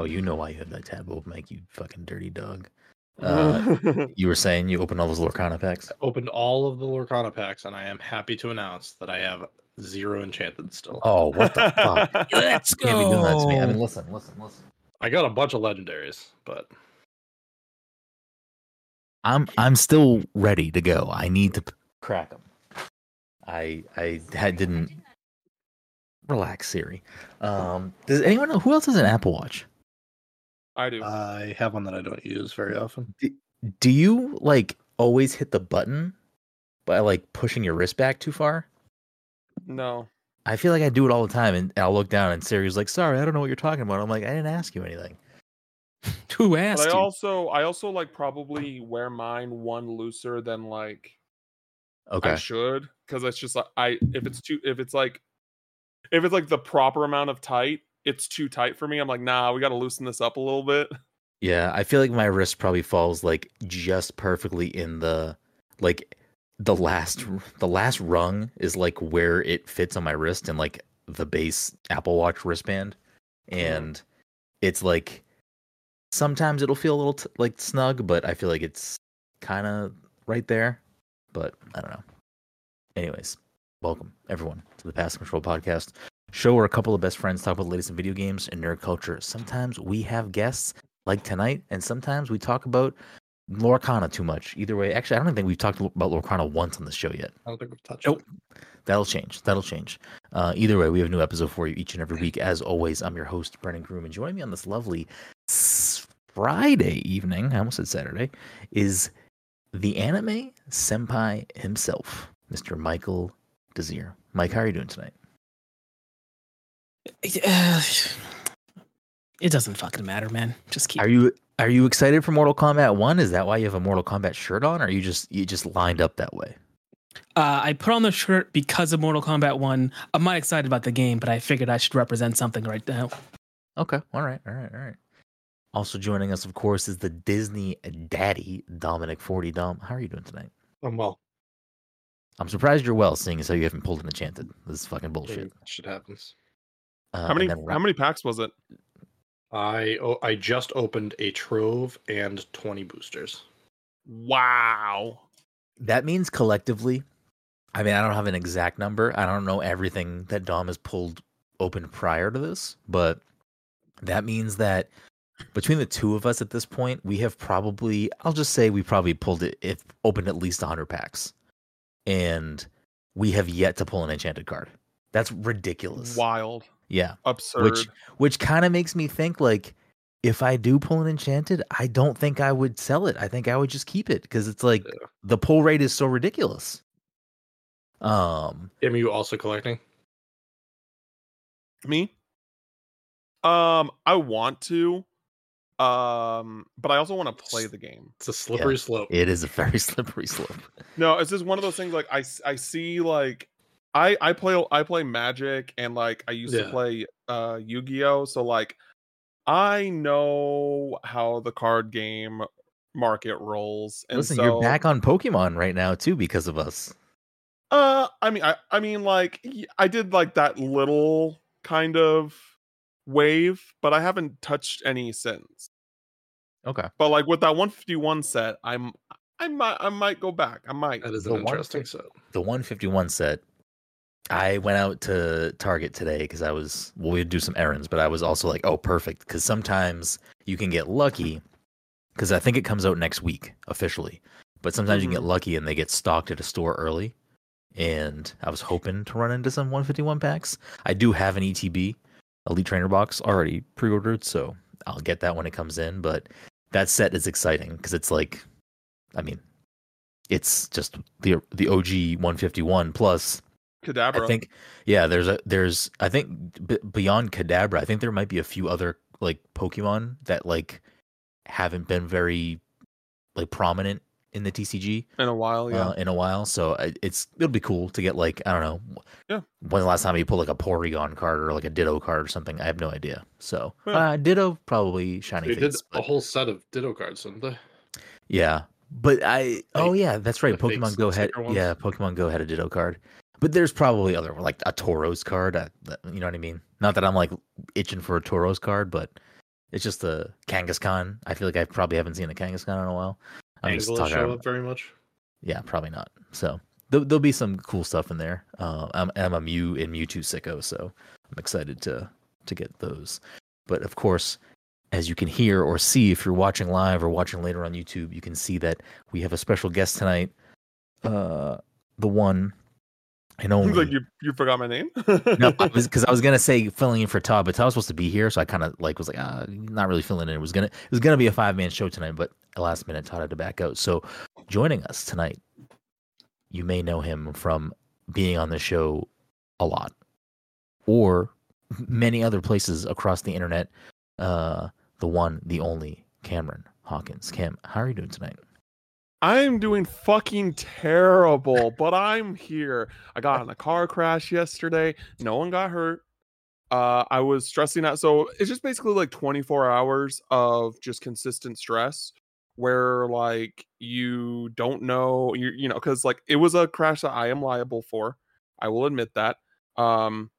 Oh, you know why you have that tab open, Mike? You fucking dirty dog. Uh, you were saying you opened all those Lorcana packs. I opened all of the Lorcana packs, and I am happy to announce that I have zero enchanted still. Oh, what the fuck? Let's You can't be doing that to me. I mean, listen, listen, listen. I got a bunch of legendaries, but I'm I'm still ready to go. I need to crack them. I I had didn't relax Siri. Um, does anyone know who else has an Apple Watch? I do. I have one that I don't use very often. Do you like always hit the button by like pushing your wrist back too far? no. I feel like I do it all the time, and I'll look down and Siri's like, "Sorry, I don't know what you're talking about." I'm like, "I didn't ask you anything." Who But I you? also I also like probably wear mine one looser than like Okay, I should because it's just like I if it's too if it's like if it's like the proper amount of tight, it's too tight for me. I'm like, nah, we got to loosen this up a little bit. Yeah, I feel like my wrist probably falls like just perfectly in the like the last the last rung is like where it fits on my wrist and like the base Apple Watch wristband and it's like sometimes it'll feel a little t- like snug but I feel like it's kind of right there but I don't know. Anyways, welcome everyone to the Pass Control podcast. Show where a couple of best friends talk about the latest in video games and nerd culture. Sometimes we have guests like tonight, and sometimes we talk about Lorcana too much. Either way, actually, I don't think we've talked about Lorcana once on the show yet. I don't think we've touched Nope. it. That'll change. That'll change. Uh, either way, we have a new episode for you each and every week. As always, I'm your host, Brenden Groom, and joining me on this lovely Friday evening, I almost said Saturday, is the anime senpai himself, Mr. Michael Desir. Mike, how are you doing tonight? It doesn't fucking matter, man. Just keep. Are you are you excited for Mortal Kombat One? Is that why you have a Mortal Kombat shirt on, or are you just you just lined up that way? Uh, I put on the shirt because of Mortal Kombat One. I'm not excited about the game, but I figured I should represent something right now. Okay. All right. All right. All right. Also joining us, of course, is the Disney daddy, Dominic Forty. Dom, how are you doing tonight? I'm well, I'm surprised you're well, seeing as how you haven't pulled an enchanted. This is fucking bullshit. maybe shit happens. Uh, how many and then how many packs was it? I oh, I just opened a trove and twenty boosters. Wow. That means collectively. I mean, I don't have an exact number. I don't know everything that Dom has pulled open prior to this, but that means that between the two of us at this point, we have probably, I'll just say we probably pulled it, if opened at least 100 packs. And we have yet to pull an enchanted card. That's ridiculous. Wild. Yeah. Absurd. Which which kind of makes me think like if I do pull an enchanted, I don't think I would sell it. I think I would just keep it because it's like Yeah. the pull rate is so ridiculous. Um, Am you also collecting? Me? Um, I want to. Um, but I also want to play the game. It's a slippery slope. it is a very slippery slope. No, it's just one of those things. Like I I see like I, I play, I play Magic, and like I used to play uh Yu-Gi-Oh. So like, I know how the card game market rolls. And Listen, so, you're back on Pokemon right now too because of us. Uh, I mean, I, I mean, like I did like that little kind of wave, but I haven't touched any since. Okay. But like with that 151 set, I'm I might I might go back. I might. That is an one interesting set. The 151 set. I went out to Target today because I was well, we'd do some errands, but I was also like, oh, perfect. Because sometimes you can get lucky. Because I think it comes out next week officially, but sometimes you can get mm-hmm. lucky and they get stocked at a store early. And I was hoping to run into some 151 packs. I do have an ETB Elite Trainer box already pre-ordered, so I'll get that when it comes in. But that set is exciting because it's like, I mean, it's just the the OG 151 plus Kadabra. I think, yeah. There's a there's I think b- beyond Kadabra, I think there might be a few other like Pokemon that like haven't been very like prominent in the TCG in a while, yeah. uh, in a while. So it's it'll be cool to get like I don't know. Yeah. When's the last time you pulled like a Porygon card or like a Ditto card or something? I have no idea. So Yeah. uh, Ditto probably shiny They did face. a whole set of Ditto cards, didn't they? Yeah, but I oh yeah, that's right. Pokemon Go had yeah, Pokemon Go had a Ditto card, but there's probably other like a Tauros card. uh, you know what I mean? Not that I'm like itching for a Tauros card, but It's just the Kangaskhan. I feel like I probably haven't seen a Kangaskhan in a while. I'm just talking. show about- up very much. Yeah, probably not. So there'll, there'll be some cool stuff in there. Uh, I'm, I'm a Mew and Mewtwo sicko, so I'm excited to to get those. But of course, as you can hear or see if you're watching live or watching later on YouTube, you can see that we have a special guest tonight. Uh, the one and only. like you you forgot my name. no, I was because I was gonna say filling in for Todd, but Todd was supposed to be here, so I kind of like was like, ah, not really filling in. It was gonna it was gonna be a five man show tonight, but last minute Todd had to back out. So joining us tonight, you may know him from being on the show a lot, or many other places across the internet. Uh, the one, the only Cameron Hawkins. Cam, how are you doing tonight? I'm doing fucking terrible, but I'm here. I got in a car crash yesterday. No one got hurt. Uh, I was stressing out. So it's just basically like 24 hours of just consistent stress where like you don't know you you know because like it was a crash that I am liable for. I will admit that. Um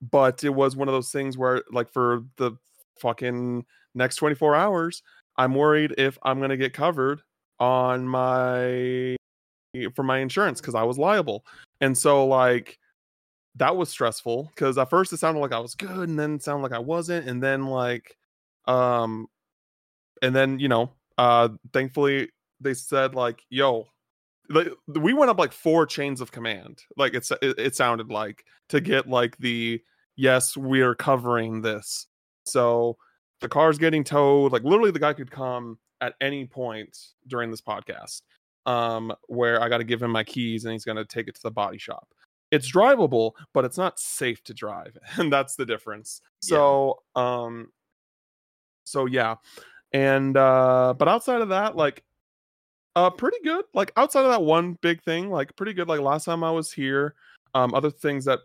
but it was one of those things where like for the fucking next 24 hours I'm worried if I'm to get covered on my for my insurance because I was liable. And so like that was stressful because at first it sounded like I was good and then it sounded like I wasn't. And then like um and then you know uh thankfully they said like yo like we went up like four chains of command like it's it, it sounded like to get like the yes we're covering this so the car's getting towed like literally the guy could come at any point during this podcast um where i got to give him my keys and he's going to take it to the body shop. It's drivable but it's not safe to drive and that's the difference. Yeah. so um so yeah. And uh but outside of that like uh pretty good. Like outside of that one big thing like pretty good. Like last time i was here um other things that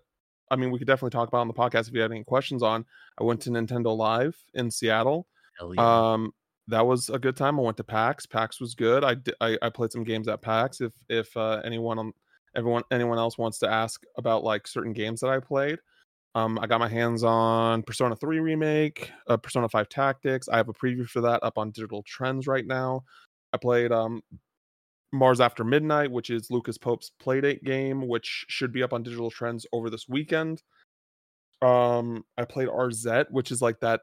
i mean we could definitely talk about on the podcast if you had any questions on i went to nintendo live in seattle. Hell yeah. um, that was a good time. I went to PAX. PAX was good. I, I I played some games at PAX. If if uh, anyone on everyone anyone else wants to ask about like certain games that I played, um, I got my hands on Persona 3 remake, uh, Persona 5 Tactics. I have a preview for that up on Digital Trends right now. I played um Mars After Midnight, which is Lucas Pope's Playdate game, which should be up on Digital Trends over this weekend. Um, I played Arzette, which is like that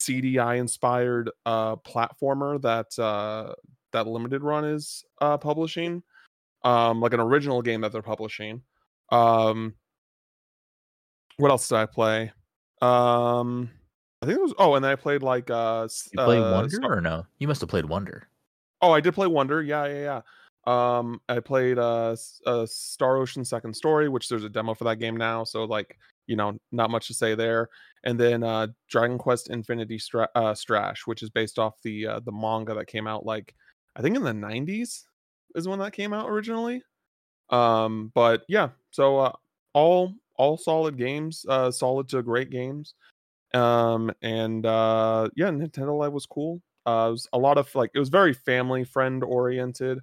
CDI inspired uh platformer that uh that limited run is uh publishing. Um like an original game that they're publishing. Um what else did I play? Um I think it was oh and then I played like uh you play uh, Wonder Star- or no? You must have played Wonder. Oh, I did play Wonder. Yeah, yeah, yeah. Um, I played uh, uh Star Ocean Second Story, which there's a demo for that game now. So like, you know, not much to say there. And then uh Dragon Quest Infinity Stra- uh, Strash, which is based off the uh, the manga that came out like I think in the 90s is when that came out originally. Um, but yeah, so uh, all all solid games, uh, solid to great games. Um, and uh, yeah, Nintendo Live was cool. Uh, it was a lot of like it was very family friend oriented.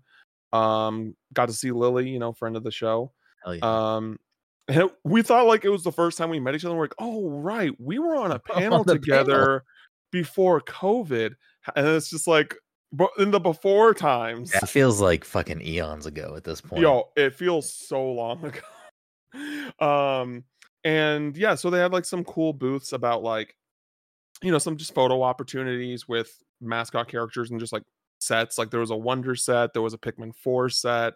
Um, got to see Lily, you know, friend of the show. Hell yeah. Um, and it- we thought like it was the first time we met each other. We're like, oh right, we were on a panel On the panel. together before COVID, and it's just like, but in the before times, Yeah, it feels like fucking eons ago at this point. Yo, it feels so long ago. um, and yeah, so they had like some cool booths about like, you know, some just photo opportunities with mascot characters and just like sets. Like there was a Wonder set, there was a Pikmin 4 set,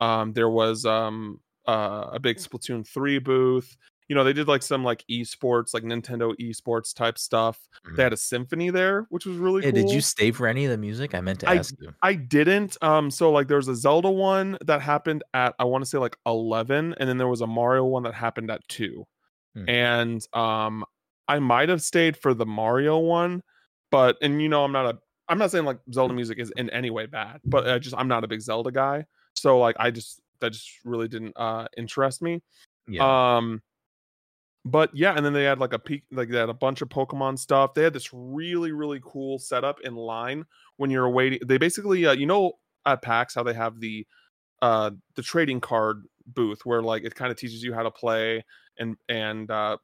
um, there was um uh, a big Splatoon 3 booth. You know, they did like some like esports, like Nintendo esports type stuff. They Mhm. had a symphony there, which was really Yeah, cool. did you stay for any of the music? I meant to I- ask you. I didn't. Um, so like there was a Zelda one that happened at I want to say like eleven, and then there was a Mario one that happened at two. Hmm. And um, I might have stayed for the Mario one, but and you know I'm not a I'm not saying like Zelda music is in any way bad, but I just I'm not a big Zelda guy, so like I just that just really didn't uh interest me. Yeah. Um, but yeah, and then they had like a peak, like they had a bunch of Pokemon stuff. They had this really, really cool setup in line when you're waiting. They basically, uh, you know, at PAX how they have the uh the trading card booth where like it kind of teaches you how to play and and uh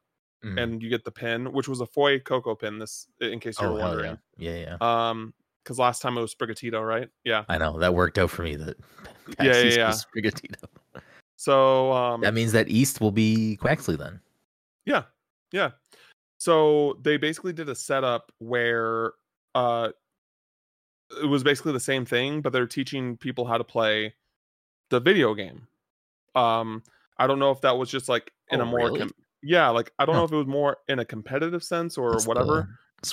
Mhm. and you get the pin, which was a Fuecoco pin. This, in case you oh wondering. yeah, yeah, yeah. Um, because last time it was Sprigatito, right? Yeah. I know that worked out for me. That Yeah, yeah, yeah. Sprigatito. So um, That means that East will be Quaxly then. Yeah, yeah. So they basically did a setup where uh it was basically the same thing, but they're teaching people how to play the video game. Um I don't know if that was just like in Oh, a more really? com- yeah, like I don't know if it was more in a competitive sense or That's whatever.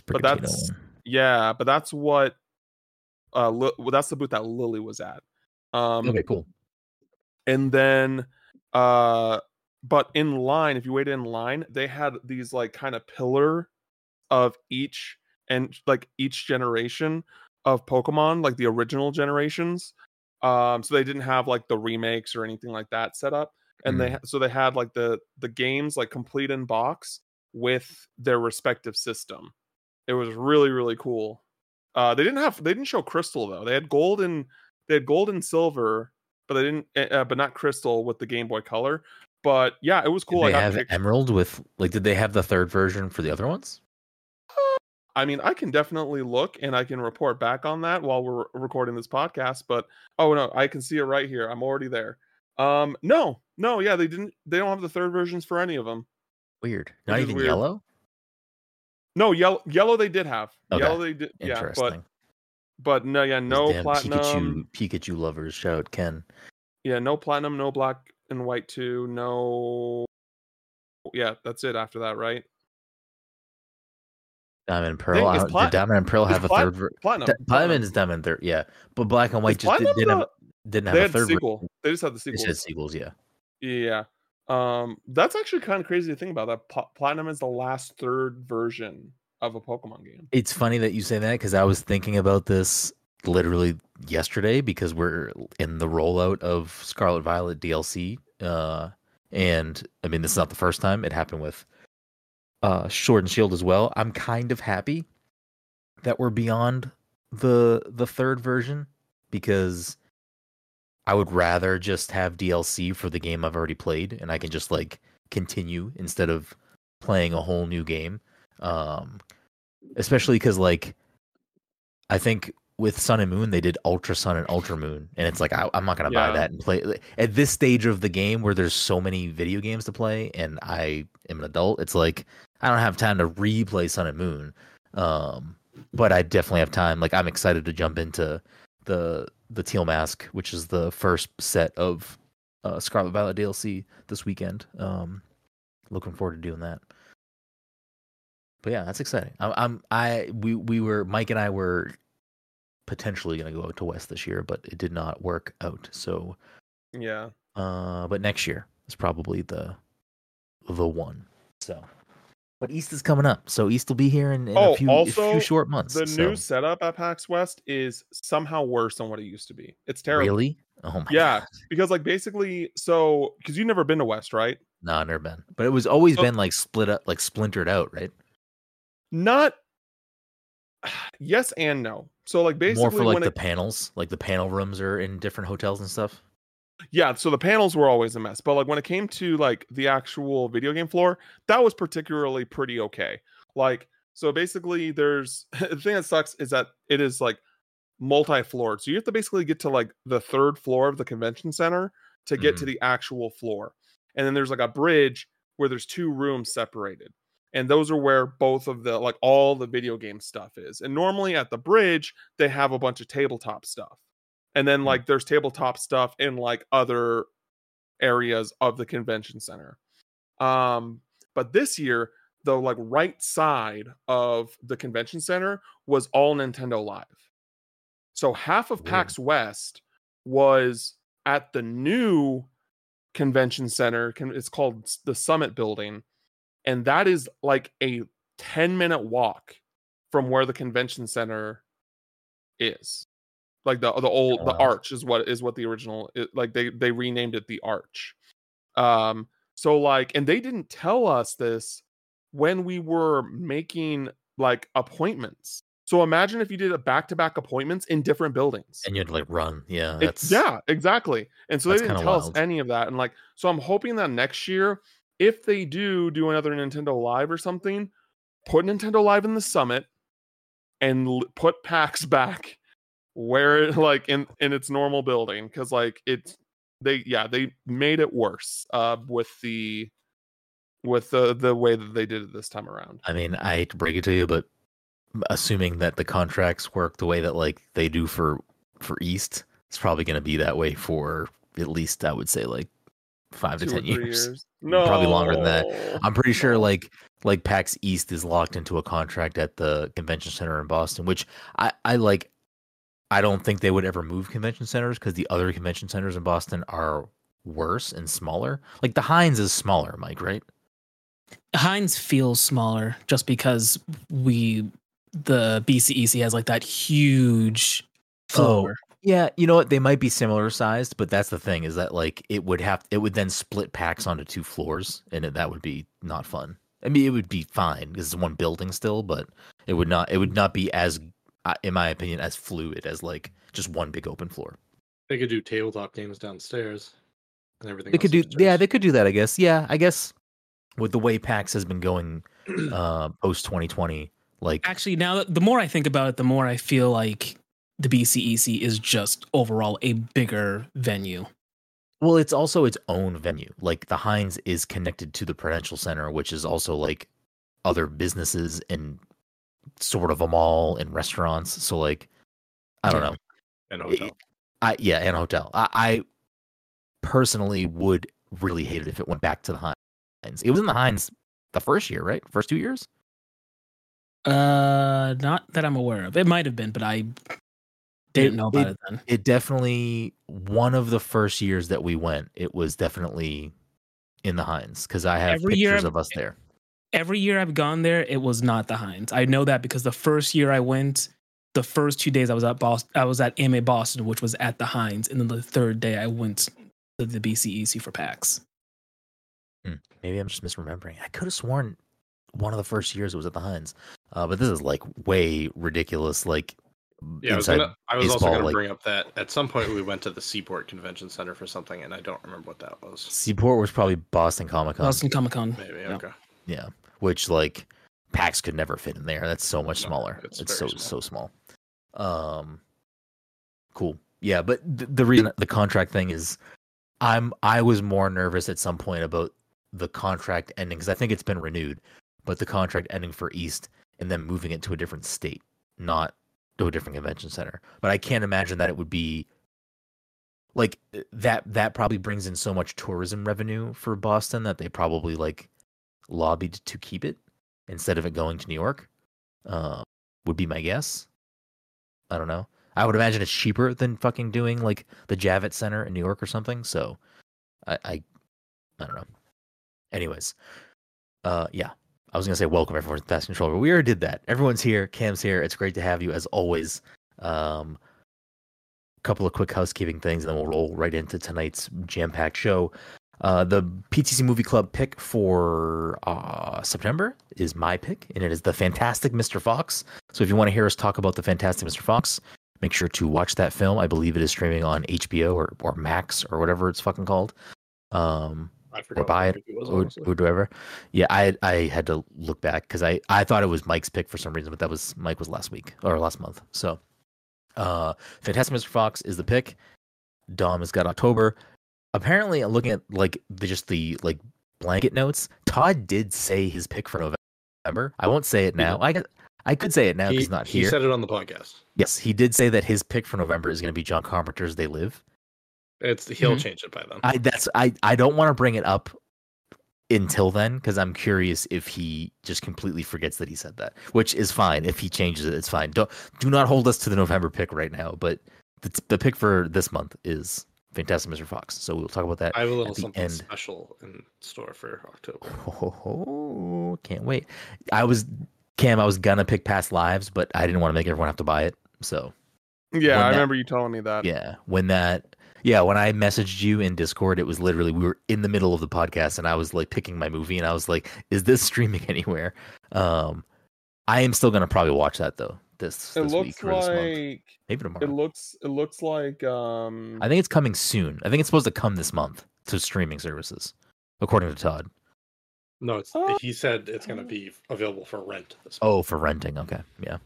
but that's- Yeah, but that's what uh Li- well, that's the booth that Lily was at. Um okay, cool. and then uh but in line if you waited in line they had these like kind of pillar of each and like each generation of pokemon like the original generations um so they didn't have like the remakes or anything like that set up and they Mm. ha- so they had like the the games like complete in box with their respective system it was really really cool uh they didn't have they didn't show crystal though they had gold and they had gold and silver but they didn't uh, but not crystal with the game boy color but yeah it was cool Did i they have pic- Emerald with like? Did they have the third version for the other ones? i mean i can definitely look and i can report back on that while we're recording this podcast but oh no i can see it right here i'm already there um no no yeah they didn't they don't have the third versions for any of them Weird. Not even weird. yellow. No yellow yellow they did have Okay. yellow they did yeah Interesting. but but no yeah no damn platinum Pikachu, Pikachu lovers. Shout Ken. yeah no platinum no black and white too no yeah that's it after that right Diamond and Pearl. Dang, I is don't- plat- did Diamond and Pearl have a plat- third? Ver- platinum Di- Diamond is Diamond third, yeah. But Black and White Is just did, Platinum didn't the- have didn't have they a had third. sequel they just had the sequel said sequels, yeah. Yeah. Um, that's actually kind of crazy to think about. That Pla- Platinum is the last third version of a Pokemon game. It's funny that you say that because I was thinking about this literally yesterday because we're in the rollout of Scarlet Violet DLC. Uh, and I mean, this is not the first time it happened with uh, Sword and Shield as well. I'm kind of happy that we're beyond the the third version because I would rather just have DLC for the game I've already played and I can just like continue instead of playing a whole new game. Um, especially because like I think with Sun and Moon they did Ultra Sun and Ultra Moon, and it's like I, I'm not gonna buy that and play at this stage of the game where there's so many video games to play, and I am an adult. It's like I don't have time to replay Sun and Moon. Um, but I definitely have time. Like I'm excited to jump into the the Teal Mask, which is the first set of uh, Scarlet Violet DLC this weekend. Um, looking forward to doing that. But yeah, that's exciting. I'm, I'm I we we were Mike and I were potentially going to go out to West this year, but it did not work out. So, Yeah. uh, but next year is probably the the one. So, but East is coming up, so East will be here in, in Oh, a, few, a few short months. The so. new setup at PAX West is somehow worse than what it used to be. It's terrible. really? Oh my Yeah. god! Because like basically, so because you've never been to West, right? No, I've never been, but it was always So- been like split up, like splintered out, right? Not. Yes and no. So like basically, More for like the panels, like the panel rooms are in different hotels and stuff. Yeah, so the panels were always a mess. But like when it came to like the actual video game floor, that was particularly pretty okay. Like so basically there's the thing that sucks is that it is like multi-floored. So you have to basically get to like the third floor of the convention center to get to mm-hmm. the actual floor. And then there's like a bridge where there's two rooms separated. And those are where both of the like all the video game stuff is. And normally at the bridge, they have a bunch of tabletop stuff. And then Mm. like there's tabletop stuff in like other areas of the convention center. Um but this year the like right side of the convention center was all Nintendo Live. So half of. PAX West was at the new convention center. It's called the Summit Building, and that is like a ten minute walk from where the convention center is. Like the the old Oh, the arch is what is what the original it, like they they renamed it the arch. Um so like and they didn't tell us this when we were making like appointments. So imagine if you did a back-to-back appointments in different buildings. And you had to like run. Yeah, It- yeah, exactly. And so they didn't tell wild. us any of that. And like, so I'm hoping that next year if they do do another Nintendo Live or something, put Nintendo Live in the summit and l- put PAX back where it like in in its normal building because like it's they yeah they made it worse uh with the with the the way that they did it this time around. I mean, I hate to break it to you, but assuming that the contracts work the way that like they do for for East, it's probably going to be that way for at least I would say like five to ten three years. No, Probably longer than that. I'm pretty sure like like PAX East is locked into a contract at the convention center in Boston, which I I like. I don't think they would ever move convention centers because the other convention centers in Boston are worse and smaller. Like the Hynes is smaller, Mike, right? Hynes feels smaller just because we the BCEC has like that huge oh, floor. Yeah, you know what? They might be similar sized, but that's the thing is that like it would have it would then split PAX onto two floors, and it, that would be not fun. I mean, it would be fine because it's one building still, but it would not it would not be as, in my opinion, as fluid as like just one big open floor. They could do tabletop games downstairs and everything. They could do else yeah, they could do that. I guess yeah, I guess with the way PAX has been going uh post 2020, like Actually, now the more I think about it, the more I feel like the BCEC is just overall a bigger venue. Well, it's also its own venue. Like the Hynes is connected to the Prudential Center, which is also like other businesses and sort of a mall and restaurants. So like, I don't know. and hotel. I yeah, and a hotel. I, I personally would really hate it if it went back to the Hynes. It was in the Hynes the first year, right? First two years. Uh, not that I'm aware of. It might have been, but I didn't know about it, then. It definitely one of the first years that we went. It was definitely in the Hynes because I have Every pictures I've- of us there. Every year I've gone there, it was not the Hynes. I know that because the first year I went, the first two days I was at Boston, I was at Anime Boston, which was at the Hynes, and then the third day I went to the BCEC for PAX. Maybe I'm just misremembering. I could have sworn one of the first years it was at the Hynes. Uh, but this is like way ridiculous. Like Yeah, I was, gonna, I was also baseball, going to bring up that at some point we went to the Seaport Convention Center for something, and I don't remember what that was. Seaport was probably Boston Comic Con. Boston Comic Con. Maybe Yeah. okay. Yeah, which like PAX could never fit in there. That's so much No, smaller. it's It's, so very so small. Um, cool. Yeah, but th- the reason the contract thing is, I'm I was more nervous at some point about the contract ending because I think it's been renewed, but the contract ending for East and then moving it to a different state, not to a different convention center. But I can't imagine that it would be like that. That probably brings in so much tourism revenue for Boston that they probably like lobbied to keep it instead of it going to New York. Uh, would be my guess. I don't know. I would imagine it's cheaper than fucking doing like the Javits Center in New York or something. So, I, I, I don't know. Anyways, uh, yeah, I was gonna say welcome everyone to Fast Control, but we already did that. Everyone's here. Cam's here. It's great to have you as always. Um, a couple of quick housekeeping things, and then we'll roll right into tonight's jam-packed show. Uh, the PTC Movie Club pick for uh, September is my pick, and it is the Fantastic Mr. Fox. So if you want to hear us talk about the Fantastic Mr. Fox, make sure to watch that film. I believe it is streaming on HBO or, or Max or whatever it's fucking called. Um, forgot buy it, movie was, or, or whatever. Yeah, I I had to look back because I I thought it was Mike's pick for some reason, but that was Mike was last week or last month. So, uh, Fantastic Mr. Fox is the pick. Dom has got October. Apparently, looking at like the just the like blanket notes. Todd did say his pick for November. I won't say it now. I I could say it now he, he's not here. he said it on the podcast. yes, he did say that his pick for November is going to be John Carpenter's They Live. It's he'll Mhm. change it by then. I that's I I don't want to bring it up until then because I'm curious if he just completely forgets that he said that, which is fine. If he changes it, it's fine. Don't do not hold us to the November pick right now. But the, the pick for this month is Fantastic Mr. Fox. So we'll talk about that. I have a little something end. special in store for October. Oh, can't wait. I was Cam. I was gonna pick Past Lives, but I didn't want to make everyone have to buy it. So Yeah, I that- remember you telling me that. yeah, when that yeah, when I messaged you in Discord, it was literally we were in the middle of the podcast and I was like picking my movie and I was like, is this streaming anywhere? Um I am still gonna probably watch that though this, It this looks week or this month. like Maybe tomorrow. it looks it looks like um I think it's coming soon. I think it's supposed to come this month to streaming services, according to Todd. No, it's Uh, he said it's gonna be available for rent. This Oh, for renting. Okay, yeah.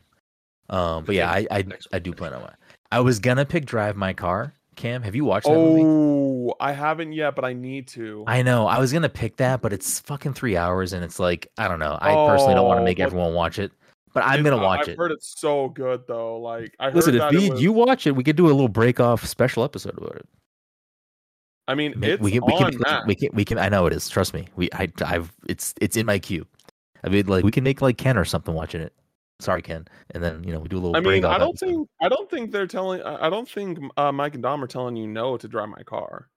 Um, but yeah, I I, I do plan on it. I was gonna pick Drive My Car. Cam, have you watched that movie? Oh, I haven't yet, but I need to. I know. I was gonna pick that, but it's fucking three hours, and it's like I don't know. I personally don't want to Oh, make but- everyone watch it, but I'm It's- gonna I- watch I've it. heard it's so good though. Like I heard Listen, if that it you, was- you watch it, we could do a little break off special episode about it. I mean, Ma- it's we can, we on can, Max. we can, we can. I know it is. Trust me. We, I, I've, it's, it's in my queue. I mean, like we can make like Ken or something watching it. Sorry, Ken. And then you know we do a little. I break mean, off I don't episode. think I don't think they're telling. I I don't think uh, Mike and Dom are telling you no to drive my car.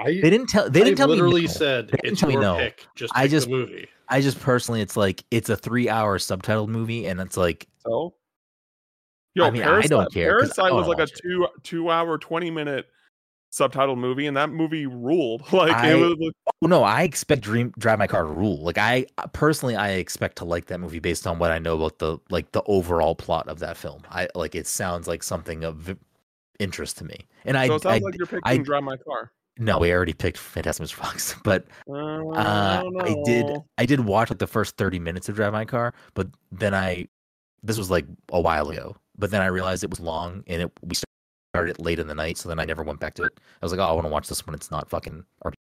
I they didn't tell. They didn't I tell literally me. no. said They didn't it's tell me your no. pick. Just I just- the movie. I just personally, it's like it's a three-hour subtitled movie, and it's like So, yo, I mean, I don't care, 'cause I Parasite was wanna like a watch it. two two hour twenty minute subtitled movie, and that movie ruled. Like I- it was. Oh no, I expect Dream Drive My Car to rule. Like I personally, I expect to like that movie based on what I know about the like the overall plot of that film. I like it sounds like something of interest to me. And I, so it sounds I like you're picking I- drive my car. No, we already picked Fantastic Mr. Fox, but Uh, uh, don't I did. I did watch like the first thirty minutes of Drive My Car, but then I this was like a while ago. But then I realized it was long and it we started it late in the night, so then I never went back to it. I was like, oh, I want to watch this when it's not fucking already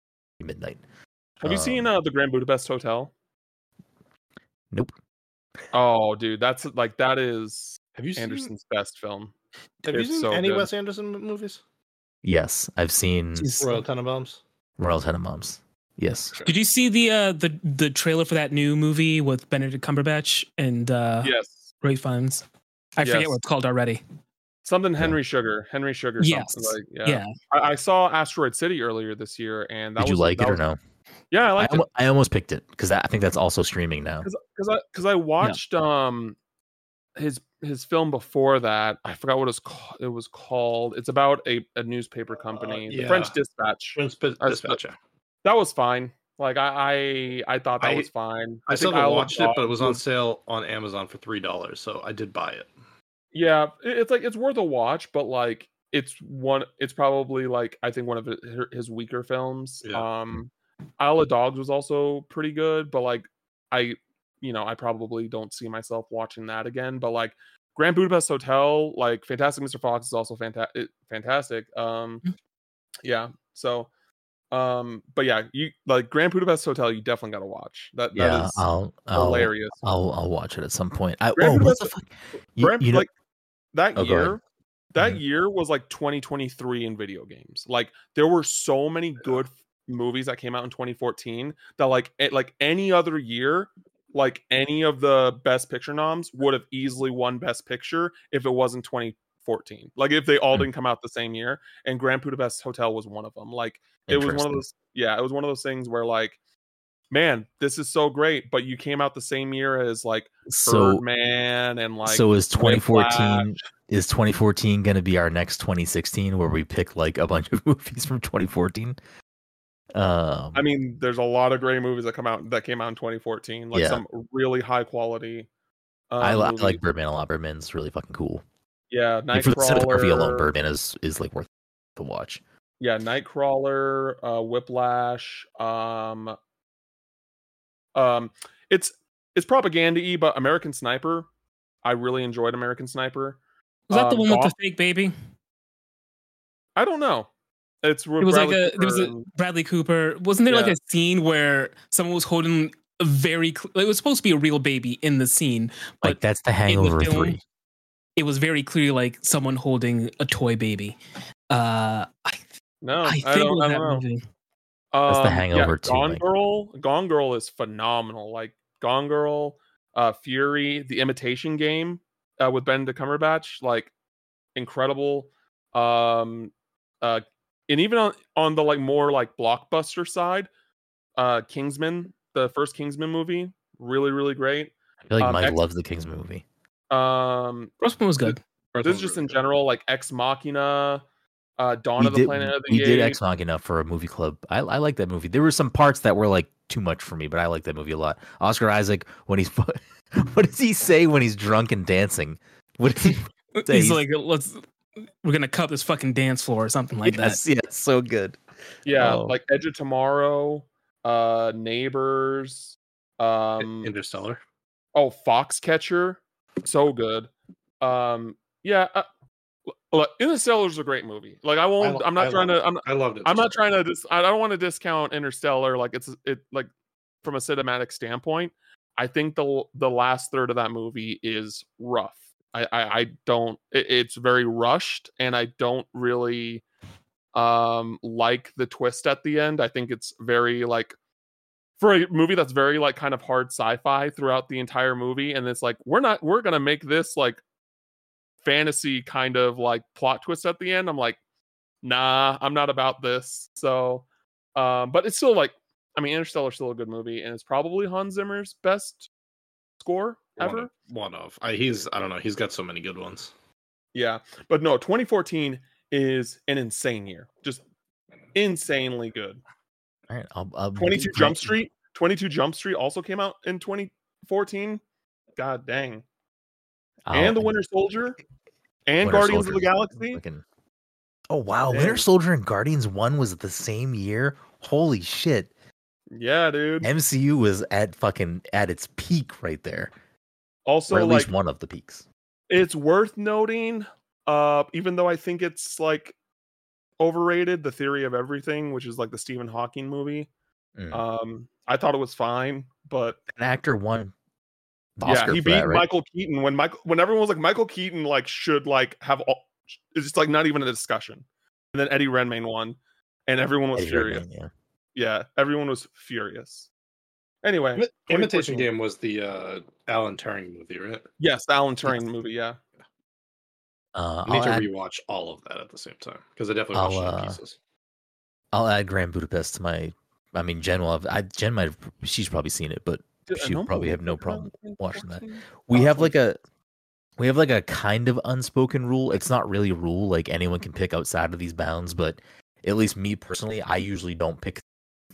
midnight. Have you seen um, uh, the Grand Budapest Hotel? Nope. Oh, dude, that's like that is Have you seen? Anderson's best film. Have you seen so any good. Wes Anderson movies? Yes, I've seen Royal Tenenbaums. Royal Tenenbaums. Yes. Did you see the uh the the trailer for that new movie with Benedict Cumberbatch and uh yes, Ralph Fiennes? I forget what it's called already. something Yeah. Henry Sugar, Henry Sugar. Yes. something like Yeah. yeah. I, I saw Asteroid City earlier this year, and that Did you like that it or was- no? Yeah, I I, liked it I almost picked it because I think that's also streaming now. because I because I watched um his his film before that. I forgot what it was called. It was called. It's about a, a newspaper company, the French. Dispatch. Prince P- I- Dispatch. That was fine. Like I I, I thought that I- was fine. I still haven't watched it, but it was on sale on Amazon for three dollars, so I did buy it. Yeah, it's like it's worth a watch, but like it's one. It's probably like I think one of his weaker films. Yeah. Um, Isle of Dogs was also pretty good, but like I, you know, I probably don't see myself watching that again. But like Grand Budapest Hotel, like Fantastic Mr. Fox is also fantastic. Fantastic. Um, Mm. yeah. So, um, but yeah, you like Grand Budapest Hotel. You definitely got to watch that. That yeah, is I'll I'll, hilarious. I'll I'll watch it at some point. I, Grand oh, what the Budapest- fuck? You, Grand- you know, like that Oh, year that Mhm. year was like 2023 in video games like there were so many good movies that came out in 2014 that like it, like any other year like any of the best picture noms would have easily won best picture if it wasn't 2014 like if they all Hmm. didn't come out the same year and grand budapest hotel was one of them like it was one of those yeah it was one of those things where like man this is so great but you came out the same year as like so Birdman and like so is 2014 Whiplash. is 2014 going to be our next 2016 where we pick like a bunch of movies from 2014? Um, I mean, there's a lot of great movies that come out that came out in 2014, like Yeah. some really high quality. Um, I, li- I like Birdman a lot. Birdman's really fucking cool. yeah, Like, for the cinematography alone, Birdman is is like worth the watch. Yeah, Nightcrawler, uh, Whiplash. Um, um, it's it's propaganda-y, but American Sniper. I really enjoyed American Sniper. Was that the Um, one with the fake baby? I don't know. It's It was like a there was a Bradley Cooper. Wasn't there like a scene where someone was holding a very cl- it was supposed to be a real baby in the scene, but Like that's the Hangover film, three. it was very clearly like someone holding a toy baby. Uh, I, no, I I, think it don't, was I don't know. movie. That's The Um, Hangover too, Gone like- Girl, Gone Girl is phenomenal. Like Gone Girl, uh, Fury, The Imitation Game, uh, with Benedict Cumberbatch, like incredible. Um, uh, and even on on the like more like blockbuster side, uh, Kingsman, the first Kingsman movie, really really great. I feel like um, Mike X- loves the Kings movie. Um, First one was good. First this is just in general, like Ex Machina, uh, Dawn we of the did, Planet of the we did Ex Machina for a movie club. I, I like that movie. There were some parts that were like too much for me, but I like that movie a lot. Oscar Isaac when he's what does he say when he's drunk and dancing? What does he say? He's like, let's we're gonna cut this fucking dance floor or something like yes, that. Yeah, so good. Yeah, Oh. like Edge of Tomorrow, uh, Neighbors. Um, Interstellar. oh, Foxcatcher, so good. Um, yeah. Uh, look, Interstellar is a great movie. Like I won't. lo- I'm not I trying to. I'm. I loved it. I'm not trying to. Dis- I don't want to discount Interstellar. Like it's it like from a cinematic standpoint. I think the the last third of that movie is rough. I I, I don't. It, it's very rushed, and I don't really um like the twist at the end. I think it's very like for a movie that's very like kind of hard sci-fi throughout the entire movie, and it's like we're not we're gonna make this like fantasy kind of like plot twist at the end. I'm like, nah, I'm not about this. So, um, but it's still like, I mean, Interstellar's still a good movie, and it's probably Hans Zimmer's best score One ever. of, one of. I, he's. I don't know. He's got so many good ones. Yeah, but no, 2014 is an insane year, just insanely good. All right, I'll, I'll 22 Jump Street, 22 Jump Street also came out in 2014. God dang, and the Winter Soldier, and Winter Guardians of the Galaxy. fucking- Oh wow, Winter Soldier and Guardians One was the same year. Holy shit! Yeah, dude. MCU was at fucking at its peak right there, Also, or at like least one of the peaks. it's worth noting uh even though i think it's like overrated the theory of everything which is like the stephen hawking movie Mm. um i thought it was fine but An actor won. the yeah he beat that, right? michael keaton when michael when everyone was like michael keaton like should like have all it's just like not even a discussion and then eddie redmayne won and everyone was Eddie furious Redmayne, yeah. Yeah everyone was furious anyway Imi- Imitation Game was the uh, Alan Turing movie, right? yes the alan turing movie yeah Uh, I need I'll, to add, rewatch all of that at the same time because I definitely I'll, watched it uh, pieces. I'll add Grand Budapest to my. I mean, Jen will have. I, Jen might. Have, she's probably seen it, but she would probably have no problem watching that. we have like a we have like a kind of unspoken rule it's not really a rule like anyone can pick outside of these bounds but at least me personally i usually don't pick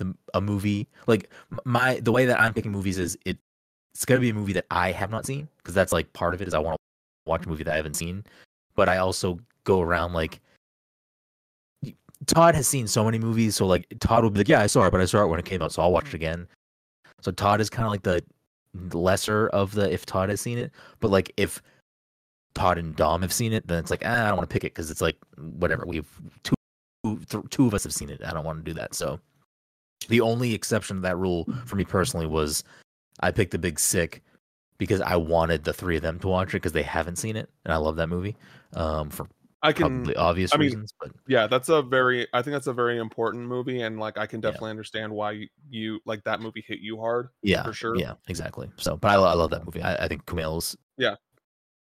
the, a movie like my the way that i'm picking movies is it it's to be a movie that i have not seen because that's like part of it is i want to watch a movie that i haven't seen but i also go around like todd has seen so many movies so like todd will be like yeah i saw it but i saw it when it came out so i'll watch it again so todd is kind of like the lesser of the if Todd has seen it, but like if Todd and Dom have seen it, then it's like ah, I don't want to pick it because it's like whatever we've two th- two of us have seen it. I don't want to do that. So the only exception to that rule for me personally was I picked the Big Sick because I wanted the three of them to watch it because they haven't seen it, and I love that movie um, for i can probably obvious I mean, reasons. But yeah that's a very i think that's a very important movie and like i can Yeah. definitely understand why you, you like that movie hit you hard yeah, for sure. yeah, exactly. So, but I, I love that movie. I, I think Kumail's Yeah.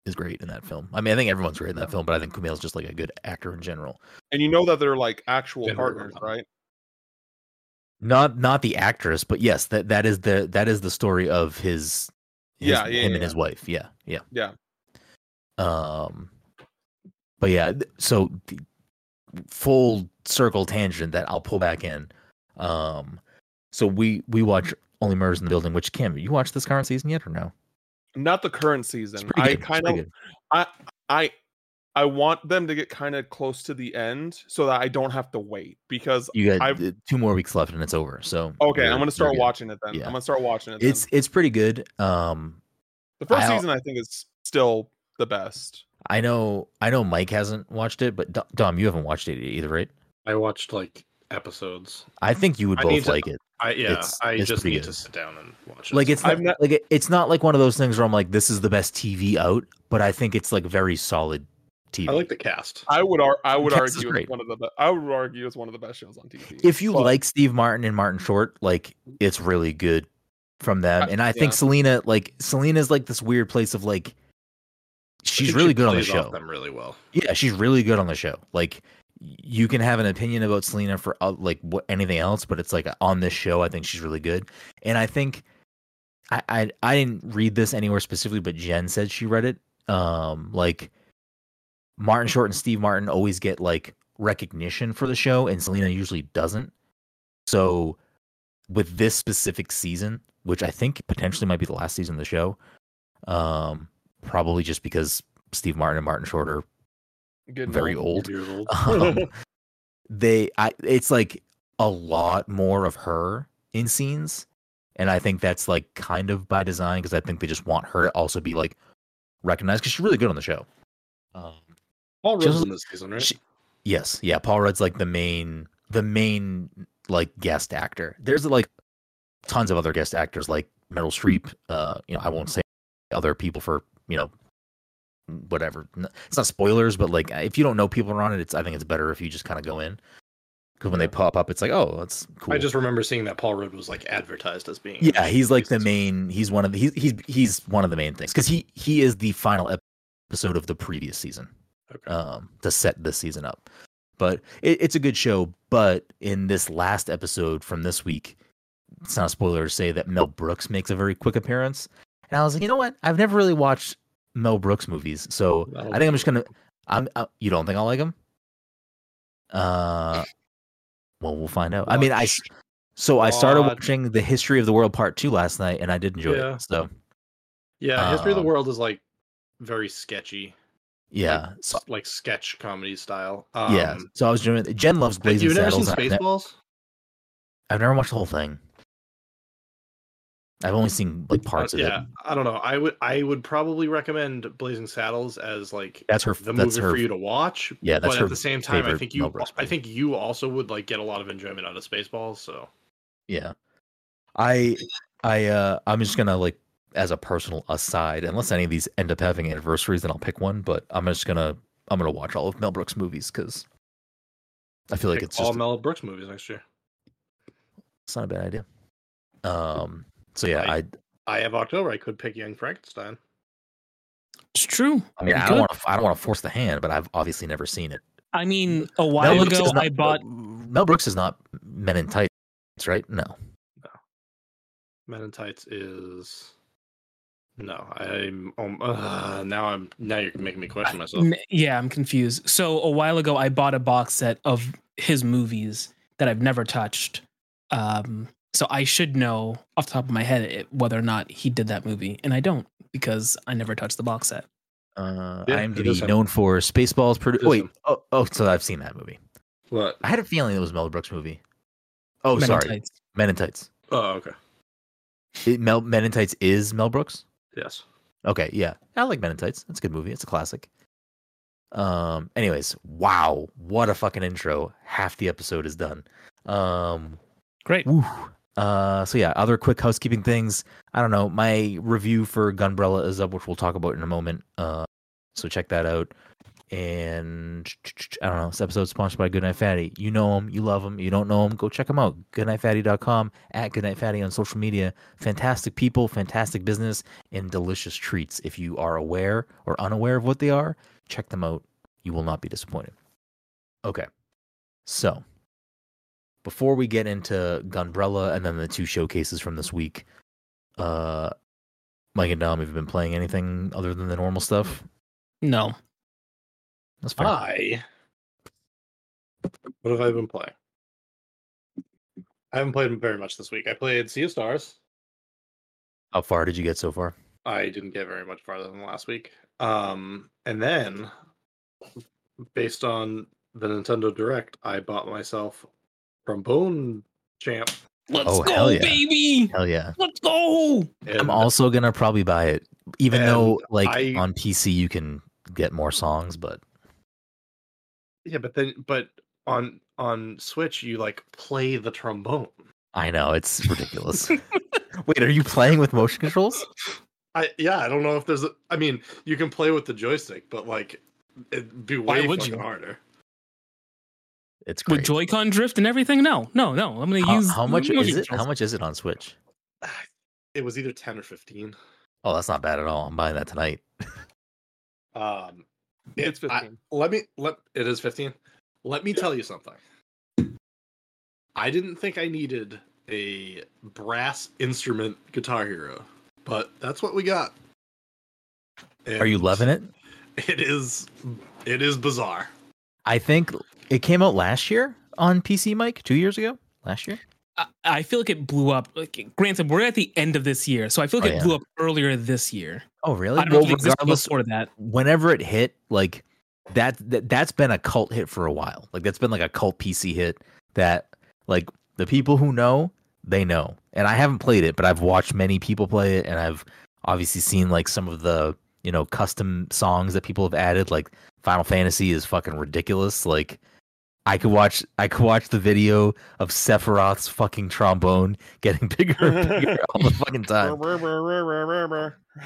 is great in that film. I mean, I think everyone's great in that film, but I think Kumail's just like a good actor in general. and you know that they're like actual General partners right not not the actress, but yes, that that is the that is the story of his, his Yeah, yeah, him yeah, and his wife. Yeah, yeah. yeah Um, but yeah, so the full circle tangent that I'll pull back in. Um, so we we watch Only Murders in the Building. Which Kim, you watched this current season yet or no? not the current season i kind of i i i want them to get kind of close to the end so that i don't have to wait because You got I've- uh, two more weeks left and it's over. So okay i'm gonna start watching it then Yeah. i'm gonna start watching it It's then. it's pretty good. Um, the first I'll- season i think is still the best I know I know Mike hasn't watched it, but Dom, you haven't watched it either, right? I watched like episodes. I think you would I both to- like it. I yeah. It's- I it's just pretty need good. to sit down and watch it. Like it's not, not- like it, it's not like one of those things where I'm like, this is the best TV out, but I think it's like very solid TV. I like the cast. i would ar- i would Cast is argue great. it's one of the be- i would argue it's one of the best shows on tv if you But- like Steve Martin and Martin Short, like it's really good from them. I- and I think yeah. Selena, like Selena's like this weird place of like, she's really she good on the show. Them really well. Yeah, she's really good on the show. Like you can have an opinion about Selena for uh, like what anything else, but it's like on this show, I think she's really good. And I think I I, I didn't read this anywhere specifically, but Jen said she read it. Um, like Martin Short and Steve Martin always get like recognition for the show, and Selena usually doesn't. So with this specific season, which I think potentially might be the last season of the show, um, probably just because Steve Martin and Martin Short are very old. Old. um, they I it's like a lot more of her in scenes and I think that's like kind of by design because I think they just want her to also be like recognized because she's really good on the show. Um, Paul Rudd's Just- in this season, right? she- yes, yeah, Paul Rudd's like the main, the main like guest actor. There's like tons of other guest actors like Meryl Streep. Uh, you know, I won't say other people for you know whatever. It's not spoilers, but like if you don't know people are on it, it's I think it's better if you just kind of go in because when they pop up, it's like oh, that's cool. I just remember seeing that Paul Rudd was like advertised as being. Yeah, he's like the main. He's one of the. He's he's he's one of the main things because he he is the final episode of the previous season. Okay. Um, to set this season up, but it, it's a good show. But in this last episode from this week, it's not a spoiler to say that Mel Brooks makes a very quick appearance, and I was like, you know what? I've never really watched Mel Brooks movies, so That'll I think I'm just gonna. I'm. Uh, you don't think I'll like him? Uh, well, we'll find out. I mean, I. Watch. So I started watching the History of the World Part Two last night, and I did enjoy Yeah. it. So Yeah, History of the um, World is like very sketchy. Yeah, like, so, like sketch comedy style. Um, yeah. So I was doing it. Jen loves have Blazing you never seen Saddles. Spaceballs? I've never watched the whole thing. I've only seen like Uh, parts of yeah, it. Yeah, I don't know. I would I would probably recommend Blazing Saddles as like That's her. the that's movie her. for you to watch. Yeah, that's but her at the same time, I think you I think you also would like get a lot of enjoyment out of Spaceballs. So Yeah, I, I, uh, I'm just gonna like as a personal aside, unless any of these end up having anniversaries, then I'll pick one. But I'm just gonna I'm gonna watch all of Mel Brooks movies because I feel like pick it's all just Mel Brooks movies next year. it's not a bad idea. Um. So yeah, I- I. I have October. I could pick Young Frankenstein. It's true. I mean, I Good. don't want to. I don't want to force the hand, but I've obviously never seen it. I mean, a while Mel ago, not- I bought. Mel Brooks is not Men in Tights, right? No. No. Men in Tights is no. I'm um, uh, now. I'm now you're making me question myself. M- Yeah, I'm confused. So a while ago, I bought a box set of his movies that I've never touched. Um, so I should know off the top of my head it, whether or not he did that movie, and I don't because I never touched the box set. Uh, Yeah, it is IMDb him. known for Spaceballs. Produ- wait. Oh, oh, so I've seen that movie. What? I had a feeling it was Mel Brooks movie. Oh, Men sorry, Tights. Men in Tights. Oh, okay. It, Mel Men in Tights is Mel Brooks. Yes. Okay, yeah, I like Men in Tights. It's a good movie. It's a classic. Um. Anyways, wow, what a fucking intro. Half the episode is done. Um. Great. Woo. Uh, so yeah, other quick housekeeping things. I don't know. My review for Gunbrella is up, which we'll talk about in a moment. Uh, so check that out. And I don't know. This episode's sponsored by Goodnight Fatty. You know them, you love them. You don't know them, go check them out. Goodnightfatty.com at Goodnight Fatty on social media. Fantastic people, fantastic business, and delicious treats. If you are aware or unaware of what they are, check them out. You will not be disappointed. Okay, so before we get into Gunbrella and then the two showcases from this week, uh, Mike and Dom, have you been playing anything other than the normal stuff? No. That's fair. I. What have I been playing? I haven't played very much this week. I played Sea of Stars. How far did you get so far? I didn't get very much farther than last week. Um, and then, based on the Nintendo Direct, I bought myself Trombone Champ. Let's Oh, go, hell yeah. baby. Hell yeah. Let's go. And I'm also gonna probably buy it, even though like I- on PC you can get more songs, but yeah, but then but on on Switch you like play the trombone. I know it's ridiculous. Wait, are you playing with motion controls? I yeah, I don't know if there's. A, I mean, you can play with the joystick, but like it'd be Why way would fucking you? harder. It's With great. Joy-Con drift and everything? No, no, no. I'm gonna how, use how much is it? How much is it on Switch? It was either ten or fifteen. Oh, that's not bad at all. I'm buying that tonight. Um, It's it- I- 15. let me let it is fifteen. Let me tell you something. I didn't think I needed a brass instrument Guitar Hero, but that's what we got. Are you loving it? It is. It is bizarre. I think it came out last year on PC, Mike. Two years ago, last year. I, feel like it blew up. Like, granted, we're at the end of this year, so I feel like Oh, it yeah. blew up earlier this year. Oh, really? I don't know Well, if regardless, before that. whenever it hit, like that, that that's been a cult hit for a while. Like that's been like a cult PC hit that like the people who know they know. And I haven't played it, but I've watched many people play it, and I've obviously seen like some of the you know custom songs that people have added. Like Final Fantasy is fucking ridiculous. Like I could watch I could watch the video of Sephiroth's fucking trombone getting bigger and bigger all the fucking time.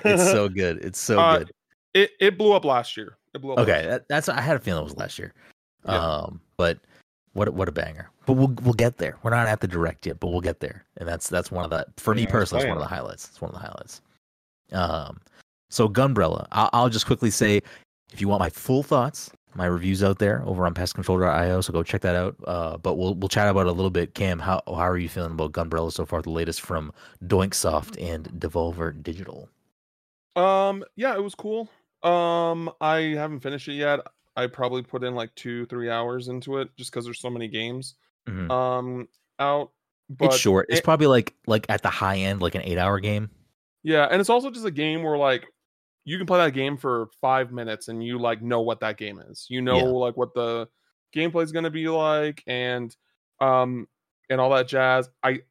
It's so good. It's so Uh, good. it it blew up last year. It blew up. Okay, that, that's I had a feeling it was last year. Yeah. Um, but what a- what a banger. But we'll we'll get there. We're not at the direct yet, but we'll get there. And that's that's one of the for me Yeah, it's personally, it's one of the highlights. It's one of the highlights. Um, so Gunbrella. I'll, I'll just quickly say, if you want my full thoughts, my reviews out there over on passthecontroller.io, so go check that out. Uh, but we'll we'll chat about it a little bit. Cam, how how are you feeling about Gunbrella so far? The latest from Doinksoft and Devolver Digital. Um, yeah, it was cool. Um, I haven't finished it yet. I probably put in like two, three hours into it just because there's so many games Mhm. um out. But it's short. It's it- probably like like at the high end, like an eight hour game. yeah, and it's also just a game where like you can play that game for five minutes and you like know what that game is. You know Yeah. like what the gameplay is gonna be like and um and all that jazz. I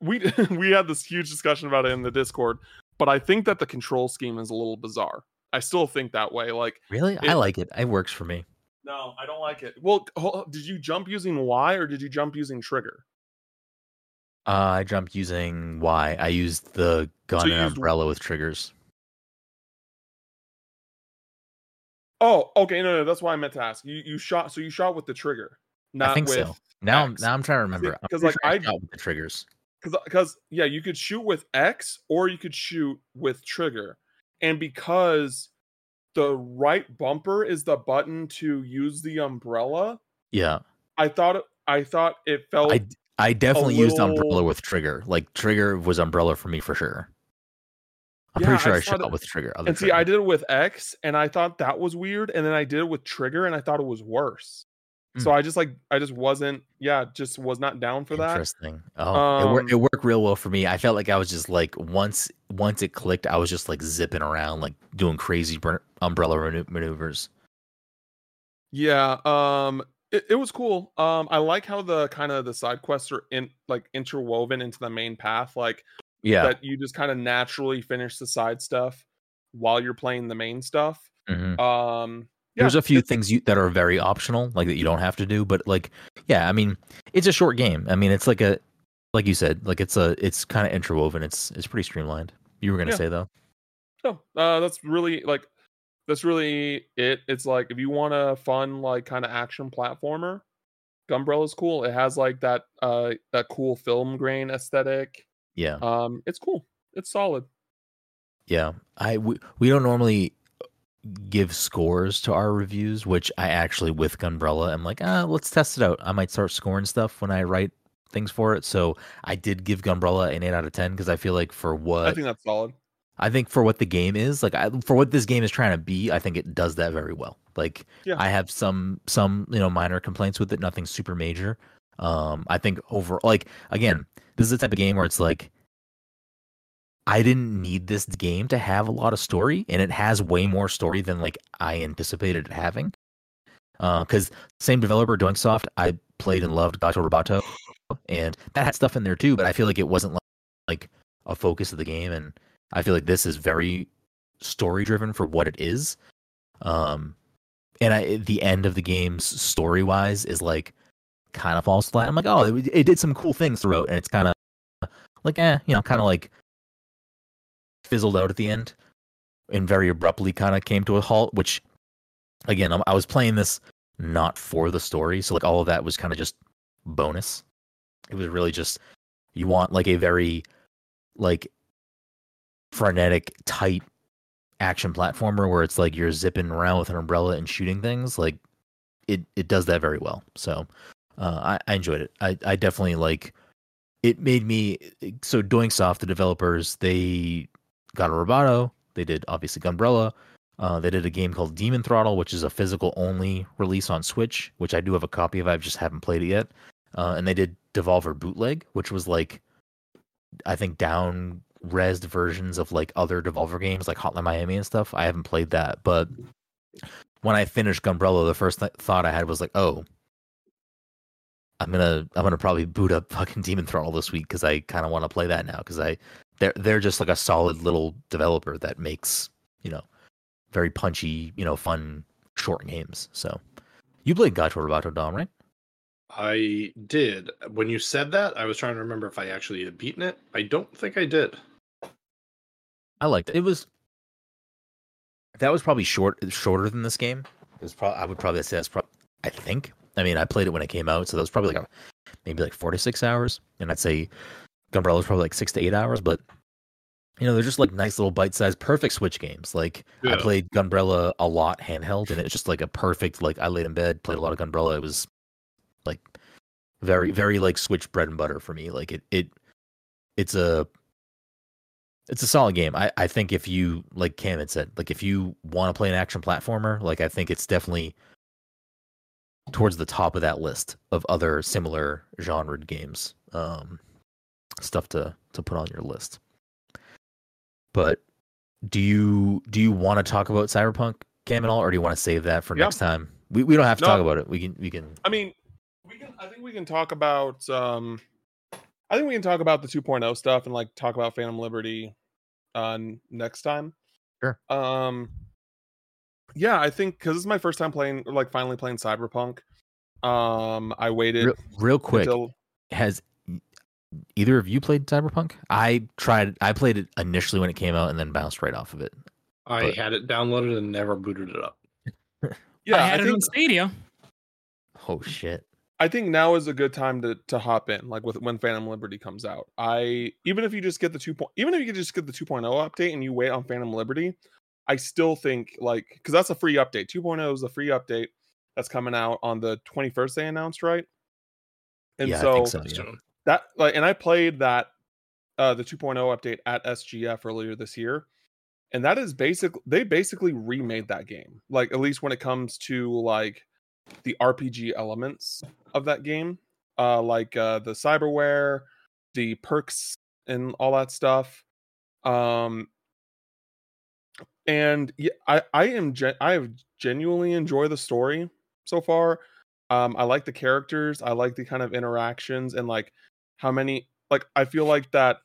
we we had this huge discussion about it in the Discord, but I think that the control scheme is a little bizarre. I still think that way. Like Really? I like it. It works for me. No, I don't like it. Well, did you jump using Y or did you jump using trigger? Uh, I jumped using Y. I used the gun you and used- umbrella with triggers. Oh, okay, no, no, that's why I meant to ask. You you shot so you shot with the trigger, not I think with so. Now, I'm X. now I'm trying to remember. I'm 'cause, pretty like, sure I I- shot with the triggers. because because yeah, you could shoot with X or you could shoot with trigger, and because the right bumper is the button to use the umbrella, Yeah, I thought it, I thought it felt I I definitely used umbrella with trigger. Like trigger was umbrella for me for sure. I'm Yeah, pretty sure I I, shot that- with trigger. And see, trigger. I did it with X, and I thought that was weird, and then I did it with trigger, and I thought it was worse. So Hmm. I just like I just wasn't yeah just was not down for that. Interesting. Oh, it, wor- Um, it worked real well for me. I felt like I was just like once once it clicked, I was just like zipping around, like doing crazy bur- umbrella manu- maneuvers. Yeah, um, it, it was cool. Um, I like how the kind of the side quests are in like interwoven into the main path, like Yeah. that you just kind of naturally finish the side stuff while you're playing the main stuff. mhm. Um, yeah, There's a few things you, that are very optional, like that you don't have to do. But like, yeah, I mean, it's a short game. I mean, it's like a, like you said, like it's a, it's kind of interwoven. It's it's pretty streamlined. You were gonna Yeah. say though. No, uh, that's really like that's really it. It's like if you want a fun like kind of action platformer, Gunbrella's cool. It has like that uh that cool film grain aesthetic. Yeah, Um, it's cool. It's solid. yeah. I we, we don't normally give scores to our reviews, which I actually with Gunbrella, I'm like, ah, let's test it out. I might start scoring stuff when I write things for it. So I did give Gunbrella an eight out of ten because I feel like for what I think that's solid. I think for what the game is, like I, for what this game is trying to be, I think it does that very well. Like Yeah. I have some some you know minor complaints with it, nothing super major. Um, I think over like again, this is the type of game where it's like I didn't need this game to have a lot of story, and it has way more story than like I anticipated it having. Because same developer, Doinksoft, I played and loved Gato Roboto, and that had stuff in there too. But I feel like it wasn't like, like a focus of the game, and I feel like this is very story driven for what it is. Um, and I the end of the game's story wise is like kind of falls flat. I'm like, oh, it, it did some cool things throughout, and it's kind of like, eh, you know, kind of like fizzled out at the end, and very abruptly kind of came to a halt. Which, again, I'm, I was playing this not for the story, so like all of that was kind of just bonus. It was really just you want like a very like frenetic, tight action platformer where it's like you're zipping around with an umbrella and shooting things. Like it, it does that very well. So uh, I, I enjoyed it. I, I definitely like. It made me so doinksoft. The developers they Gato Roboto. They did obviously Gunbrella. Uh, they did a game called Demon Throttle, which is a physical only release on Switch, which I do have a copy of. I just haven't played it yet. Uh, and they did Devolver Bootleg, which was like, I think down resed versions of like other Devolver games, like Hotline Miami and stuff. I haven't played that, but when I finished Gunbrella, the first th- thought I had was like, oh, I'm gonna I'm gonna probably boot up fucking Demon Throttle this week because I kind of want to play that now because I they're they're just like a solid little developer that makes you know very punchy you know fun short games. So you played Gato Roboto Dom, right? I did. When you said that, I was trying to remember if I actually had beaten it. I don't think I did. I liked it. It was that was probably short shorter than this game. It was probably I would probably say that's probably I think. I mean, I played it when it came out, so that was probably like a, maybe like four to six hours, and I'd say Gunbrella was probably like six to eight hours. But you know, they're just like nice little bite-sized, perfect Switch games. Like I played Gunbrella a lot handheld, and it was just like a perfect like I laid in bed, played a lot of Gunbrella. It was like very, very like Switch bread and butter for me. Like it, it, it's a it's a solid game. I, I think if you like Cam had said, like if you want to play an action platformer, like I think it's definitely towards the top of that list of other similar genre games. Um stuff to to put on your list. But do you do you want to talk about Cyberpunk Cam at all, or do you want to save that for Yeah. next time? We we don't have to No. talk about it. We can we can I mean, we can. I think we can talk about. um I think we can talk about the 2.0 stuff and like talk about Phantom Liberty uh next time. Sure. Um. Yeah, I think because this is my first time playing, like finally playing Cyberpunk. Um, I waited real, real quick. until has either of you played Cyberpunk? I tried. I played it initially when it came out, and then bounced right off of it. I But- had it downloaded and never booted it up. yeah, I I, had it think on Stadia. Oh shit! I think now is a good time to to hop in, like with when Phantom Liberty comes out. I even if you just get the two point, even if you could just get the 2.0 update and you wait on Phantom Liberty, I still think like because that's a free update. 2.0 is a free update that's coming out on the 21st. They announced right, and yeah, so, I think so. Yeah. That like, and I played that uh the 2.0 update at SGF earlier this year. And that is basically they basically remade that game. Like at least when it comes to like the RPG elements of that game, uh, like uh, the cyberware, the perks, and all that stuff. Um, and yeah, I I am gen- I have genuinely enjoy the story so far. Um, I like the characters. I like the kind of interactions and like how many like I feel like that.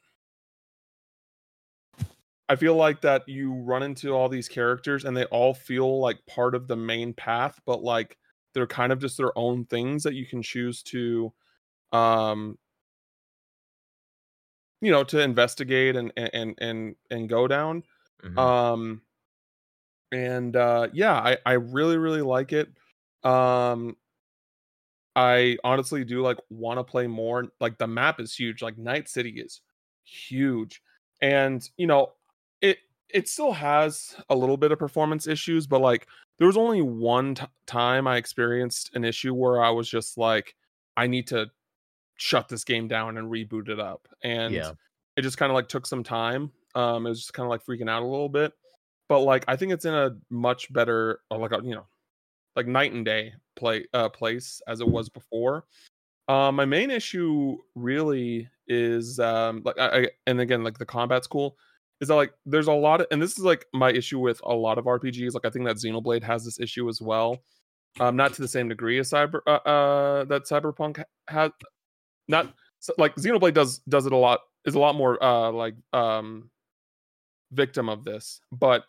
I feel like that you run into all these characters and they all feel like part of the main path, but like they're kind of just their own things that you can choose to um you know to investigate and and and and go down Mhm. um and uh yeah i i really really like it um i honestly do like want to play more like the map is huge like night city is huge and you know it it still has a little bit of performance issues but like there was only one t- time i experienced an issue where i was just like i need to shut this game down and reboot it up and yeah, it just kind of like took some time um it was just kind of like freaking out a little bit but like i think it's in a much better or like a you know like night and day play uh place as it was before. Um my main issue really is um like I, I and again like the combat's cool is that like there's a lot of and this is like my issue with a lot of rpgs like i think that xenoblade has this issue as well um not to the same degree as cyber uh, uh that cyberpunk ha- has not like xenoblade does does it a lot is a lot more uh like um victim of this but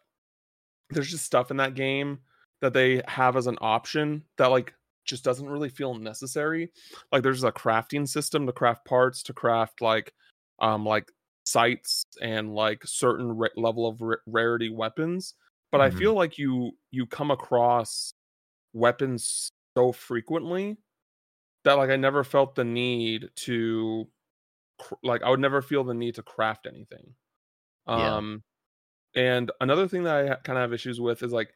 there's just stuff in that game that they have as an option that like just doesn't really feel necessary like there's a crafting system to craft parts to craft like um like sights and like certain ra- level of ra- rarity weapons but Mhm. i feel like you you come across weapons so frequently that like i never felt the need to cr- like i would never feel the need to craft anything Yeah. um and another thing that i kind of have issues with is like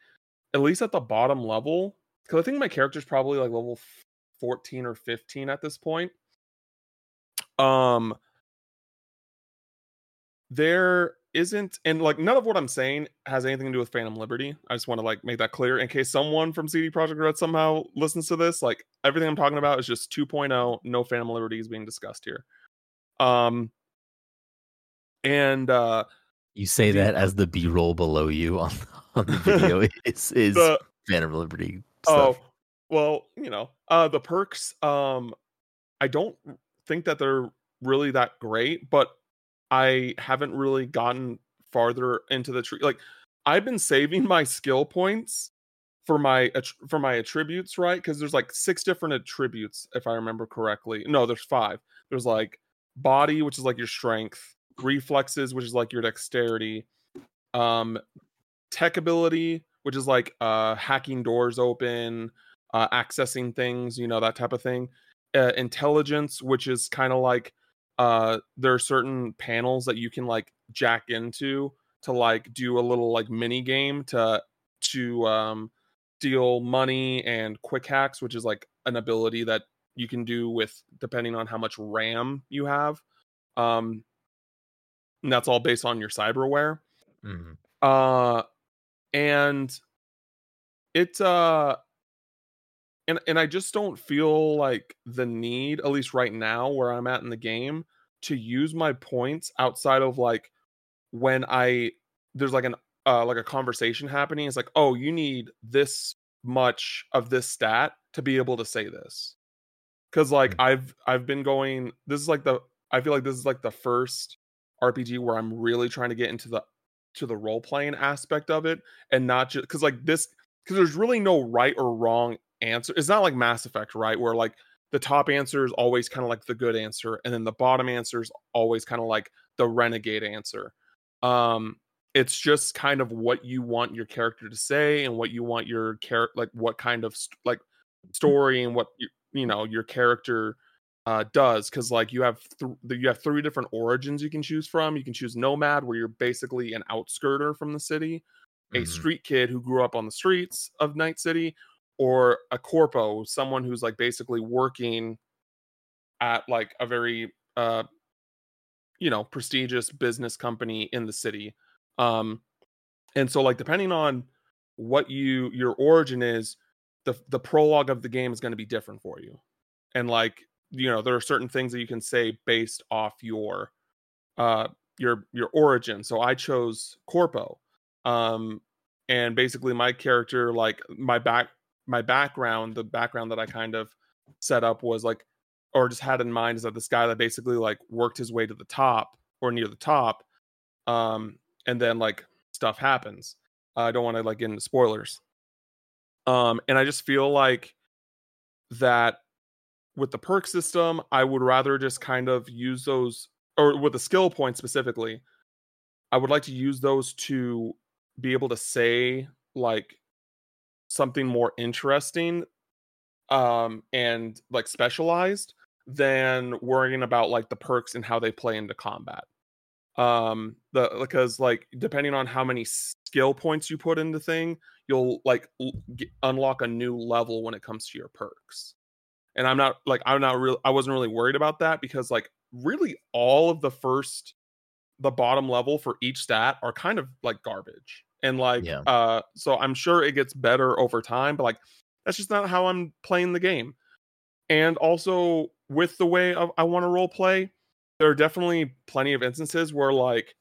at least at the bottom level because i think my character's probably like level 14 or 15 at this point. Um there isn't and like none of what i'm saying has anything to do with phantom liberty. I just want to like make that clear in case someone from cd projekt red somehow listens to this like everything i'm talking about is just 2.0 no phantom liberty is being discussed here. Um and uh you say that as the B roll below you on on the video is is the Phantom Liberty oh well you know uh the perks um I don't think that they're really that great, but I haven't really gotten farther into the tree. Like I've been saving my skill points for my for my attributes, right? Because there's like six different attributes, if I remember correctly. No, there's five. There's like body, which is like your strength, reflexes, which is like your dexterity, um, tech ability, which is like uh hacking doors open, uh, accessing things, you know, that type of thing. Uh, intelligence, which is kind of like uh there are certain panels that you can like jack into to like do a little like mini game to to um steal money and quick hacks which is like an ability that you can do with depending on how much ram you have um and that's all based on your cyberware hmm uh and it's uh and and I just don't feel like the need, at least right now where I'm at in the game, to use my points outside of like when I there's like an uh like a conversation happening. It's like, oh, you need this much of this stat to be able to say this. Cause like Mm. I've I've been going this is like the I feel like this is like the first RPG where I'm really trying to get into the to the role playing aspect of it and not just because like this because there's really no right or wrong answer. It's not like Mass Effect, right? Where like the top answer is always kind of like the good answer, and then the bottom answer is always kind of like the renegade answer. Um, it's just kind of what you want your character to say and what you want your character like what kind of st- like story and what you, you know your character uh does because like you have th- you have three different origins you can choose from you can choose nomad where you're basically an outskirter from the city a Mhm. street kid who grew up on the streets of Night City, or a corpo, someone who's like basically working at like a very uh you know prestigious business company in the city. Um and so like depending on what you your origin is, the the prologue of the game is going to be different for you. And like, you know, there are certain things that you can say based off your uh your your origin. So I chose corpo um and basically my character like my back my background the background that i kind of set up was like or just had in mind is that this guy that basically like worked his way to the top or near the top um and then like stuff happens i don't want to like get into spoilers um and i just feel like that with the perk system i would rather just kind of use those or with the skill points specifically i would like to use those to be able to say like something more interesting um and like specialized than worrying about like the perks and how they play into combat. Um the because like depending on how many skill points you put into the thing you'll like l- unlock a new level when it comes to your perks and i'm not like i'm not real i wasn't really worried about that because like really all of the first the bottom level for each stat are kind of like garbage and like Yeah. uh so i'm sure it gets better over time but like that's just not how i'm playing the game and also with the way of, i want to role play there are definitely plenty of instances where like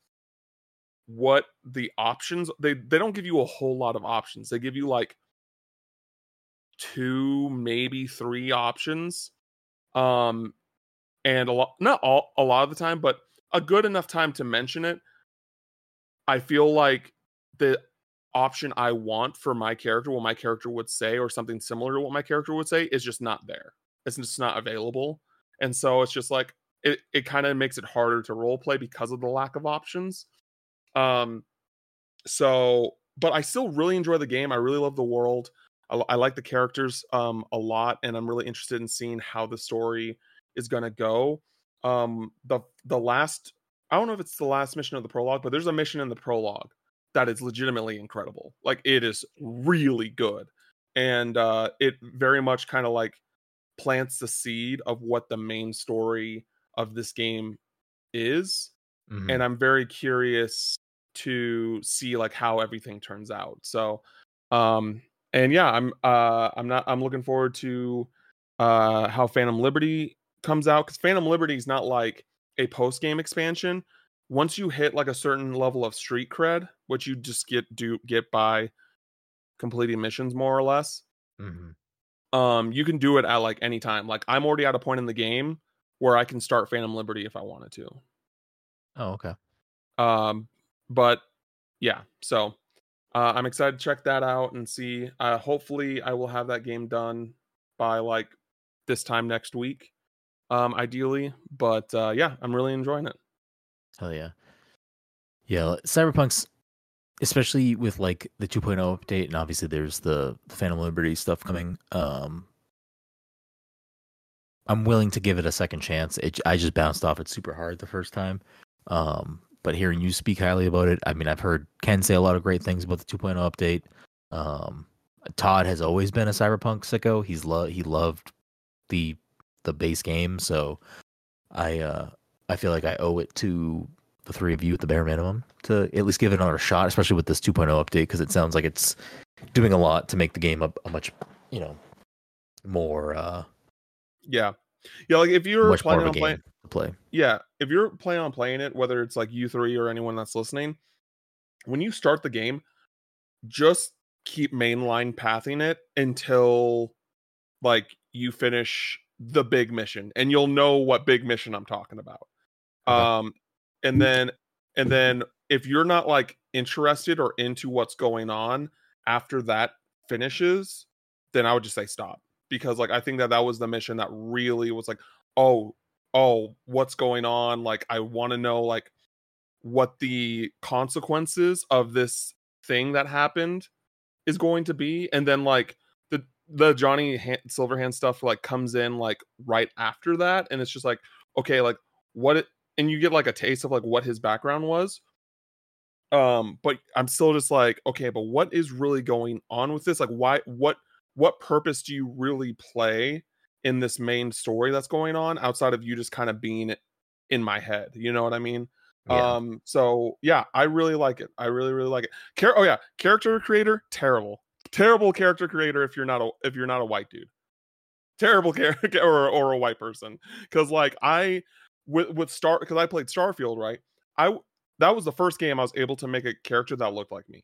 what the options they they don't give you a whole lot of options they give you like two maybe three options. Um and a lot not all a lot of the time but a good enough time to mention it i feel like the option i want for my character what my character would say or something similar to what my character would say is just not there. It's just not available. And so it's just like it, it kind of makes it harder to role play because of the lack of options. Um so but i still really enjoy the game. I really love the world i, I like the characters um a lot and i'm really interested in seeing how the story is going to go. Um the the last i don't know if it's the last mission of the prologue but there's a mission in the prologue that is legitimately incredible. Like it is really good and uh it very much kind of like plants the seed of what the main story of this game is Mhm. and i'm very curious to see like how everything turns out. So um and yeah i'm uh i'm not i'm looking forward to uh how phantom liberty comes out because phantom liberty is not like a post game expansion once you hit like a certain level of street cred which you just get do get by completing missions more or less Mhm. um, you can do it at like any time. Like I'm already at a point in the game where I can start Phantom Liberty if I wanted to. Oh, okay. Um, but yeah, so uh, I'm excited to check that out and see. Uh, hopefully, I will have that game done by like this time next week, um, ideally. But uh, yeah, I'm really enjoying it. Hell yeah. Yeah, Cyberpunk's especially with like the 2.0 update and obviously there's the, the Phantom Liberty stuff coming. Um I'm willing to give it a second chance. It, I just bounced off it super hard the first time. Um but hearing you speak highly about it, I mean, I've heard Ken say a lot of great things about the 2.0 update. Um Todd has always been a Cyberpunk sicko. He's lo- he loved the the base game, so I uh I feel like I owe it to the three of you at the bare minimum to at least give it another shot, especially with this 2.0 update, because it sounds like it's doing a lot to make the game a, a much, you know, more uh Yeah, yeah. Like if you're planning on playing, to play. yeah, if you're planning on playing it, whether it's like you three or anyone that's listening, when you start the game, just keep mainline pathing it until like you finish the big mission, and you'll know what big mission I'm talking about. Okay. Um, and then and then if you're not like interested or into what's going on after that finishes, then I would just say stop because like I think that that was the mission that really was like, oh, oh, what's going on? Like I want to know like what the consequences of this thing that happened is going to be, and then like the the Johnny Han- Silverhand stuff like comes in like right after that, and it's just like okay, like what it and you get like a taste of like what his background was um but i'm still just like okay but what is really going on with this like why what what purpose do you really play in this main story that's going on outside of you just kind of being in my head you know what i mean? Yeah. um so yeah i really like it i really really like it. Char- oh yeah character creator terrible terrible character creator if you're not a if you're not a white dude. Terrible character or or a white person because like i with with star because i played starfield right? I that was the first game i was able to make a character that looked like me.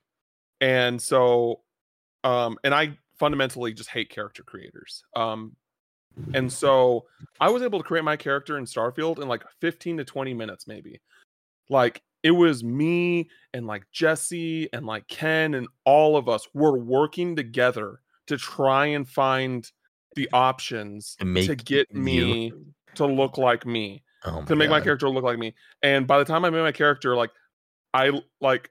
And so um and i fundamentally just hate character creators um and so i was able to create my character in starfield in like 15 to 20 minutes maybe like it was me and like jesse and like ken and all of us were working together to try and find the options To get you. me to look like me Oh to make my character look like me. And by the time I made my character, like I like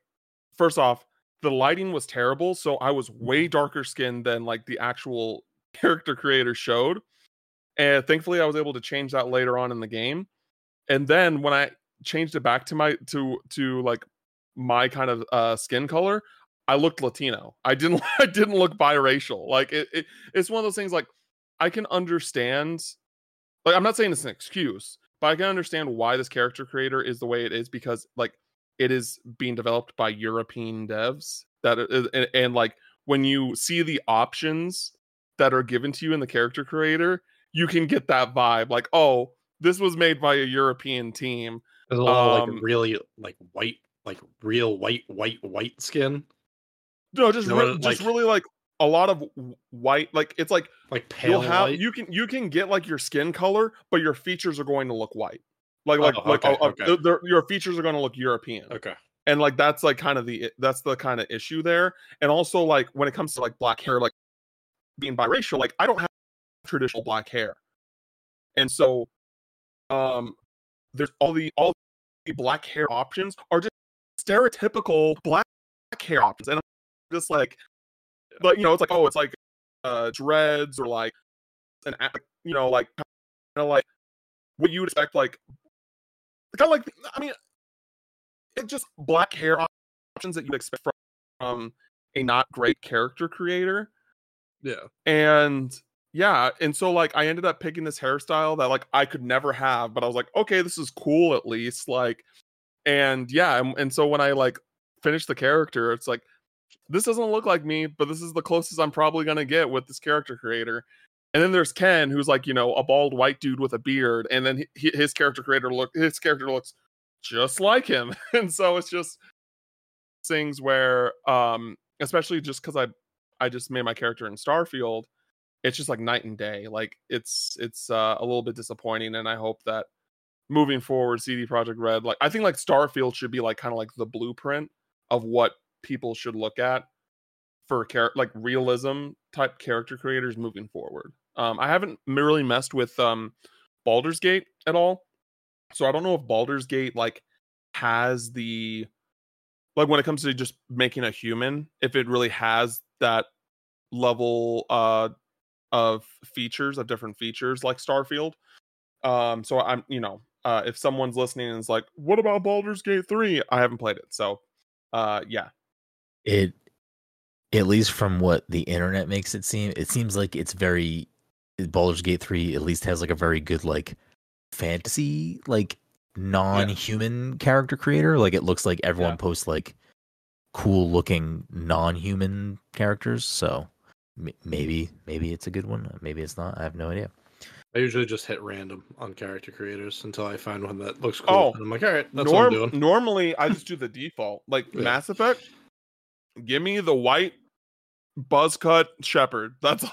first off, the lighting was terrible, so I was way darker skinned than like the actual character creator showed. And thankfully I was able to change that later on in the game. And then when I changed it back to my to to like my kind of uh skin color, I looked Latino. I didn't I didn't look biracial. Like it, it it's one of those things like I can understand like I'm not saying it's an excuse, but I can understand why this character creator is the way it is because like it is being developed by European devs that and, and like when you see the options that are given to you in the character creator, you can get that vibe like oh this was made by a European team. There's a lot of Um, like really like white, like real white, white, white skin, No, just re- like- just really like a lot of white like it's like like pale you'll have you can you can get like your skin color, but your features are going to look white. Like like Oh, like okay, okay. they're- they're- your features are going to look European. Okay. and like that's like kind of the that's the kind of issue there and also like when it comes to like black hair like being biracial like i don't have traditional black hair and so um there's all the all the black hair options are just stereotypical black hair options and i'm just like but you know it's like oh it's like uh dreads or like an you know like kind of like what you would expect like kind of like i mean it's just black hair options that you expect from um, a not great character creator. Yeah. And yeah, and so like I ended up picking this hairstyle that like I could never have, but I was like, okay, this is cool at least. Like, and yeah, and, and so when I like finished the character, it's like this doesn't look like me, but this is the closest I'm probably gonna get with this character creator. And then there's Ken, who's like you know a bald white dude with a beard, and then he, his character creator look his character looks just like him, and so it's just things where, um, especially just because I I just made my character in Starfield, it's just like night and day. Like it's it's uh, a little bit disappointing, and I hope that moving forward, CD Projekt Red, like I think like Starfield should be like kind of like the blueprint of what people should look at for char- like realism type character creators moving forward. Um, I haven't really messed with um Baldur's Gate at all, so I don't know if Baldur's Gate like has the like when it comes to just making a human, if it really has that level uh of features of different features like Starfield. Um, so I'm you know uh, if someone's listening and is like, "What about Baldur's Gate 3?" I haven't played it, so uh, yeah, It, at least from what the internet makes it seem, it seems like it's very Baldur's Gate three at least has like a very good like fantasy like non-human character creator. Like it looks like everyone Yeah. posts like cool looking non-human characters. So maybe maybe it's a good one. Maybe it's not. I have no idea. I usually just hit random on character creators until I find one that looks cool. Oh, and I'm like, all right, that's what I'm doing. normally I just do the default. Like Yeah. Mass Effect, give me the white buzz cut shepard. That's.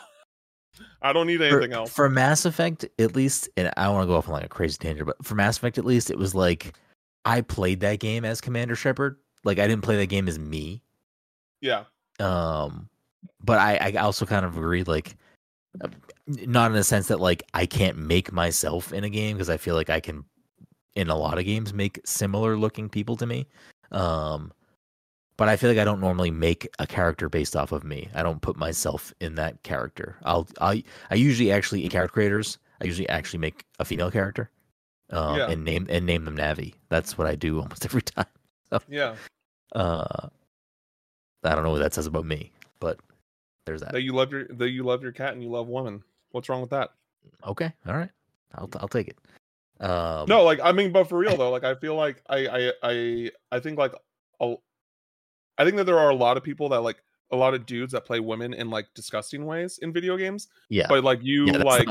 I don't need for, anything else. for Mass Effect, at least, and I don't want to go off on like a crazy tangent, but for Mass Effect, at least, it was like I played that game as Commander Shepard. Like I didn't play that game as me. yeah, Um, but I, I also kind of agree, like, uh, not in the sense that like I can't make myself in a game because I feel like I can, in a lot of games, make similar looking people to me. Um, but I feel like I don't normally make a character based off of me. I don't put myself in that character. I'll I I usually actually in character creators. I usually actually make a female character, um, Yeah. and name and name them Navi. That's what I do almost every time. yeah. Uh, I don't know what that says about me, there's that. That you love your that you love your cat and you love women. What's wrong with that? Okay, all right, I'll I'll take it. Um, no, like I mean, but for real though, like I feel like I I I I think like a, I think that there are a lot of people that like a lot of dudes that play women in like disgusting ways in video games. yeah, But like you yeah, like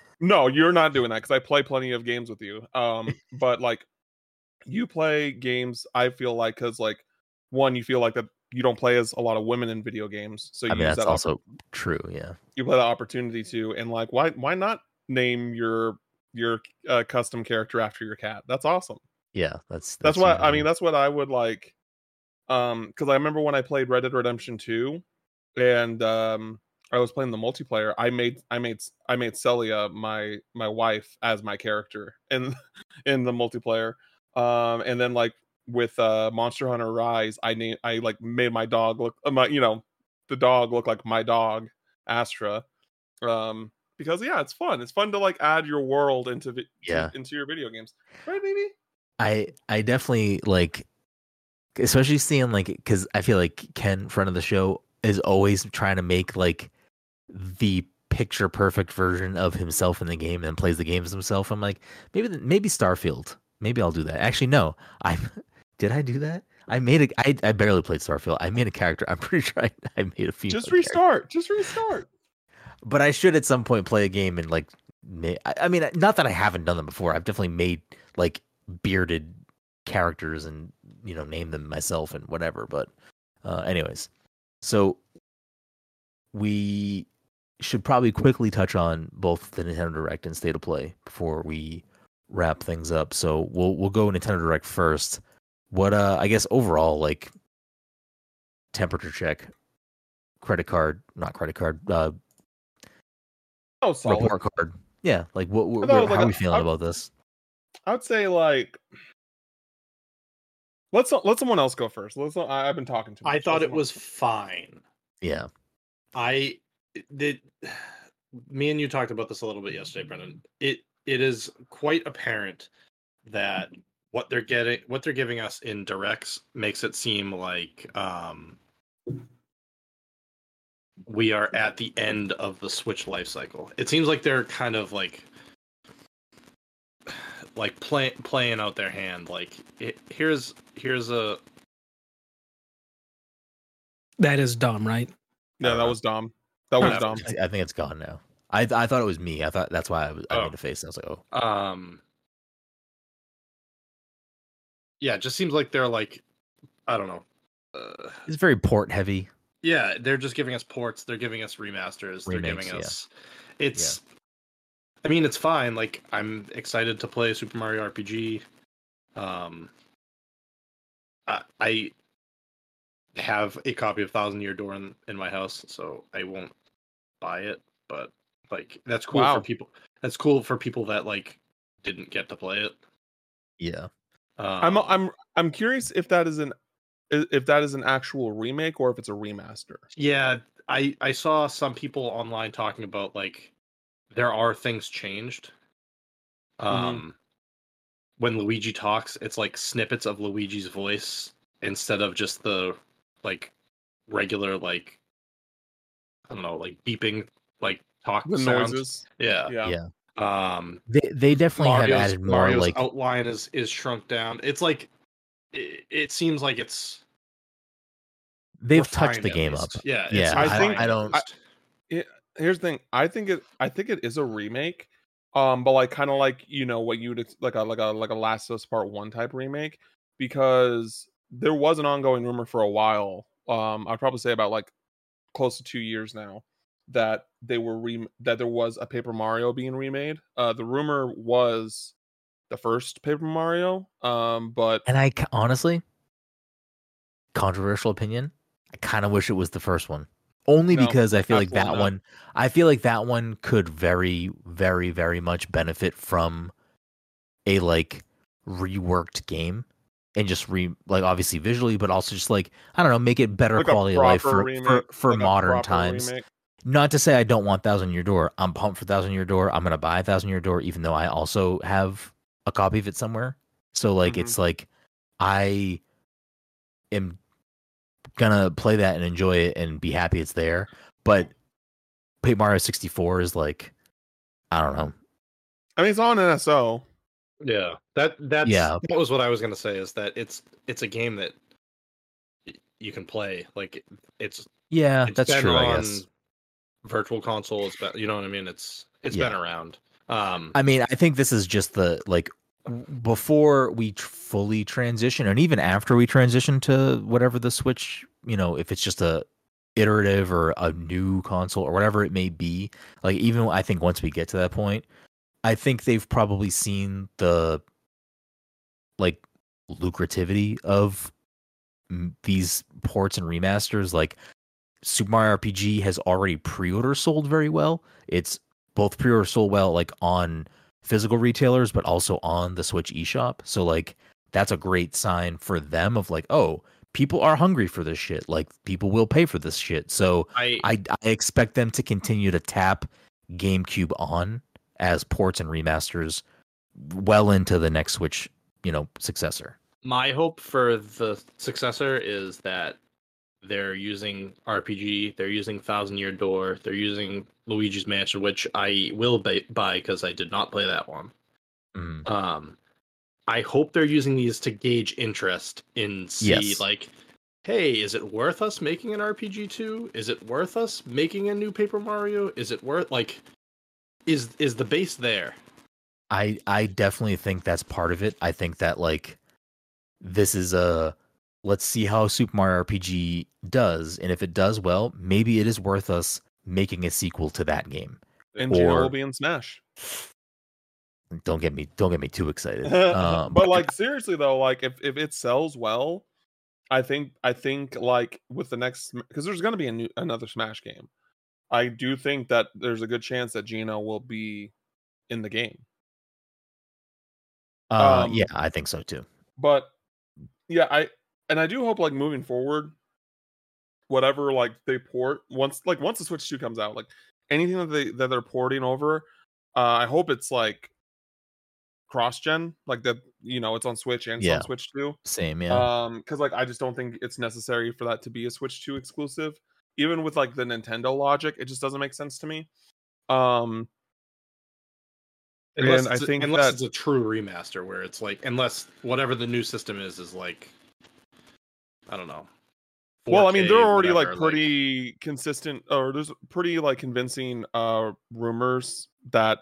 no, you're not doing that because I play plenty of games with you. Um, but like you play games, I feel like because like one, you feel like that you don't play as a lot of women in video games, so you I mean, that's that also true. Yeah, you play the opportunity to and like why why not name your your uh, custom character after your cat? That's awesome. Yeah, that's that's, what i mean that's what i would like um because i remember when i played red dead redemption 2 and um i was playing the multiplayer i made i made i made celia my my wife as my character in in the multiplayer um and then like with uh monster hunter rise i named i like made my dog look uh, my you know the dog look like my dog astra um because yeah it's fun it's fun to like add your world into vi- Yeah. into your video games right baby I I definitely like, especially seeing like because I feel like Ken, front of the show, is always trying to make like the picture perfect version of himself in the game and plays the games himself. I'm like, maybe maybe Starfield. Maybe I'll do that. Actually, no. I did I do that? I made a. I I barely played Starfield. I made a character. I'm pretty sure I, I made a few. just restart just restart but I should at some point play a game and like, I, I mean, not that I haven't done them before. I've definitely made like bearded characters and you know named them myself and whatever. But uh, anyways, so we should probably quickly touch on both the Nintendo Direct and State of Play before we wrap things up. So we'll we'll go Nintendo Direct first. What uh, I guess overall like temperature check, credit card, not credit card, uh, oh solid report card. Yeah, like what? what where- was how like are we feeling I- about this? I'd say like let's let someone else go first. Let's. I, I've been talking to. I thought it was fine. Yeah, I did. Me and you talked about this a little bit yesterday, Brenden. It it is quite apparent that what they're getting, what they're giving us in directs, makes it seem like um, we are at the end of the Switch life cycle. It seems like they're kind of like like play, playing out their hand. Like it, here's here's a That is dumb, right? Yeah, that was Dom. That was Huh. Dom. I I think it's gone now. I I thought it was me. I thought that's why I was I Oh. made a face. and I was like, oh, um yeah it just seems like they're like i don't know uh, it's very port heavy. Yeah, they're just giving us ports. They're giving us remasters. they're Remakes, giving yeah. us. It's. I mean, it's fine. Like I'm excited to play Super Mario RPG. Um. I, I have a copy of Thousand Year Door in, in my house, so I won't buy it. But like, that's cool Wow. for people. That's cool for people that like didn't get to play it. Yeah. Um, I'm I'm I'm curious if that is an if that is an actual remake or if it's a remaster. Yeah, I I saw some people online talking about like there are things changed. Um when Luigi talks, it's like snippets of Luigi's voice instead of just the like regular like I don't know, like beeping like talk The sounds. noises. Yeah. Yeah. Yeah. Um They they definitely Mario's, have added more Mario's like outline is is shrunk down. It's like it, it seems like it's they've touched the at game up. Yeah, Yeah, I think- refined I don't- least. Here's the thing. I think it I think it is a remake. Um, but like kind of like you know what you would like a like a like a Last of Us Part One type remake because there was an ongoing rumor for a while. Um, I'd probably say about like close to two years now that they were re- that there was a Paper Mario being remade. Uh, the rumor was the first Paper Mario. Um, but And I honestly, controversial opinion, I kind of wish it was the first one. Only No, because I feel like that not. one I feel like that one could very very very much benefit from a like reworked game and just re like obviously visually but also just like I don't know make it better like quality of life for remake, for, for like modern times. remake. Not to say I don't want Thousand Year Door. I'm pumped for Thousand Year Door. I'm gonna buy Thousand Year Door, even though I also have a copy of it somewhere. So like, Mhm. it's like I am gonna play that and enjoy it and be happy it's there. But Paper Mario 64 is like, I don't know. I mean, it's on NSO. Yeah, that that's Yeah. that was what I was gonna say is that it's it's a game that y- you can play. Like it's Yeah, it's that's been true. I guess. Virtual console. It's been you know what I mean. It's it's Yeah. been around. Um, I mean, I think this is just the like before we tr- fully transition, and even after we transition to whatever the Switch, you know, if it's just a iterative or a new console or whatever it may be, like even I think once we get to that point, I think they've probably seen the like lucrativity of these ports and remasters. Like Super Mario RPG has already pre-order sold very well. It's both pre-order sold well like on physical retailers but also on the Switch eShop. So like that's a great sign for them of like, oh, people are hungry for this shit. Like people will pay for this shit. So I I I expect them to continue to tap GameCube on as ports and remasters well into the next Switch, you know, successor. my hope for the successor is that they're using RPG, they're using Thousand Year Door, they're using Luigi's Mansion, which I will buy because I did not play that one. Mhm. Um, I hope they're using these to gauge interest in see Yes. like, hey, is it worth us making an RPG two? Is it worth us making a new Paper Mario? Is it worth like, is is the base there? I I definitely think that's part of it. I think that like this is a let's see how Super Mario RPG does, and if it does well, maybe it is worth us making a sequel to that game. And Geno Or- will be in Smash. Don't get me don't get me too excited. Um, but like seriously though, like if, if it sells well, I think I think like with the next because there's gonna be a new another Smash game. I do think that there's a good chance that Geno will be in the game. uh, um, yeah, I think so too. But yeah, I and I do hope like moving forward, whatever like they port once like once the Switch 2 comes out, like anything that they that they're porting over, uh I hope it's like cross gen, like that you know, it's on Switch and it's Yeah. on Switch 2. Same, yeah. Um, because like I just don't think it's necessary for that to be a Switch 2 exclusive. Even with like the Nintendo logic, it just doesn't make sense to me. Um, Unless And I think unless that- it's a true remaster where it's like unless whatever the new system is is like I don't know. well, I mean, they're already whatever, like pretty consistent, or there's pretty like convincing uh rumors that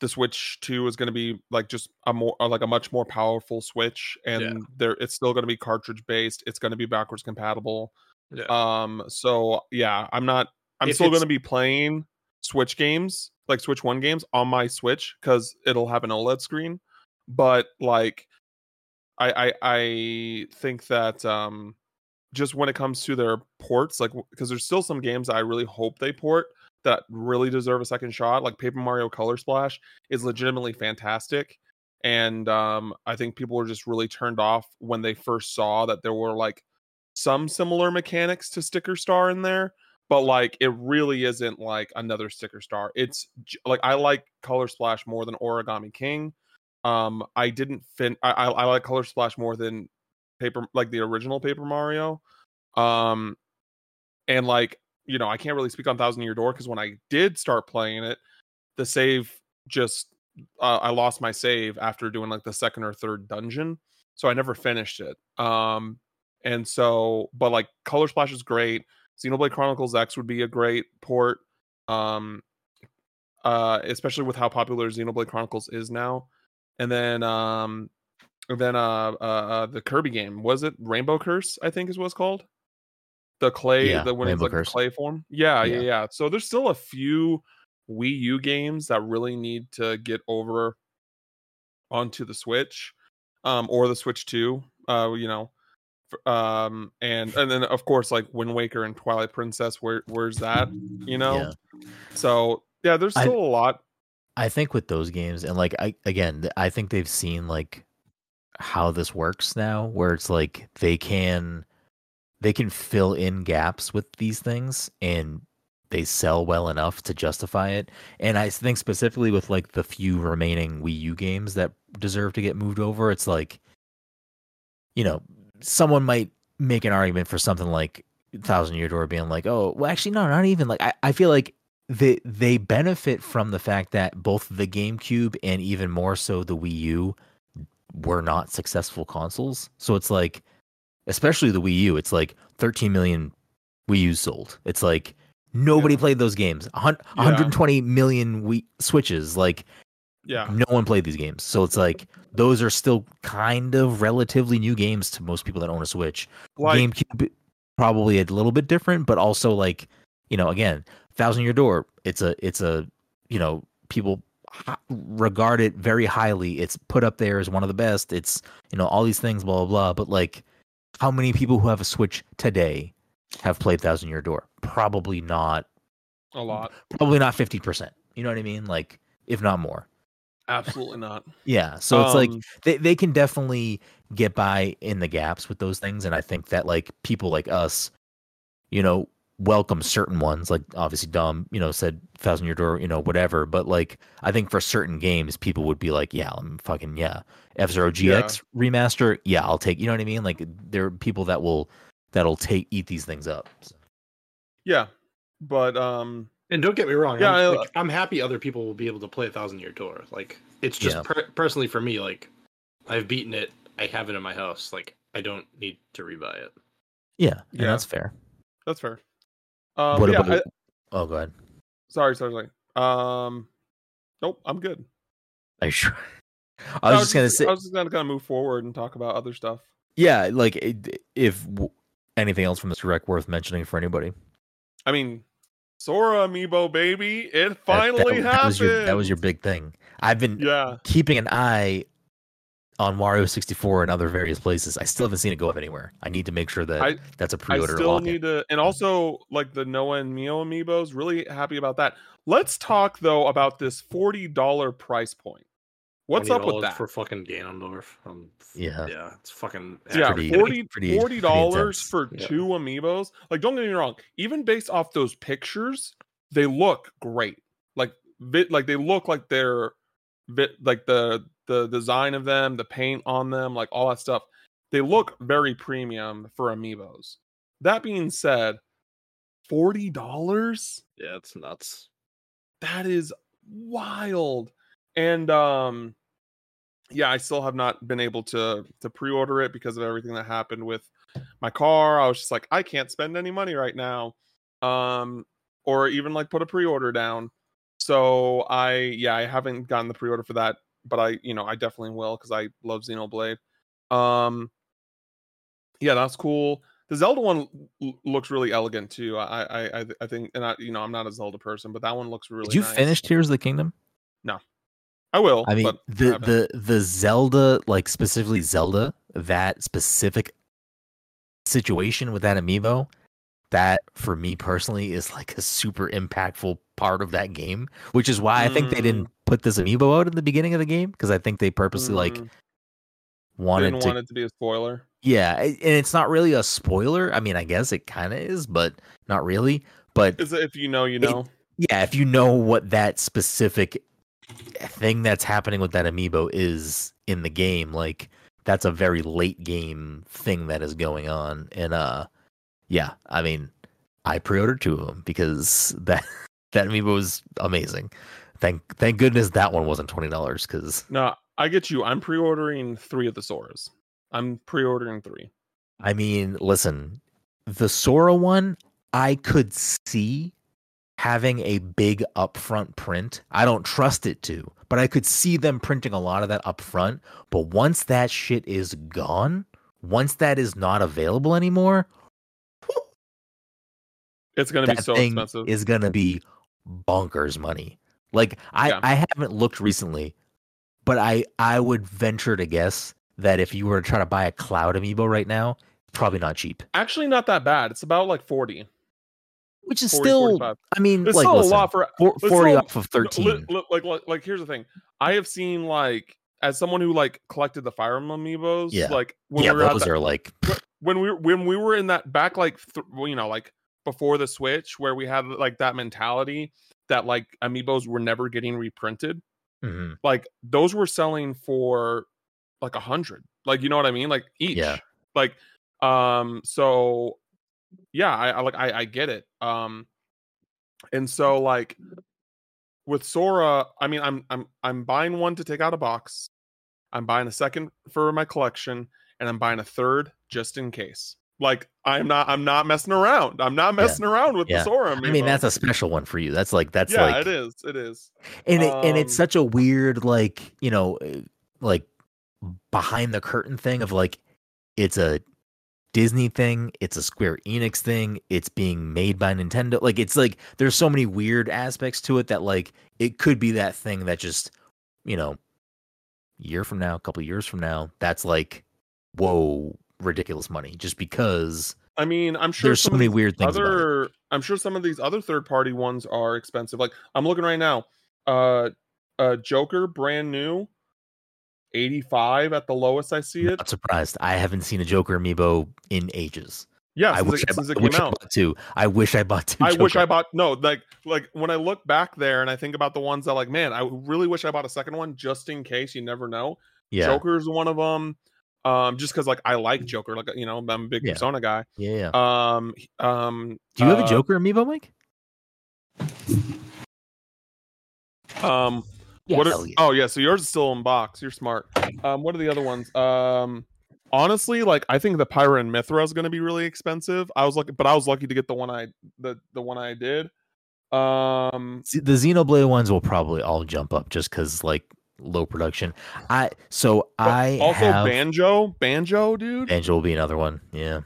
the Switch 2 is going to be like just a more uh, like a much more powerful Switch, and Yeah. there it's still going to be cartridge based. It's going to be backwards compatible. Yeah. Um, so yeah, I'm not. I'm If still going to be playing Switch games, like Switch One games, on my Switch because it'll have an OLED screen. But like, I I, I think that um, just when it comes to their ports, like because there's still some games I really hope they port that really deserve a second shot. Like Paper Mario Color Splash is legitimately fantastic. And um, I think people were just really turned off when they first saw that there were like some similar mechanics to Sticker Star in there, but like it really isn't like another Sticker Star. It's like I like Color Splash more than Origami King. Um, I didn't fin. I, I I like Color Splash more than Paper like the original Paper Mario. Um, and like you know, I can't really speak on Thousand Year Door because when I did start playing it, the save just uh, I lost my save after doing like the second or third dungeon, so I never finished it. Um, and so, but like Color Splash is great. Xenoblade Chronicles X would be a great port. Um, uh, especially with how popular Xenoblade Chronicles is now. And then, um, and then uh, uh, uh, the Kirby game was it Rainbow Curse? I think is what it's called. The clay, Yeah, the when Rainbow it's like Curse. clay form. Yeah, yeah, Yeah. yeah. So there's still a few Wii U games that really need to get over onto the Switch, um, or the Switch Two. Uh, you know, um, and and then of course like Wind Waker and Twilight Princess. Where where's that? You know. Yeah. So yeah, there's still a lot. I think with those games, and like I again, I think they've seen like how this works now, where it's like they can they can fill in gaps with these things and they sell well enough to justify it. And I think specifically with like the few remaining Wii U games that deserve to get moved over, it's like you know, someone might make an argument for something like Thousand Year Door being like, oh, well, actually, no, not even like I, I feel like they they benefit from the fact that both the GameCube and even more so the Wii U were not successful consoles. So it's like, especially the Wii U, it's like 13 million Wii U's sold. It's like nobody Yeah. played those games. A hun- Yeah. 120 million Wii Switches. Like Yeah. no one played these games. So it's like those are still kind of relatively new games to most people that own a Switch. Like GameCube probably a little bit different, but also like you know, again, Thousand Year Door. It's a it's a you know people regard it very highly. It's put up there as one of the best. It's you know all these things, blah blah blah. But like, how many people who have a Switch today have played Thousand Year Door? Probably not. a lot. Probably not fifty percent. You know what I mean? Like, if not more. Absolutely not. Yeah. So it's like Um, they, they can definitely get by in the gaps with those things and i think that like people like us you know welcome certain ones like obviously dom you know said thousand year door you know whatever but like i think for certain games people would be like yeah i'm fucking yeah f-zero gx remaster yeah i'll take you know what i mean like there are people that will that'll take eat these things up so. yeah, but um, And don't get me wrong. Yeah, I'm, I- like, I'm happy other people will be able to play a thousand year door. Like it's just Yeah. per- personally for me. Like I've beaten it. I have it in my house. Like I don't need to rebuy it. yeah and Yeah. that's fair that's fair. Um, what yeah, about I- oh go ahead sorry, sorry, sorry. Um, nope, I'm good. are you sure i was just gonna say I was just gonna kind of move forward and talk about other stuff. yeah like if anything else from this direct worth mentioning for anybody I mean, Sora amiibo baby, it That- finally that, happened. that was your that was your big thing. I've been yeah. keeping an eye on Wario 64 and other various places. I still haven't seen it go up anywhere. I need to make sure that I- that's a pre-order I still lock-in. need to, and also like the Noah and Mio amiibos. Really happy about that. Let's talk though about this forty dollar price point. What's up with that? for fucking Ganondorf? Um, Yeah. yeah, it's fucking yeah, pretty- forty pretty- forty pretty dollars intense. for Yeah. two amiibos. Like, don't get me wrong. Even based off those pictures, they look great. Like, vi- like they look like they're, vi- like the the design of them, the paint on them, like all that stuff. They look very premium for amiibos. That being said, forty dollars yeah, it's nuts. that is wild and um yeah i still have not been able to to pre-order it because of everything that happened with my car i was just like i can't spend any money right now um or even like put a pre-order down so i yeah i haven't gotten the pre-order for that but i you know i definitely will because i love xenoblade um yeah that's cool The Zelda one l- looks really elegant too. I I I, I think, and I you know I'm not a Zelda person, but that one looks really. Did you nice. finish Tears of the Kingdom? No, I will. I mean, the the the Zelda, like specifically Zelda, that specific situation with that amiibo, that for me personally is like a super impactful part of that game. Which is why I think they didn't put this amiibo out in the beginning of the game because I think they purposely like Mm, wanted didn't to. want it to be a spoiler. Yeah, and it's not really a spoiler. I mean, I guess it kind of is, but not really. But Is it if you know, you know. yeah, if you know what that specific thing that's happening with that amiibo is in the game, like that's a very late game thing that is going on. And uh yeah, I mean, I pre-ordered two of them because that that amiibo was amazing. Thank thank goodness that one wasn't twenty dollars because No, I get you. I'm pre-ordering three of the Soras. I'm pre-ordering three. I mean, listen, the Sora one I could see having a big upfront print. I don't trust it to, but I could see them printing a lot of that upfront. But once that shit is gone, once that is not available anymore, It's gonna be that so thing expensive. is gonna be bonkers money. Like I, Yeah. I haven't looked recently, but I I would venture to guess that if you were to try to buy a cloud amiibo right now, probably not cheap. Actually, not that bad. It's about like 40. Which is 40, still 45. I mean It's like still listen, a lot for 40 still- off of no, li- 13. li- like, like like here's the thing. I have seen like as someone who like collected the Fire Emblem amiibos, Yeah. like when yeah, we were those that- are like when we were when we were in that back like th- you know like before the switch where we had like that mentality that like amiibos were never getting reprinted mhm, like those were selling for like a hundred like you know what i mean? Like each Yeah. like um so yeah i, I like I, I get it um and so like with sora i mean i'm i'm i'm buying one to take out a box i'm buying a second for my collection and i'm buying a third just in case like i'm not i'm not messing around i'm not Yeah. messing around with Yeah. the sora I mean that's a special one for you. That's like that's yeah like it is it is and it, and it's Um, such a weird like you know uh, like behind the curtain thing of like it's a disney thing it's a square enix thing it's being made by nintendo like it's like there's so many weird aspects to it that like it could be that thing that just you know year from now a couple years from now that's like whoa ridiculous money just because i mean i'm sure there's so many weird things other i'm sure some of these other third party ones are expensive. Like i'm looking right now uh uh joker brand new 85 at the lowest i see it. not surprised. I haven't seen a joker amiibo in ages. Yeah I since, wish, it, I, it I wish I bought two. I wish I bought two. i wish i bought no like like when i look back there and i think about the ones that like man i really wish i bought a second one just in case you never know. Yeah, joker's one of them um just because like i like joker like you know i'm a big Yeah. persona guy yeah, yeah. um um Do you have uh, a Joker amiibo, Mike? um Yes. What are, yeah. Oh yeah, so yours is still in box. You're smart. Um, what are the other ones? Um, honestly, like I think the Pyra and Mythra is going to be really expensive. I was lucky, but I was lucky to get the one I the the one I did. Um, See, The Xenoblade ones will probably all jump up just because like low production. I so but I also have banjo, banjo, dude. Banjo will be another one. Yeah,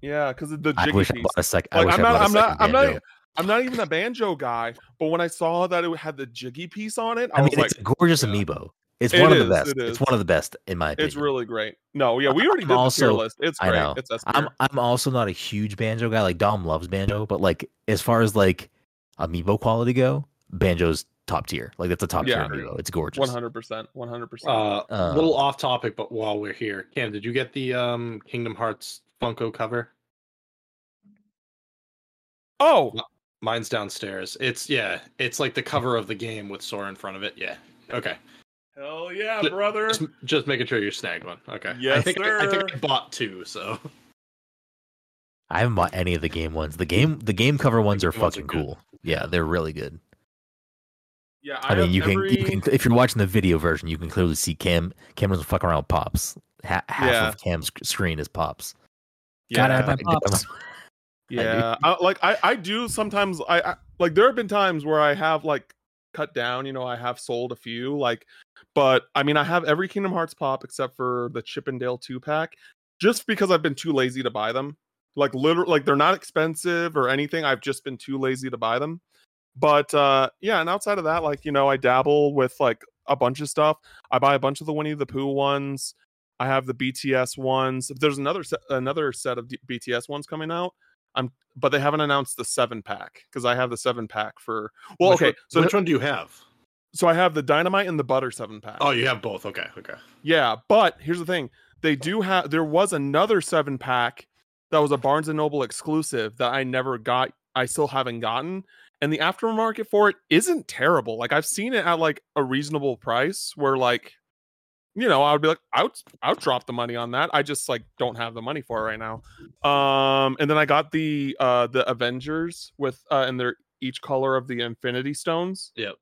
Yeah, because of the I jiggy wish I piece. bought a sec. I Like wish I'm not, bought a I'm not, I'm not, I'm not even a banjo guy. But when I saw that it had the jiggy piece on it, I, I mean, was like, it's a gorgeous yeah. amiibo. It's It one of is, the best. it It's one of the best in my opinion. it's really great. No, yeah, we already I'm did the tier also- list. It's I know. It's I'm. I'm also not a huge banjo guy. Like Dom loves banjo, but like as far as like amiibo quality go, banjo's top tier. Like that's a top Yeah. tier amiibo. It's gorgeous. One hundred percent. One hundred percent. Uh, Uh, little off topic, but while we're here, Cam, did you get the um Kingdom Hearts Funko cover? Oh, Mine's downstairs. It's yeah, it's like the cover of the game with Sora in front of it. Yeah. Okay. hell yeah, Ju- brother. Just, just making sure you snagged one. Okay. I Yes, think I, I think I bought two. So I haven't bought any of the game ones. The game the game cover ones are game ones are fucking good. cool. Yeah, they're really good. Yeah, I, mean, have you can you can if you're watching the video version, you can clearly see Cam Cam doesn't fuck around with pops. Ha- half Yeah. of Cam's screen is pops. Gotta have Yeah, my pops. yeah. I, like I, I do sometimes. I, I like there have been times where I have like cut down. You know, I have sold a few. Like, but I mean, I have every Kingdom Hearts pop except for the Chip 'n Dale two pack. just because I've been too lazy to buy them. Like literally, like they're not expensive or anything. I've just been too lazy to buy them. But uh yeah, and outside of that, like you know, I dabble with like a bunch of stuff. I buy a bunch of the Winnie the Pooh ones. I have the BTS ones. There's another set, another set of D- BTS ones coming out. I'm, but they haven't announced the seven pack because I have the seven pack for. Well, Which okay, one- so which one do you have? so I have the dynamite and the butter seven pack. Oh, you have both. Okay, okay. Yeah, but here's the thing: they do have. There was another seven pack that was a Barnes and Noble exclusive that I never got. I still haven't gotten, and the aftermarket for it isn't terrible. Like I've seen it at like a reasonable price, where like, you know, I would be like, I would, I would drop the money on that. I just like don't have the money for it right now. Um, and then I got the uh the Avengers with uh and they're each color of the Infinity Stones. Yep.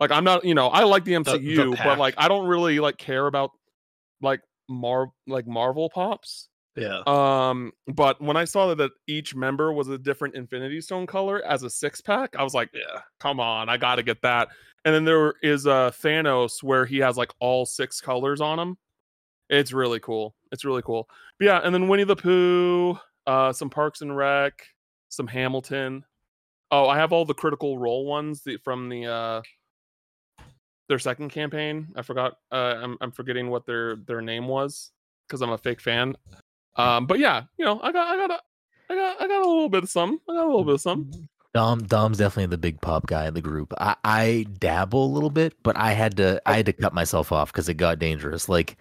Like I'm not, you know, I like the the MCU, but like I don't really like care about like Mar like Marvel pops. Yeah. Um, but when I saw that, each member was a different Infinity Stone color as a six pack, I was like, yeah. come on, I got to get that. And then there is uh Thanos where he has like all six colors on him. It's really cool. It's really cool. But yeah, and then Winnie the Pooh, uh, some Parks and Rec, some Hamilton. Oh, I have all the Critical Role ones the, from the uh their second campaign. I forgot. Uh, I'm I'm forgetting what their their name was because I'm a fake fan. Um, but yeah, you know, I got I got a I got I got a little bit of some. I got a little bit of some. Dom Dom's definitely the big pop guy in the group. I, I dabble a little bit, but I had to I had to cut myself off because it got dangerous. Like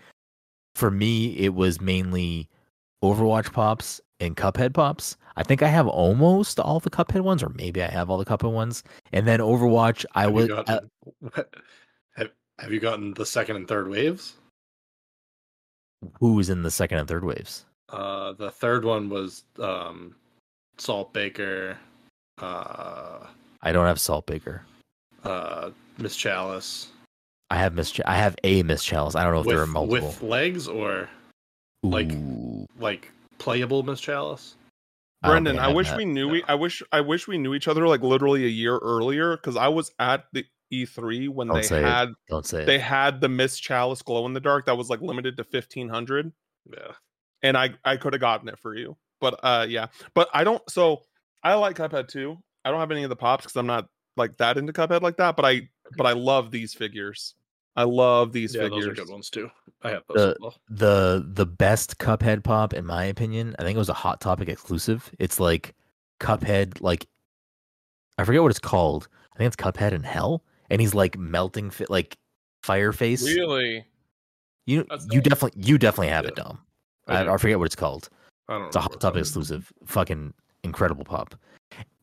for me, it was mainly Overwatch pops and Cuphead pops. I think I have almost all the Cuphead ones, or maybe I have all the Cuphead ones. And then Overwatch, I Have was you uh, have, have you gotten the second and third waves? Who's in the second and third waves. Uh, the third one was um, Salt Baker, uh, I don't have Saltbaker. uh, Miss Chalice I have Miss. Ch- I have a Miss Chalice. I don't know if there are with, multiple. with legs or like- Ooh, like playable Miss Chalice. Brenden, think I wish that. we knew we I wish I wish we knew each other like literally a year earlier because I was at the E3 when Don't they say it. had Don't say they it. had the Miss Chalice glow in the dark that was like limited to fifteen hundred. Yeah. And I I could have gotten it for you. But uh yeah. But I don't so I like Cuphead too. I don't have any of the pops because I'm not like that into Cuphead like that, but I but I love these figures. I love these Yeah, figures. those are good ones too. I have those The- as well. the the best Cuphead pop, in my opinion, I think it was a Hot Topic exclusive. It's like Cuphead, like I forget what it's called. I think it's Cuphead in Hell, and he's like melting, fit like fire face. Really? You That's you dope. definitely you definitely have it, Yeah. Dom. I I. I forget what it's called. I don't It's a Hot what Topic exclusive. Fucking incredible pop.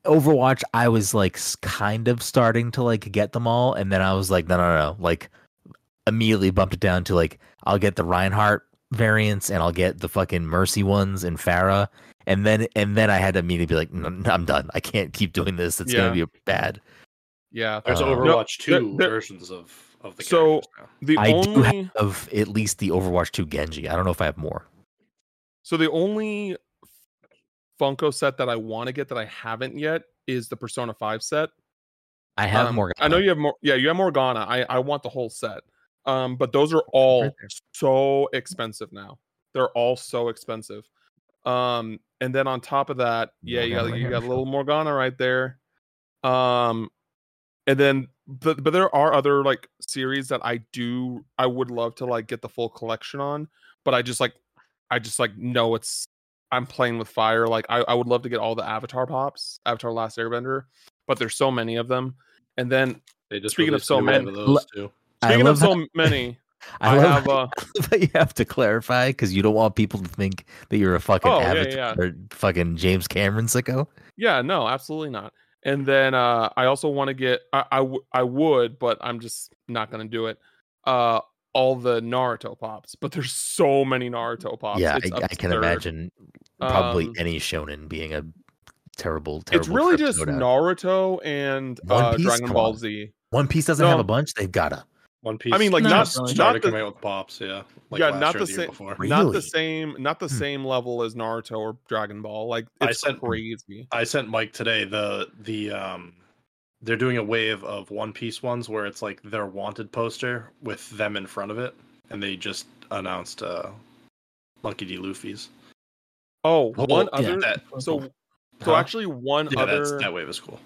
Overwatch, I was like kind of starting to like get them all, and then I was like, no, no, no, like immediately bumped it down to like I'll get the Reinhardt variants and I'll get the fucking Mercy ones and Pharah, and then and then I had to immediately be like, no, no, I'm done. I can't keep doing this. It's Yeah. gonna be bad. Yeah. There's Uh, Overwatch there- two there- versions of of the So- characters now. The I do only Of at least the Overwatch 2 Genji. I don't know if I have more. So the only Funko set that I want to get that I haven't yet is the Persona 5 set. I have Um, more. I know you have more. Yeah, you have Morgana. I I want the whole set. Um, but those are all Right so expensive now. They're all so expensive. Um, and then on top of that, yeah, you got Morgana you got a little Morgana right there. Um, and then but but there are other like series that I do I would love to like get the full collection on, but I just like I just like know it's I'm playing with fire. Like I, I would love to get all the Avatar pops, Avatar Last Airbender, but there's so many of them. And then They just speaking of so a new wave many- of those too. Speaking of love so many, I, I love have, how- uh, but you have to clarify because you don't want people to think that you're a fucking Oh, yeah, avatar, yeah. or fucking James Cameron sicko. yeah, no, absolutely not. And then uh I also want to get I, I w- I would, but I'm just not gonna do it. Uh all the Naruto pops, but there's so many Naruto pops. yeah, I, I can absurd. imagine probably Um, any shonen being a terrible, terrible. It's really just. Naruto and One uh, Dragon Come Ball on. Z. One Piece doesn't have a bunch. They've gotta. One Piece. I mean, like No, not really. started not the, out with pops. Yeah. Like yeah, not the same, before. not the same, not the Hmm. same level as Naruto or Dragon Ball. Like I it's sent- crazy. I sent Mike today the the um they're doing a wave of One Piece ones where it's like their wanted poster with them in front of it, and they just announced uh Monkey D. Luffy's. Oh, Oh, one yeah. other. That- So, so Huh? actually, one yeah, that's, other that wave is cool.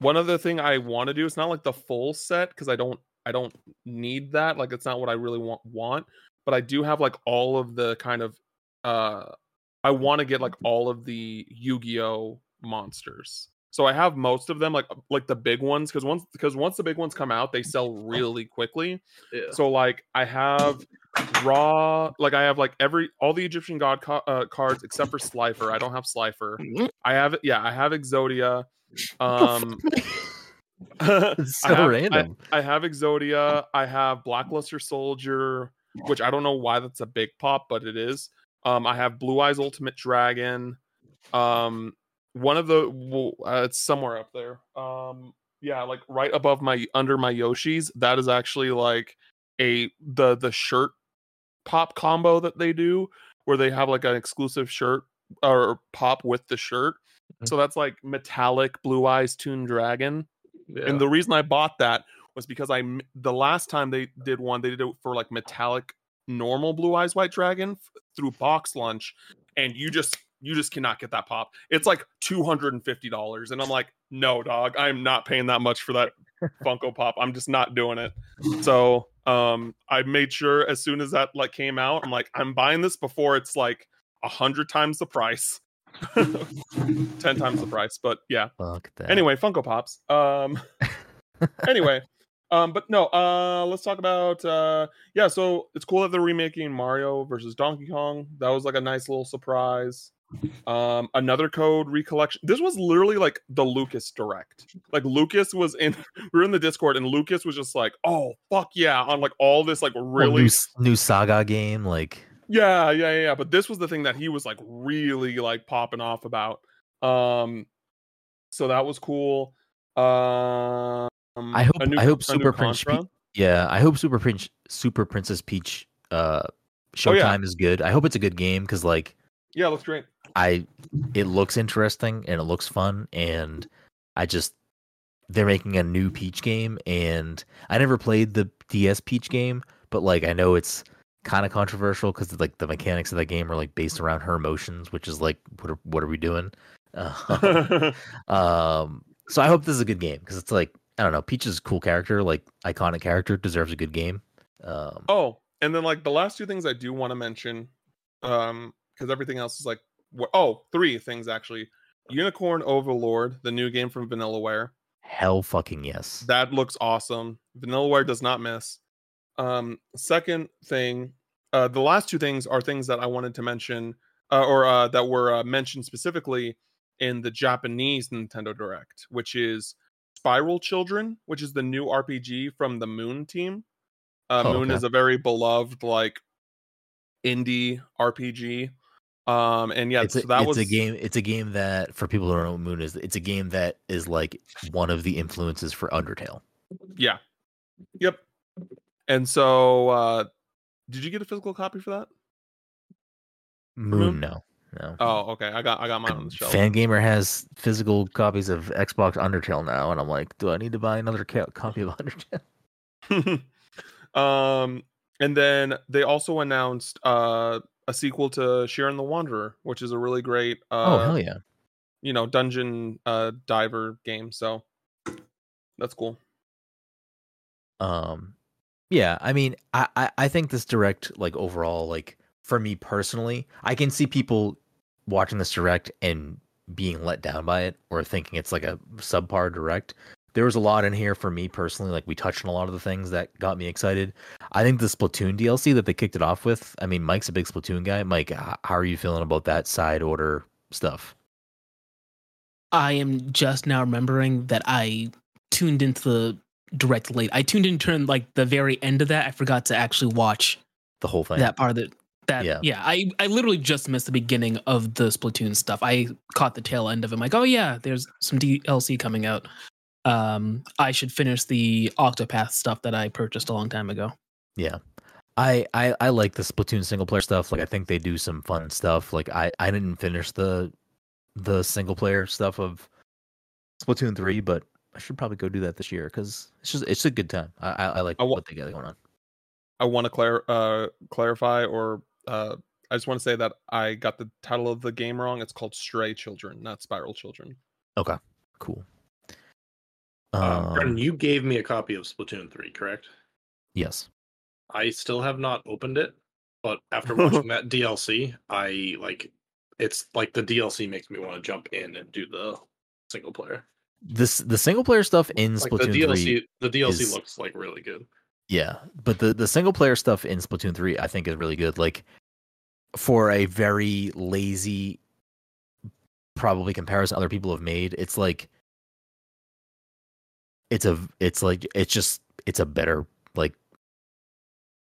one other thing I want to do. It's not like the full set because I don't I don't need that. Like it's not what I really want want. But I do have like all of the kind of uh I want to get like all of the Yu-Gi-Oh monsters. So I have most of them, like like the big ones, because once because once the big ones come out, they sell really quickly. Yeah. So like I have Ra, like I have like every all the Egyptian god ca- uh, cards except for Slifer. I don't have Slifer. Mhm. I have yeah, I have Exodia. Um, It's I so have- I- random. I have Exodia. I have Blackluster Soldier, which I don't know why that's a big pop, but it is. Um, I have Blue Eyes Ultimate Dragon. Um, one of the well, uh, it's somewhere up there. Um, yeah, like right above my under my Yoshis. That is actually like a the the shirt pop combo that they do, where they have like an exclusive shirt or pop with the shirt. Mhm. So that's like metallic Blue Eyes Toon Dragon. yeah. And the reason I bought that was because i the last time they did one, they did it for like metallic normal blue eyes white dragon f- through box lunch, and you just you just cannot get that pop. It's like two hundred and fifty dollars, and I'm like, no, dog, I'm not paying that much for that Funko Pop. I'm just not doing it. So um, I made sure as soon as that like came out, I'm like, I'm buying this before it's like a hundred times the price. 10 times the price but yeah Fuck that. anyway funko pops um anyway um but no uh let's talk about uh yeah so it's cool that they're remaking mario versus donkey kong that was like a nice little surprise um another code recollection this was literally like the lucas direct like lucas was in we were in the discord and lucas was just like oh fuck yeah on like all this like really new, new saga game, like yeah, yeah, yeah, yeah. But this was the thing that he was like really like popping off about. Um, so that was cool. Um, I hope- new- I hope Super Prince Pe- yeah. I hope Super Prince Super Princess Peach uh Oh, yeah. Showtime is good. I hope it's a good game because like Yeah, looks great. I it looks interesting and it looks fun and I just they're making a new Peach game and I never played the DS Peach game, but like I know it's kind of controversial because like the mechanics of that game are like based around her emotions, which is like what are, what are we doing? Uh, um, so I hope this is a good game because it's like I don't know, Peach is a cool character, like iconic character, deserves a good game. Um, oh, and then like the last two things I do want to mention, um, because everything else is like, oh, three things actually. Unicorn Overlord, the new game from Vanillaware. hell fucking yes. That looks awesome. Vanillaware does not miss. Um, second thing, uh, the last two things are things that I wanted to mention, uh, or uh, that were uh, mentioned specifically in the Japanese Nintendo Direct, which is Spiral Children, which is the new RPG from the Moon team. Uh, Oh, Moon okay. is a very beloved like indie RPG. Um, and yeah, it's a, so that it's was a game. It's a game that for people who don't know what Moon is, it's a game that is like one of the influences for Undertale. Yeah. Yep. And so uh did you get a physical copy for that? Moon, no, no. Oh, okay. I got I got mine on the shelf. Fangamer has physical copies of Xbox Undertale now, and I'm like, do I need to buy another ca- copy of Undertale? um and then they also announced uh a sequel to Shiren the Wanderer, which is a really great uh oh hell yeah! you know, dungeon uh diver game. So that's cool. Um, yeah. I mean, I, I I think this direct, like overall, like for me personally, I can see people watching this direct and being let down by it or thinking it's like a subpar direct. There was a lot in here for me personally. Like we touched on a lot of the things that got me excited. I think the Splatoon DLC that they kicked it off with. I mean, Mike's a big Splatoon guy. Mike, how are you feeling about that side order stuff? I am just now remembering that I tuned into the direct late. I tuned in turn like the very end of that. I forgot to actually watch The whole thing. that part of it. That Yeah. yeah. I I literally just missed the beginning of the Splatoon stuff. I caught the tail end of it. I'm like, oh yeah, there's some DLC coming out. Um, I should finish the Octopath stuff that I purchased a long time ago. Yeah. I, I I like the Splatoon single player stuff. Like I think they do some fun stuff. Like I I didn't finish the the single player stuff of Splatoon 3, but I should probably go do that this year because it's just it's a good time. I I, I like I wa- what they got going on. I want to clar- uh clarify or uh I just want to say that I got the title of the game wrong. It's called Stray Children, not Spiral Children. Okay, cool. Um, Brenden, you gave me a copy of Splatoon 3, correct? yes. I still have not opened it, but after watching that DLC, I like it's like the DLC makes me want to jump in and do the single player. This the single player stuff in Like Splatoon the DLC, 3 the DLC is- looks like really good. Yeah, but the the single player stuff in Splatoon 3 I think is really good. Like for a very lazy probably comparison other people have made, it's like it's a it's like it's just it's a better like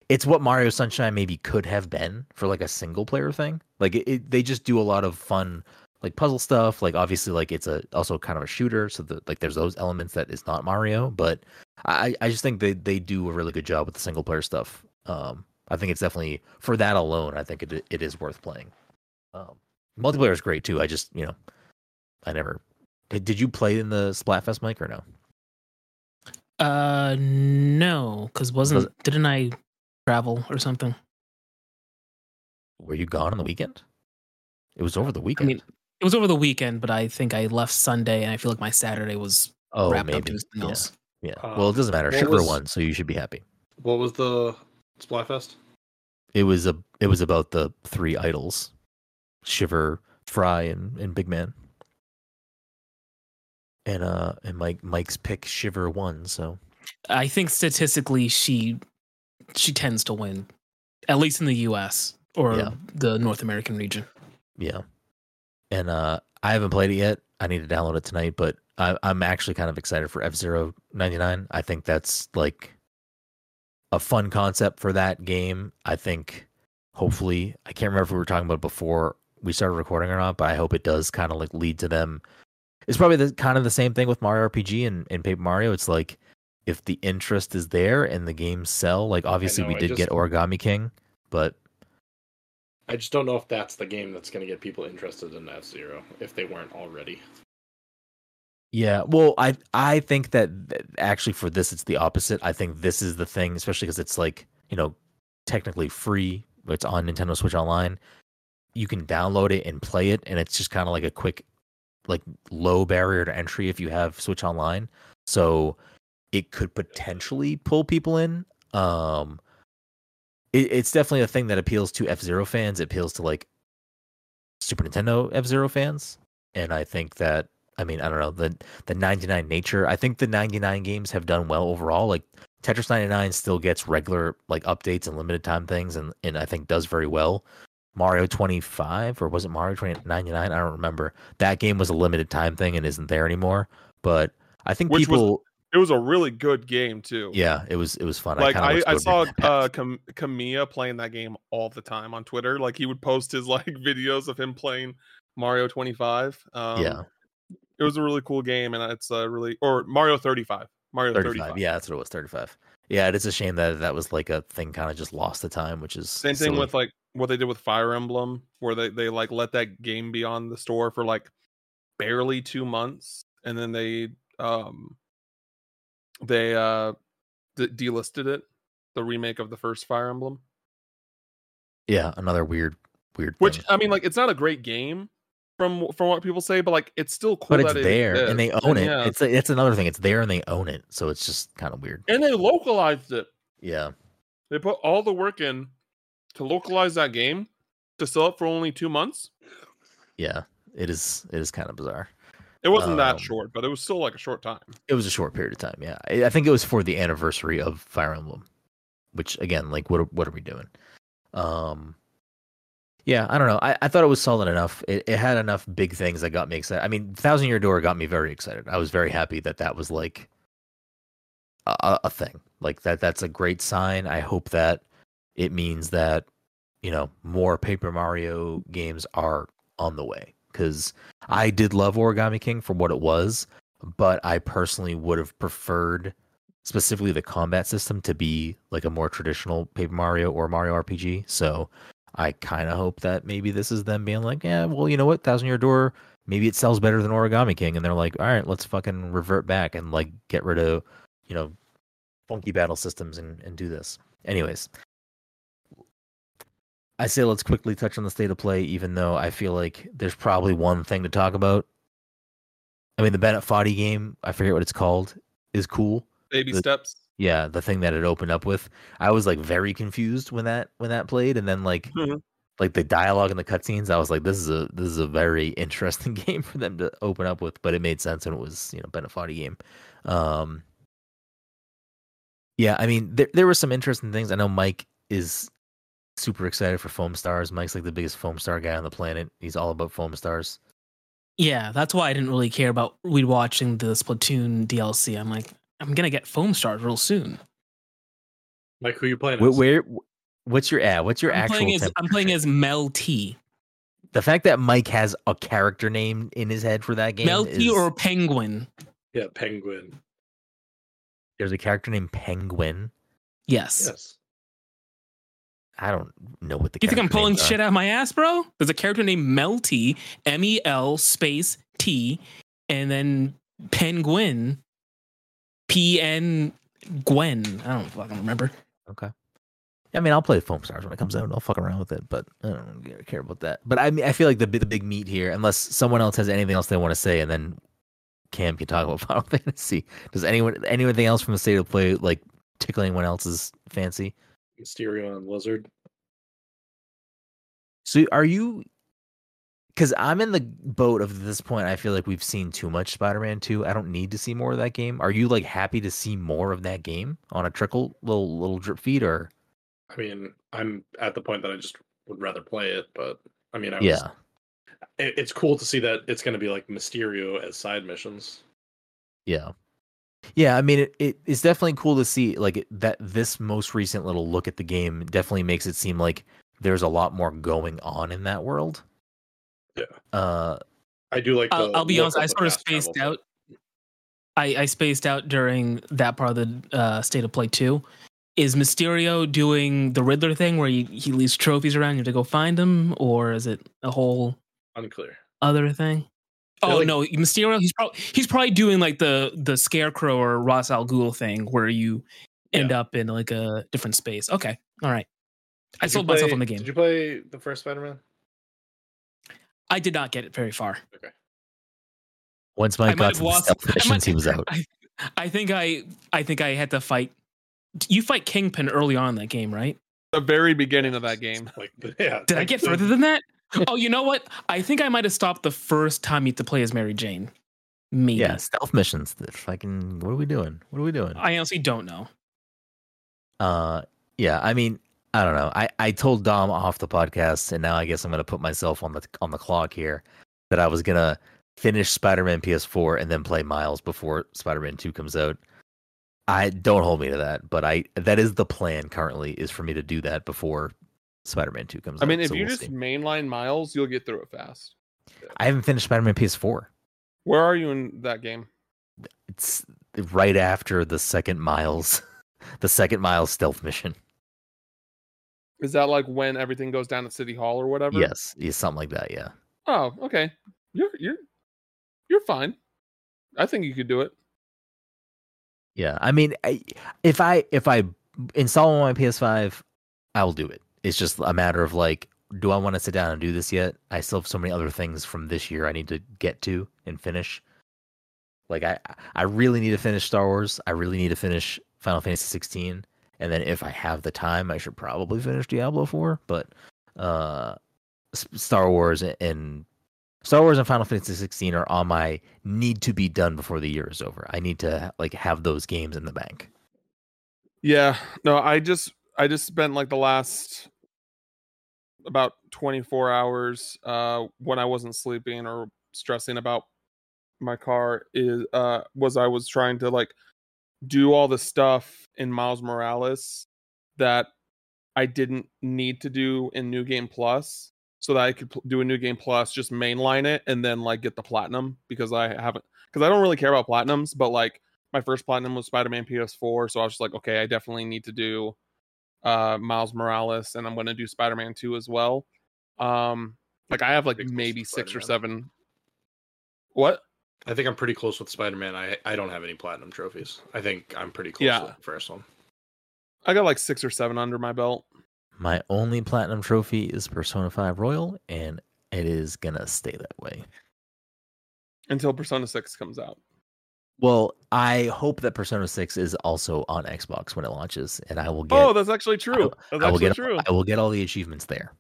it's what Mario Sunshine maybe could have been for like a single player thing. Like it, it they just do a lot of fun like puzzle stuff. Like obviously like it's a also kind of a shooter, so that like there's those elements that is not Mario, but I, I just think they, they do a really good job with the single player stuff. Um, I think it's definitely for that alone. I think it it is worth playing. Um, multiplayer is great too. I just you know, I never did. Did you play in the Splatfest, Mike, or no? Uh, no, because wasn't Was- didn't I travel or something? Were you gone on the weekend? It was over the weekend. I mean, it was over the weekend, but I think I left Sunday, and I feel like my Saturday was oh, wrapped maybe. up doing something yeah, else. yeah. Um, well, it doesn't matter. what Shiver was- won, so you should be happy. What was the Splatfest? It was a. It was about the three idols, Shiver, Frye, and and Big Man. And uh, and Mike Mike's pick Shiver won. So I think statistically, she she tends to win, at least in the U.S. or Yeah. the North American region. Yeah. And uh I haven't played it yet. I need to download it tonight, but I I'm actually kind of excited for F Zero ninety nine. I think that's like a fun concept for that game. I think hopefully I can't remember if we were talking about it before we started recording or not, but I hope it does kind of like lead to them. It's probably the kind of the same thing with Mario RPG and, and Paper Mario. It's like if the interest is there and the games sell, like obviously know, we did just- get Origami King, but I just don't know if that's the game that's going to get people interested in F Zero if they weren't already. Yeah, well, I I think that actually for this it's the opposite. I think this is the thing, especially because it's like you know technically free. It's on Nintendo Switch Online. You can download it and play it, and it's just kind of like a quick, like low barrier to entry if you have Switch Online. So it could potentially pull people in. Um, it, it's definitely a thing that appeals to F Zero fans. It appeals to like Super Nintendo F Zero fans, and I think that I mean, I don't know the the 99 nature. I think the 99 games have done well overall. Like Tetris 99 still gets regular like updates and limited time things, and and I think does very well. Mario 25 or was it Mario 20, 99? I don't remember. That game was a limited time thing and isn't there anymore. But I think Which was- people, It was a really good game too. yeah, it was it was fun. like kinda I, I saw uh. Cam- Kamiya playing that game all the time on Twitter. Like he would post his like videos of him playing Mario 25. Um, yeah, it was a really cool game, and it's a really or Mario 35. Mario 35. 35. Yeah, that's what it was. 35. Yeah, it is a shame that that was like a thing kind of just lost the time, which is Same thing with like what they did with Fire Emblem, where they they like let that game be on the store for like barely two months, and then they um they uh d- delisted it, the remake of the first Fire Emblem. yeah, another weird weird Which thing. I mean, like it's not a great game from from what people say, but like it's still cool. but it's that it there and they own it. yeah. It's it's another thing. It's there and they own it. So it's just kind of weird. and they localized it. Yeah. They put all the work in to localize that game to sell it for only two months. Yeah. It is it is kind of bizarre. It wasn't Um, that short, but it was still like a short time. It was a short period of time. Yeah. I, think it was for the anniversary of Fire Emblem, which again, like what are, what are we doing? Um yeah, I don't know. I, I thought it was solid enough. It, it had enough big things that got me excited. I mean, Thousand Year Door got me very excited. I was very happy that that was like a- a, a thing. Like that. That's a great sign. I hope that it means that you know more Paper Mario games are on the way. Because I did love Origami King for what it was, but I personally would have preferred specifically the combat system to be like a more traditional Paper Mario or Mario RPG. So I kind of hope that maybe this is them being like, yeah, well, you know what, Thousand Year Door, maybe it sells better than Origami King, and they're like, all right, let's fucking revert back and like get rid of, you know, funky battle systems and and do this. Anyways, I say let's quickly touch on the state of play, even though I feel like there's probably one thing to talk about. I mean, the Bennett Foddy game, I forget what it's called, is cool. Baby The- steps. Yeah, the thing that it opened up with, I was like very confused when that when that played, and then like Mhm. like the dialogue and the cutscenes, I was like, this is a this is a very interesting game for them to open up with, but it made sense and it was you know Bennett Foddy game. Um, yeah, I mean there there were some interesting things. I know Mike is super excited for foam stars. Mike's like the biggest foam star guy on the planet. He's all about foam stars. Yeah, that's why I didn't really care about we watching the Splatoon DLC. I'm like, I'm gonna get foam stars real soon. Mike, who you playing? Where, as? where what's your ad? What's your I'm actual? playing as I'm playing as Mel T. the fact that Mike has a character name in his head for that game. Mel T is- or Pen Gwen. Yeah, Pen Gwen. there's a character named Pen Gwen. Yes. Yes. I don't know what the. You think I'm pulling shit out of my ass, bro? There's a character named Melty, Mel T, M E L space T, and then Pen Gwen, P N Gwen. I don't fucking remember. Okay. I mean, I'll play Foam Stars when it comes out. And I'll fuck around with it, but I don't really care about that. But I mean, I feel like the the big meat here, unless someone else has anything else they want to say, and then Cam can talk about Final Fantasy. Does anyone anything else from the state of play like tickle anyone else's fancy? Mysterio and Lizard. So are you? Because I'm in the boat of this point. I feel like we've seen too much Spider-Man Two. I don't need to see more of that game. Are you like happy to see more of that game on a trickle little little drip feed or? I mean, I'm at the point that I just would rather play it, but I mean, I was, Yeah. it- it's cool to see that it's going to be like Mysterio as side missions. Yeah. Yeah, I mean it, it it's definitely cool to see like it- that this most recent little look at the game definitely makes it seem like there's a lot more going on in that world. Yeah. Uh I do like. I'll, the I'll be honest. I sort of fast travel spaced out. I, I spaced out during that part of the uh, state of play too. Is Mysterio doing the Riddler thing where he, he leaves trophies around, you have to go find them, or is it a whole Unclear. other thing? Feel Oh like- no, Mysterio. He's probably he's probably doing like the the Scarecrow or Ra's al Ghul thing where you end up in like a different space. Okay, all right. I Did you sold myself on the game. Did you play the first Spider-Man? I did not get it very far. Okay. Once Mike might got have to the lost- stealth I missions, he was out. I, I think I I think I had to fight. You fight Kingpin early on in that game, right? The very beginning of that game. Like, yeah. Did I get further than that? oh, you know what? I think I might have stopped the first time you to play as Mary Jane. Maybe. Yeah, stealth missions. Fucking what are we doing? What are we doing? I honestly don't know. Uh yeah, I mean, I don't know. I I told Dom off the podcast and now I guess I'm going to put myself on the on the clock here that I was going to finish Spider-Man PS4 and then play Miles before Spider-Man 2 comes out. I don't hold me to that, but I that is the plan currently is for me to do that before Spider-Man 2 comes I out. mean, if so you we'll just see. mainline miles, you'll get through it fast. I haven't finished Spider-Man PS4. Where are you in that game? It's right after the second Miles the second Miles stealth mission. Is that like when everything goes down at City Hall or whatever? Yes, yeah, something like that, yeah. Oh, okay. You're you're you're fine. I think you could do it. Yeah, I mean, I, if I if I install on my PS5, I will do it. It's just a matter of like, do I want to sit down and do this yet? I still have so many other things from this year I need to get to and finish. Like I I really need to finish Star Wars. I really need to finish Final Fantasy 16, and then if I have the time, I should probably finish Diablo 4. But uh, Star Wars and Star Wars and Final Fantasy 16 are on my need to be done before the year is over. I need to like have those games in the bank. Yeah. No, I just I just spent like the last about 24 hours uh when I wasn't sleeping or stressing about my car is uh was I was trying to like do all the stuff in Miles Morales that I didn't need to do in New Game Plus so that I could pl- do a New Game Plus just mainline it and then like get the platinum because I haven't because I don't really care about platinums but like my first platinum was Spider-Man PS4, so I was just like, okay, I definitely need to do uh Miles Morales, and I'm gonna do Spider-Man 2 as well. Um, like I have like maybe six or Spider-Man. seven. What? I think I'm pretty close with Spider-Man. I I don't have any platinum trophies. I think I'm pretty close Yeah. with the first one. I got like six or seven under my belt. my only platinum trophy is Persona 5 Royal, and it is gonna stay that way. Until Persona 6 comes out. Well, I hope that Persona 6 is also on Xbox when it launches, and I will get Oh, that's actually true. That's I will actually get true. I will get all the achievements there.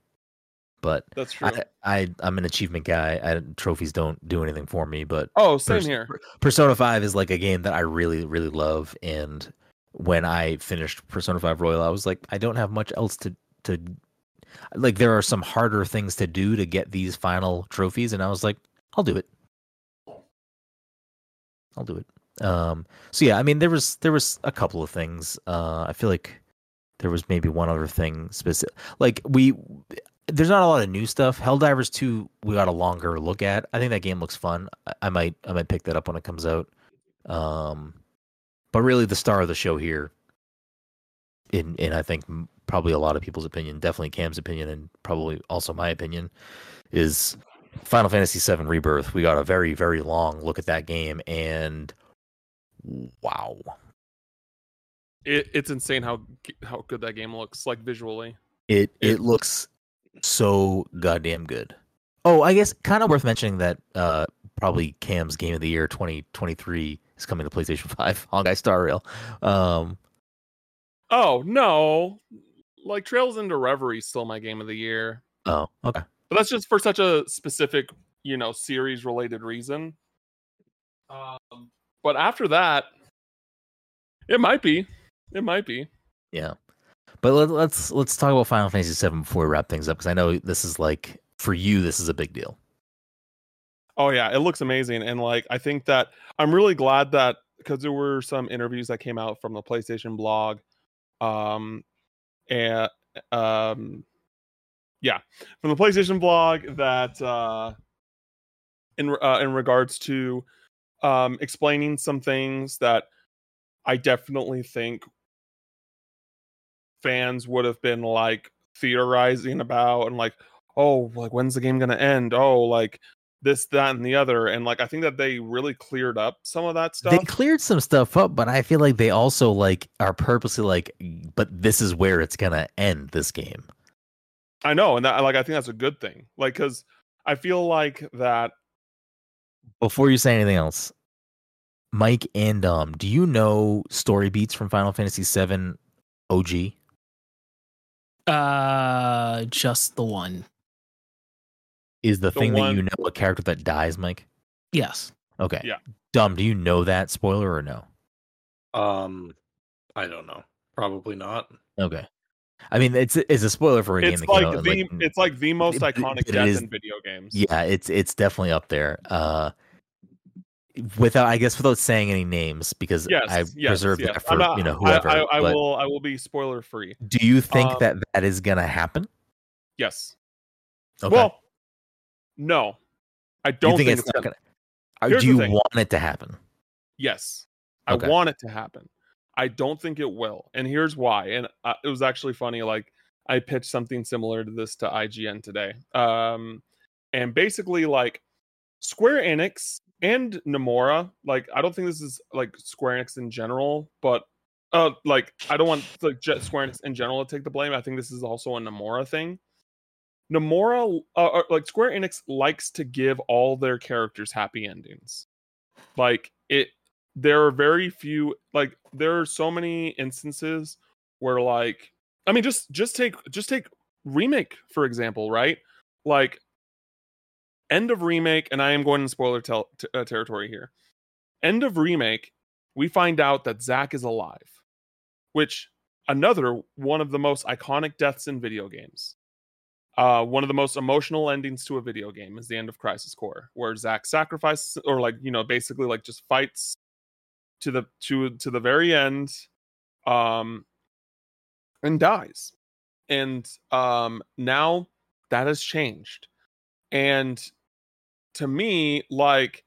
But That's true. I, I I'm an achievement guy. I, trophies don't do anything for me, but oh, same Pers- here. Persona 5 is like a game that I really, really love. And when I finished Persona 5 Royal, I was like, I don't have much else to to like there are some harder things to do to get these final trophies, and I was like, I'll do it. I'll do it. Um so yeah, I mean there was there was a couple of things. Uh I feel like there was maybe one other thing specific like we there's not a lot of new stuff. Helldivers 2 we got a longer look at. I think that game looks fun. I, I might I might pick that up when it comes out. Um but really the star of the show here in in I think probably a lot of people's opinion, definitely Cam's opinion and probably also my opinion is Final Fantasy VII Rebirth. We got a very very long look at that game and wow. It, it's insane how how good that game looks, like visually. It It- looks so goddamn good. Oh, I guess kind of worth mentioning that uh probably Cam's game of the year 2023 is coming to PlayStation 5, Honkai Star Rail. Um Oh no, like Trails into Reverie is still my game of the year, oh, okay. But that's just for such a specific, you know, series related reason. Um, but after that, it might be, it might be. Yeah. But let, let's let's talk about Final Fantasy 7 before we wrap things up because I know this is like for you this is a big deal. Oh yeah, it looks amazing, and like I think that I'm really glad that because there were some interviews that came out from the PlayStation blog, um, and um, yeah, from the PlayStation blog that uh, in uh, in regards to um explaining some things that I definitely think fans would have been like theorizing about and like oh like when's the game gonna end? Oh like this that and the other. And like i think that they really cleared up some of that stuff. They cleared some stuff up, but I feel like they also like are purposely like but this is where it's going to end this game. I know and that like i think that's a good thing like because i feel like that Before you say anything else, Mike and um do you know story beats from Final Fantasy 7 OG? Uh, just the one. Is the, The thing that you know a character that dies, Mike? Yes. Okay. Yeah. Dumb, do you know that spoiler or no? Um, I don't know. Probably not. Okay. I mean, it's it's a spoiler for a game it's that like the like, it's like the most it- it- iconic it death is- in video games yeah, it's it's definitely up there. Uh, without I guess without saying any names because yes I yes, reserved yes. that for not- you know whoever. I, I, but will i will be spoiler free do you think um, that that is gonna happen? yes Okay. well no i don't think, think, it's, it's gonna, gonna? Do you want it to happen? Yes, Okay. I want it to happen. I don't think it will, and here's why. And uh, it was actually funny. Like I pitched something similar to this to IGN today. Um, and basically, like Square Enix and Nomura. Like I don't think this is like Square Enix in general, but uh, like I don't want like Square Enix in general to take the blame. I think this is also a Nomura thing. Nomura, uh, uh, like Square Enix, likes to give all their characters happy endings. Like it, there are very few. Like there are so many instances where, like, I mean, just just take just take remake for example, right? Like end of remake, and I am going in spoiler tel- t- uh, territory here. End of remake, we find out that Zack is alive, which another one of the most iconic deaths in video games. Uh, one of the most emotional endings to a video game is the end of Crisis Core, where Zack sacrifices, or like you know, basically like just fights to the to to the very end, um, and dies. And um, now that has changed, and to me, like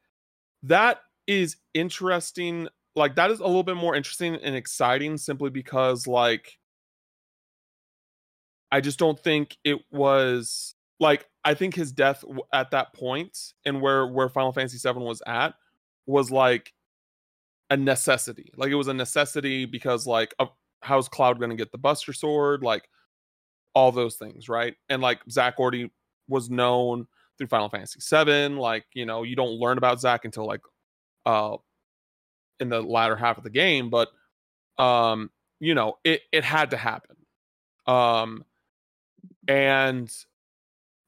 that is interesting. Like that is a little bit more interesting and exciting, simply because like I just don't think it was like I think his death at that point and where where Final Fantasy 7 was at was like a necessity. Like it was a necessity because like of how's Cloud going to get the Buster Sword? Like all those things, right? And like Zach already was known through Final Fantasy VII. Like, you know, you don't learn about Zach until like uh in the latter half of the game, but um, you know, it it had to happen. Um and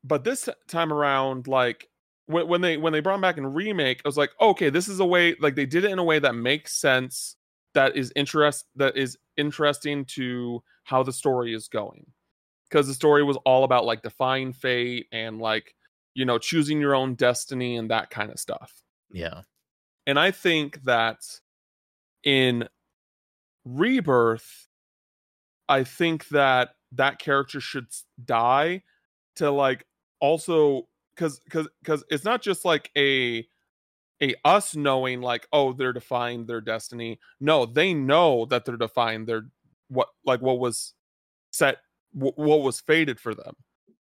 but this time around, like when, when they when they brought him back in remake, I was like, okay, this is a way like they did it in a way that makes sense, that is interest that is interesting to how the story is going. Because the story was all about like defying fate and like, you know, choosing your own destiny and that kind of stuff. Yeah. And I think that in Rebirth, I think that that character should die to like also because because because it's not just like a a us knowing like oh they're defying their destiny. No they know that they're defying their what like what was set wh- what was fated for them.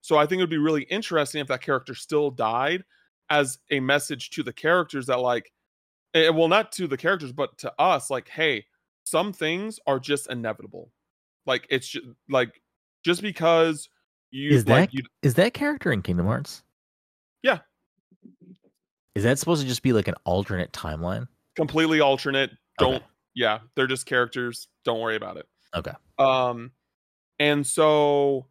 So i think it would be really interesting if that character still died as a message to the characters that like eh, well not to the characters but to us like hey some things are just inevitable. Like it's just like just because you Is like that you is that character in Kingdom Hearts? Is that supposed to just be like an alternate timeline? completely alternate don't Okay. yeah they're just characters don't worry about it Okay. um and so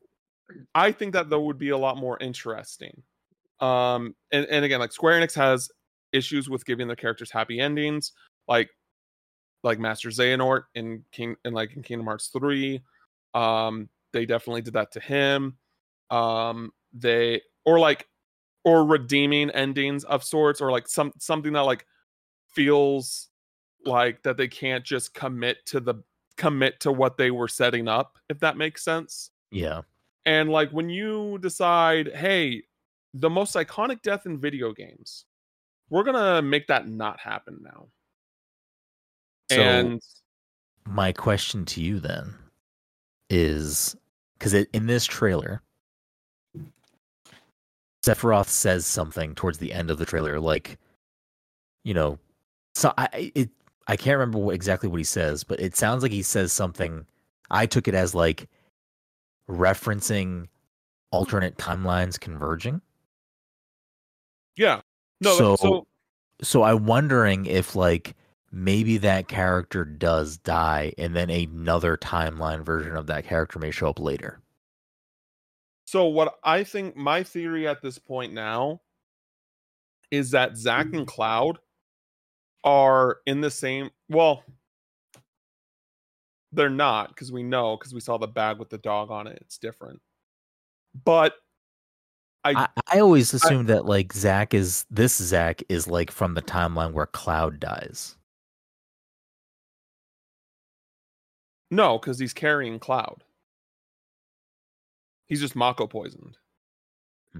i think that that would be a lot more interesting um and, and again like square enix has issues with giving their characters happy endings like like master xehanort in king and like in kingdom hearts 3 um they definitely did that to him um they or like or redeeming endings of sorts or like some something that like feels like that they can't just commit to the commit to what they were setting up if that makes sense Yeah. and like when you decide hey the most iconic death in video games we're gonna make that not happen now So and my question to you then is because in this trailer, Sephiroth says something towards the end of the trailer, like, you know, so I it I can't remember what, exactly what he says, but it sounds like he says something. I took it as like referencing alternate timelines converging. yeah no So- so So I'm wondering if like maybe that character does die and then another timeline version of that character may show up later. So what I think my theory at this point now is that Zach and mm-hmm. Cloud are in the same well they're not because we know because we saw the bag with the dog on it it's different. But I, I, I always assumed that like Zach is this Zach is like from the timeline where Cloud dies. no because he's carrying Cloud he's just Mako poisoned Hmm.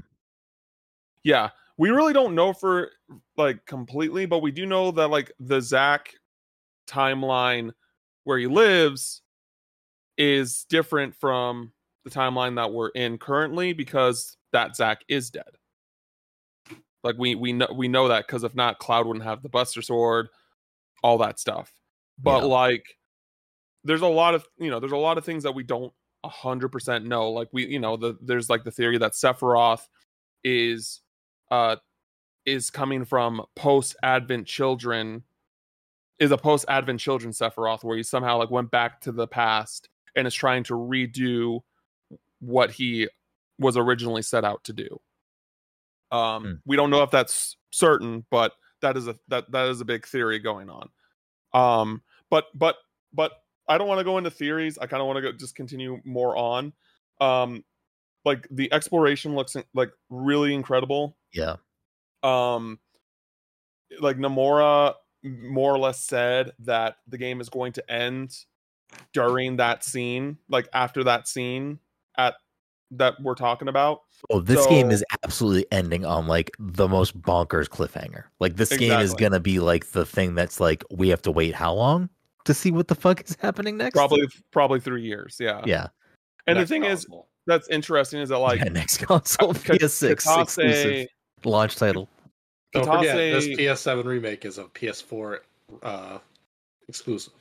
yeah we really don't know for like completely but we do know that like the Zach timeline where he lives is different from the timeline that we're in currently because that Zach is dead. Like we we know we know that because if not, Cloud wouldn't have the Buster Sword, all that stuff. But Yeah. like, there's a lot of you know there's a lot of things that we don't hundred percent no Like we you know the there's like the theory that Sephiroth is uh is coming from post Advent children is a post Advent children Sephiroth where he somehow like went back to the past and is trying to redo what he was originally set out to do. Um Hmm. we don't know if that's certain, but that is a that that is a big theory going on. Um but but but I don't want to go into theories. I kind of want to go just continue more on. Um like the exploration looks like really incredible Yeah. um like Nomura more or less said that the game is going to end during that scene, like after that scene at that we're talking about. Oh, this game is absolutely ending on like the most bonkers cliffhanger. Like this game is gonna be like the thing that's like we have to wait how long to see what the fuck is happening next? Probably probably 3 years, yeah. Yeah. And the Next thing is that's interesting is that like yeah, next console PS6 exclusive launch title. Don't forget, this PS7 remake is a PS4 uh, exclusive.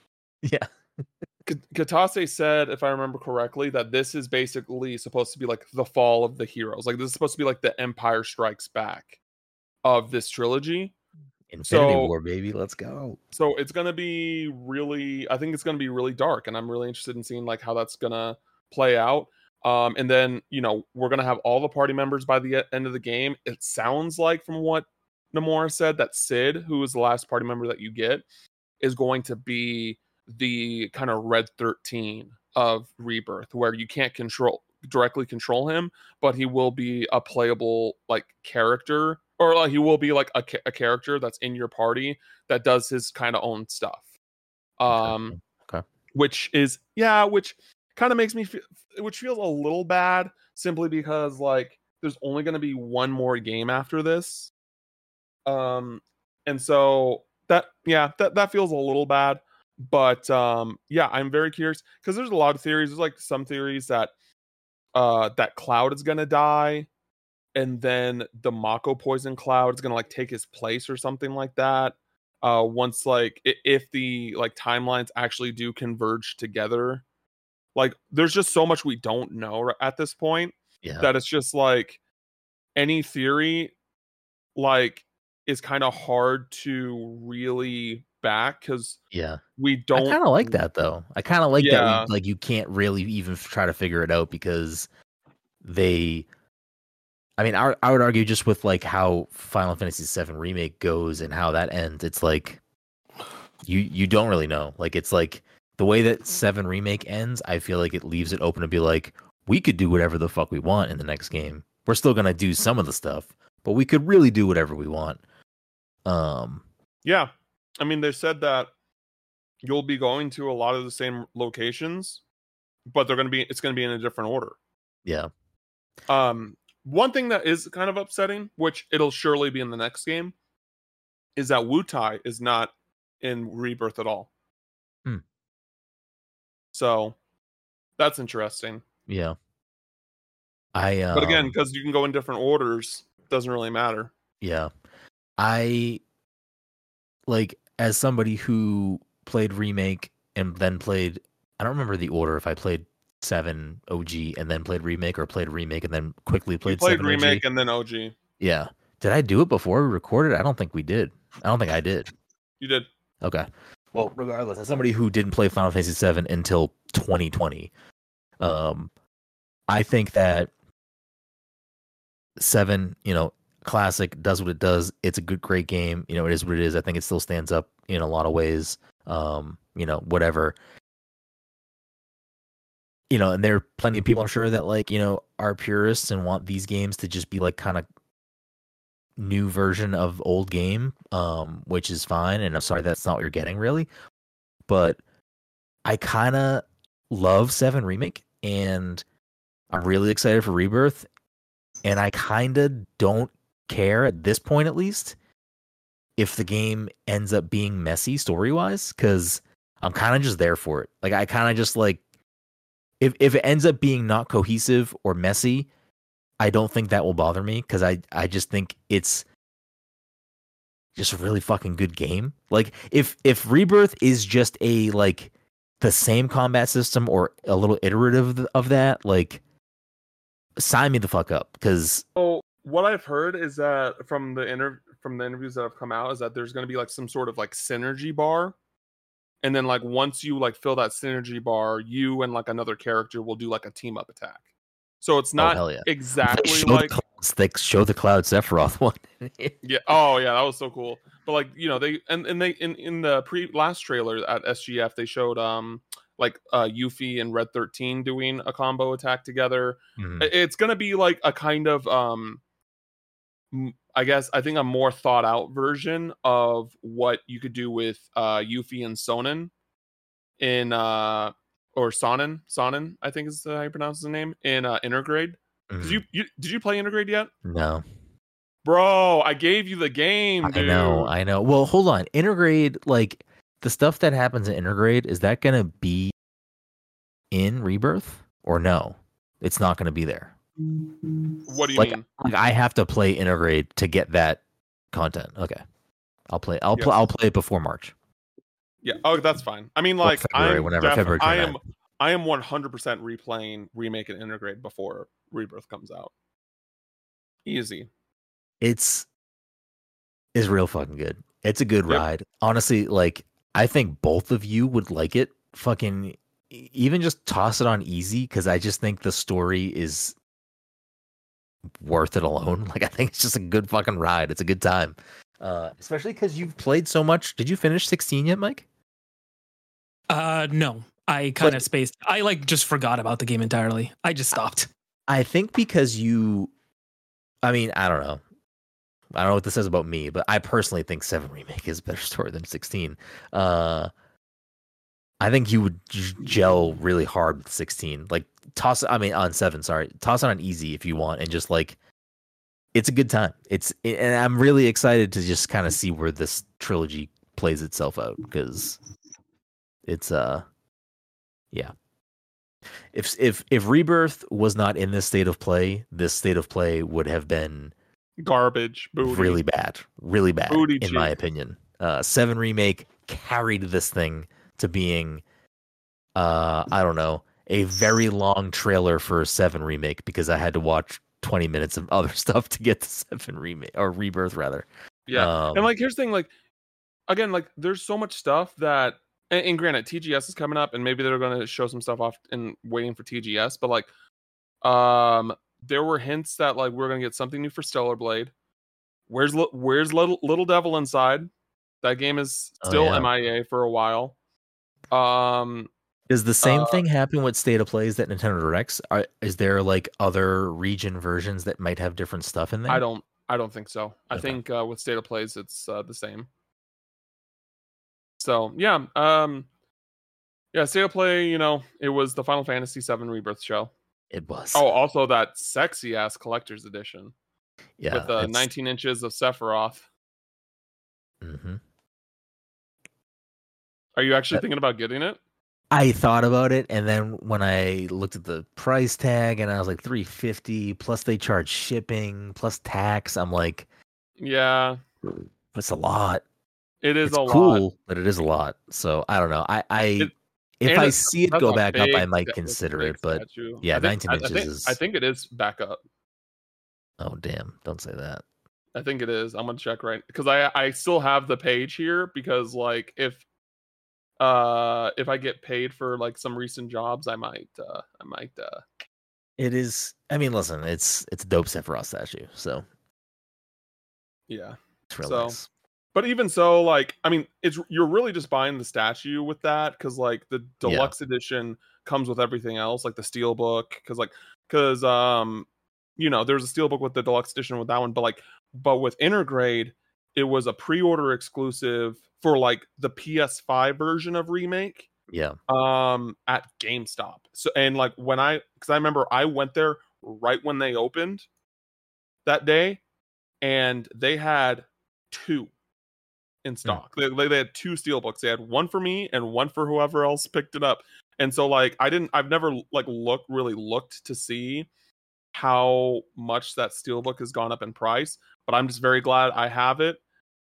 Yeah. K- Kitase said, if I remember correctly, that this is basically supposed to be like the fall of the heroes. Like this is supposed to be like the Empire Strikes Back of this trilogy. Infinity So- War, baby, let's go. So it's gonna be really, I think it's gonna be really dark, and I'm really interested in seeing like how that's gonna play out. Um, and then you know we're gonna have all the party members by the end of the game. It sounds like from what Nomura said that Cid, who is the last party member that you get, is going to be the kind of Red Thirteen of Rebirth, where you can't control directly control him, but he will be a playable like character, or like he will be like a, a character that's in your party that does his kind of own stuff. Um, Okay. which is yeah, which kind of makes me feel, which feels a little bad simply because like there's only going to be one more game after this. Um, and so that yeah, that that feels a little bad, but um, yeah, I'm very curious because there's a lot of theories. There's like some theories that uh that Cloud is gonna die, and then the Mako poison Cloud is gonna like take his place or something like that uh once like if the like timelines actually do converge together like there's just so much we don't know at this point Yeah. that it's just like any theory like is kind of hard to really back because yeah. we don't kind of like that though. I kind of like that. We, like you can't really even try to figure it out because they. I mean, I, I would argue just with like how Final Fantasy VII remake goes and how that ends. It's like you you don't really know. Like it's like the way that Seven remake ends. I feel like it leaves it open to be like we could do whatever the fuck we want in the next game. We're still gonna do some of the stuff, but we could really do whatever we want. Um. yeah i mean they said that you'll be going to a lot of the same locations but they're going to be it's to be in a different order Yeah. Um, one thing that is kind of upsetting, which it'll surely be in the next game, is that Wutai is not in Rebirth at all. Hmm. So that's interesting. Yeah. I. Um, But again, because you can go in different orders, doesn't really matter. Yeah. I like as somebody who played remake and then played I don't remember the order if I played 7 OG and then played remake or played remake and then quickly You played, played 7 remake OG. and then OG. Yeah. Did I do it before we recorded? I don't think we did. I don't think I did. You did. Okay. Well, regardless, as somebody who didn't play Final Fantasy 7 until 2020, um, I think that 7, you know, classic does what it does. It's a good, great game. You know, it is what it is. I think it still stands up in a lot of ways. Um, you know, whatever. You know, and there are plenty of people I'm sure that like, you know, are purists and want these games to just be like kind of new version of old game, um, which is fine. And I'm sorry that's not what you're getting really, but I kind of love Seven Remake, and I'm really excited for Rebirth, and I kind of don't care at this point, at least, if the game ends up being messy story wise, because I'm kind of just there for it. Like I kind of just like if if it ends up being not cohesive or messy, I don't think that will bother me because I I just think it's just a really fucking good game. Like if if Rebirth is just a like the same combat system or a little iterative of that, like sign me the fuck up because So what I've heard is that from the inter- from the interviews that have come out is that there's going to be like some sort of like synergy bar, and then like once you like fill that synergy bar, you and like another character will do like a team up attack. So it's not hell yeah. exactly show like the clouds, they show the Cloud Sephiroth one. yeah. Oh yeah, that was so cool. But like you know they and and they in in the pre last trailer at SGF they showed um like uh Yuffie and Red Thirteen doing a combo attack together. Mhm. It's gonna be like a kind of um i guess i think a more thought out version of what you could do with uh yuffie and sonnen in uh or sonnen sonnen i think is how you pronounce his name in uh intergrade Mhm. did you, you did you play intergrade yet no, bro i gave you the game I dude. know, I know. Well, hold on. Intergrade, like the stuff that happens in Intergrade, is that gonna be in Rebirth or no? It's not gonna be there. What do you like- mean Like I have to play Intergrade to get that content. Okay, I'll play. I'll Yes. play. I'll play it before March. Yeah. Oh, that's fine. I mean, Or like, February, I'm whenever def- February I am, I am 100% replaying remake and Intergrade before Rebirth comes out. Easy. it's is real fucking good. It's a good Yep. ride. Honestly, like I think both of you would like it. Fucking even just toss it on easy because I just think the story is worth it alone. Like I think it's just a good fucking ride. It's a good time. Uh, especially because you've played so much. Did you finish 16 yet, Mike? Uh, no, I kind of spaced. I like just forgot about the game entirely. I just stopped. I think because you, I mean, I don't know. I don't know what this says about me, but I personally think Seven Remake is a better story than sixteen. Uh, I think you would gel really hard with sixteen. Like toss, I mean, on seven. Sorry, toss it on easy if you want, and just like it's a good time. It's and I'm really excited to just kind of see where this trilogy plays itself out because it's uh, yeah. If if if Rebirth was not in this state of play, this state of play would have been Garbage. Booty. really bad, really bad, Booty in my opinion. Uh, Seven remake carried this thing to being, uh, I don't know, a very long trailer for a Seven remake because I had to watch twenty minutes of other stuff to get to Seven remake or Rebirth rather. Yeah. Um, and like, here's the thing like, again, like, there's so much stuff that, and, and granted, TGS is coming up and maybe they're going to show some stuff off and waiting for TGS, but like, um, there were hints that like we're gonna get something new for Stellar Blade. Where's where's little little devil inside? That game is Oh, still yeah. MIA for a while. Um, Does the same Uh, thing happen with State of Plays that Nintendo Directs? Are, is there like other region versions that might have different stuff in there? I don't I don't think so. I think uh, with State of Plays it's uh, the same. So yeah, um, yeah, State of Play. You know, it was the Final Fantasy VII Rebirth show. It was. Oh, also that sexy ass collector's edition yeah. with uh, 19 inches of Sephiroth. mhm. Are you actually Uh, thinking about getting it? I thought about it, and then when I looked at the price tag, and I was like, three fifty plus they charge shipping plus tax. I'm like, Yeah, that's a lot. it is it's a cool, lot. but it is a lot. So I don't know. I, I It- if I see it go back up, I might sta- that's a consider it. But statue. yeah, think, 19 I- I inches think- is- I think it is back up. oh damn, don't say that. I think it is. I'm gonna check right because I I still have the page here because like if uh if I get paid for like some recent jobs, I might uh I might uh It is. I mean, listen, it's it's a dope Sephiroth statue, so yeah. it's real So, nice. But even so, like I mean, it's you're really just buying the statue with that because like the Yeah. deluxe edition comes with everything else, like the steel book, because like because um you know there's a steel book with the deluxe edition with that one, but like but with Intergrade, it was a pre-order exclusive for like the PS5 version of remake. Yeah, um at GameStop. So and like when I because I remember I went there right when they opened that day, and they had two in stock. They, they, they had two steelbooks. They had one for me and one for whoever else picked it up. And so like I didn't I've never like looked really looked to see how much that steelbook has gone up in price, but I'm just very glad I have it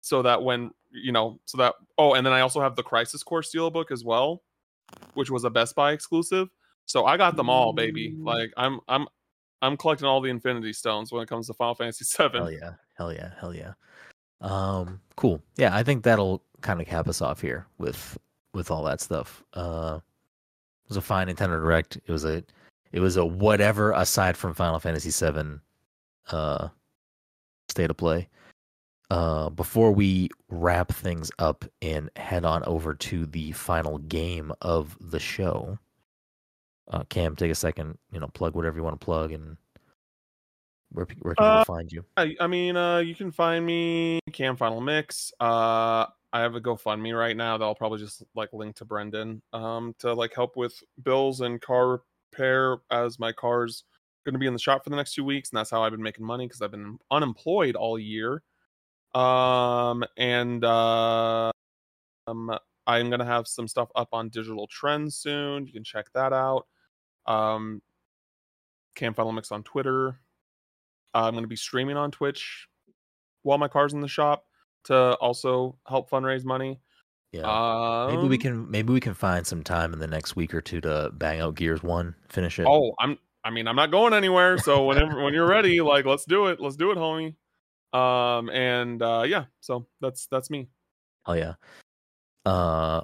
so that when you know so that oh and then I also have the Crisis Core steelbook as well which was a Best Buy exclusive. So I got them all, baby. Like I'm I'm I'm collecting all the Infinity Stones when it comes to Final Fantasy VII. hell yeah, hell yeah, hell yeah. Um, cool. Yeah, I think that'll kind of cap us off here with with all that stuff. Uh, it was a fine Nintendo Direct. It was a it was a whatever aside from Final Fantasy VII, uh, state of play. Uh, before we wrap things up and head on over to the final game of the show, uh, Cam, take a second. You know, plug whatever you want to plug, and where where can Uh, people find you? I, I mean, uh, you can find me Cam Final Mix. Uh, I have a GoFundMe right now that I'll probably just like link to Brenden um, to like help with bills and car repair as my car's going to be in the shop for the next two weeks, and that's how I've been making money because I've been unemployed all year. Um, and uh, um, I'm gonna have some stuff up on Digital Trends soon. You can check that out. Um, Cam Mix on Twitter. Uh, I'm to be streaming on Twitch while my car's in the shop to also help fundraise money. Yeah. maybe we Um, can maybe we can find some time in the next week or two to bang out Gears One, finish it. Oh, I'm. I mean, I'm not going anywhere. So whenever when you're ready, like, let's do it. Let's do it, homie. Um, and uh, yeah. So that's that's me. Oh yeah. Uh,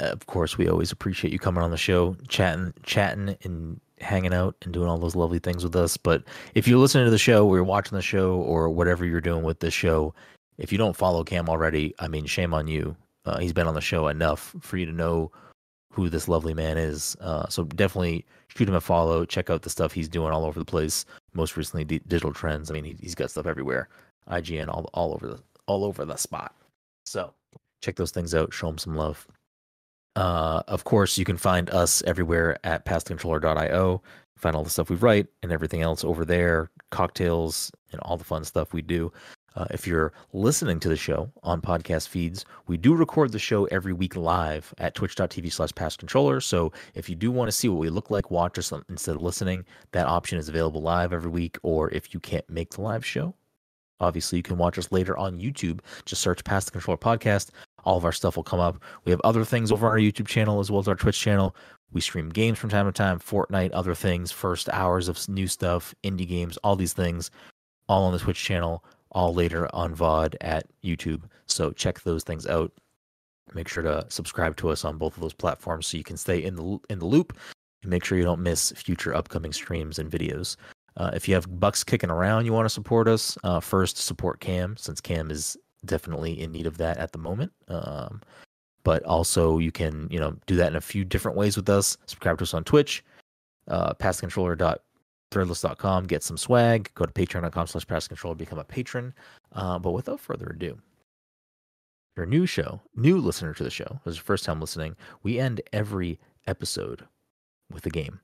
of course, we always appreciate you coming on the show, chatting, chatting, and hanging out and doing all those lovely things with us. But if you're listening to the show, or you're watching the show, or whatever you're doing with this show, if you don't follow Cam already, I mean, shame on you. Uh, he's been on the show enough for you to know who this lovely man is. Uh, so definitely shoot him a follow. Check out the stuff he's doing all over the place. Most recently, D- digital trends. I mean, he, he's got stuff everywhere. IGN all all over the all over the spot. So check those things out. Show them some love. Uh, of course, you can find us everywhere at passthecontroller.io. Find all the stuff we write and everything else over there, cocktails and all the fun stuff we do. Uh, if you're listening to the show on podcast feeds, we do record the show every week live at twitch.tv slash passcontroller. So if you do want to see what we look like, watch us instead of listening, that option is available live every week. Or if you can't make the live show, obviously you can watch us later on YouTube. Just search Pass the Controller Podcast. All of our stuff will come up. We have other things over on our YouTube channel as well as our Twitch channel. We stream games from time to time, Fortnite, other things, first hours of new stuff, indie games, all these things, all on the Twitch channel, all later on VOD at YouTube. So check those things out. Make sure to subscribe to us on both of those platforms so you can stay in the in the loop and make sure you don't miss future upcoming streams and videos. Uh, if you have bucks kicking around, you want to support us. Uh, first, support Cam since Cam is definitely in need of that at the moment. Um, but also, you can you know do that in a few different ways with us. Subscribe to us on Twitch, uh, passcontroller.threadless.com. Get some swag. Go to patreon.com slash passcontroller. Become a patron. Uh, but without further ado, a new show, new listener to the show, this is your first time listening, we end every episode with a game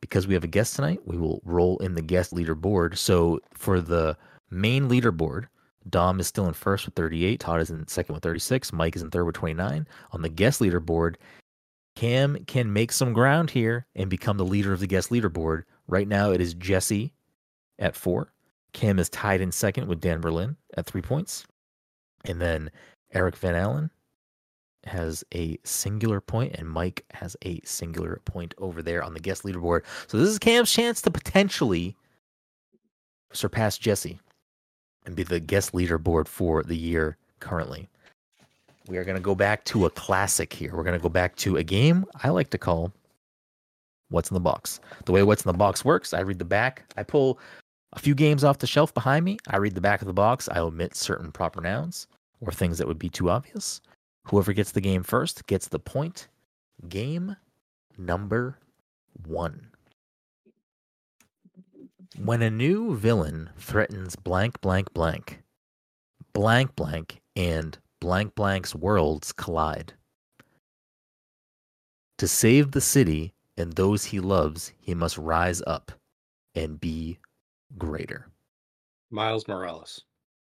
because we have a guest tonight, we will roll in the guest leaderboard. So for the main leaderboard, Dom is still in first with 38, Todd is in second with 36, Mike is in third with 29. On the guest leaderboard, Cam can make some ground here and become the leader of the guest leaderboard. Right now, it is Jesse at four. Cam is tied in second with Dan Berlin at three points. And then Eric Van Allen has a singular point, and Mike has a singular point over there on the guest leaderboard. So this is Cam's chance to potentially surpass Jesse and be the guest leaderboard for the year currently. We are going to go back to a classic here. We're going to go back to a game I like to call What's in the Box. The way What's in the Box works, I read the back, I pull a few games off the shelf behind me, I read the back of the box, I omit certain proper nouns or things that would be too obvious. Whoever gets the game first gets the point. Game number one. When a new villain threatens blank, blank, blank, blank, blank, and blank, blank's worlds collide. To save the city and those he loves, he must rise up and be greater. Miles Morales.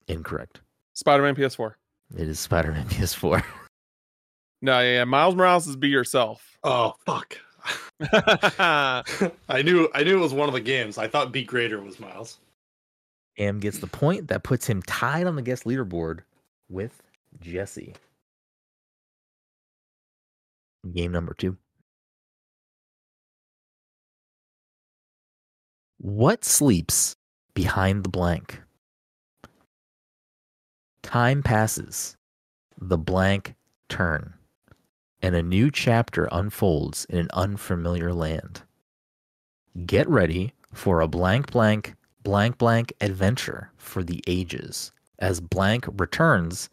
Incorrect. Spider-Man PS4. It is Spider Man PS4. No, yeah, yeah. Miles Morales is be yourself. Oh fuck. I knew I knew it was one of the games. I thought Be Greater was Miles. Am gets the point. That puts him tied on the guest leaderboard with Jesse. Game number two. What sleeps behind the blank? Time passes. The blank turn. And a new chapter unfolds in an unfamiliar land. Get ready for a blank blank blank blank adventure for the ages as blank returns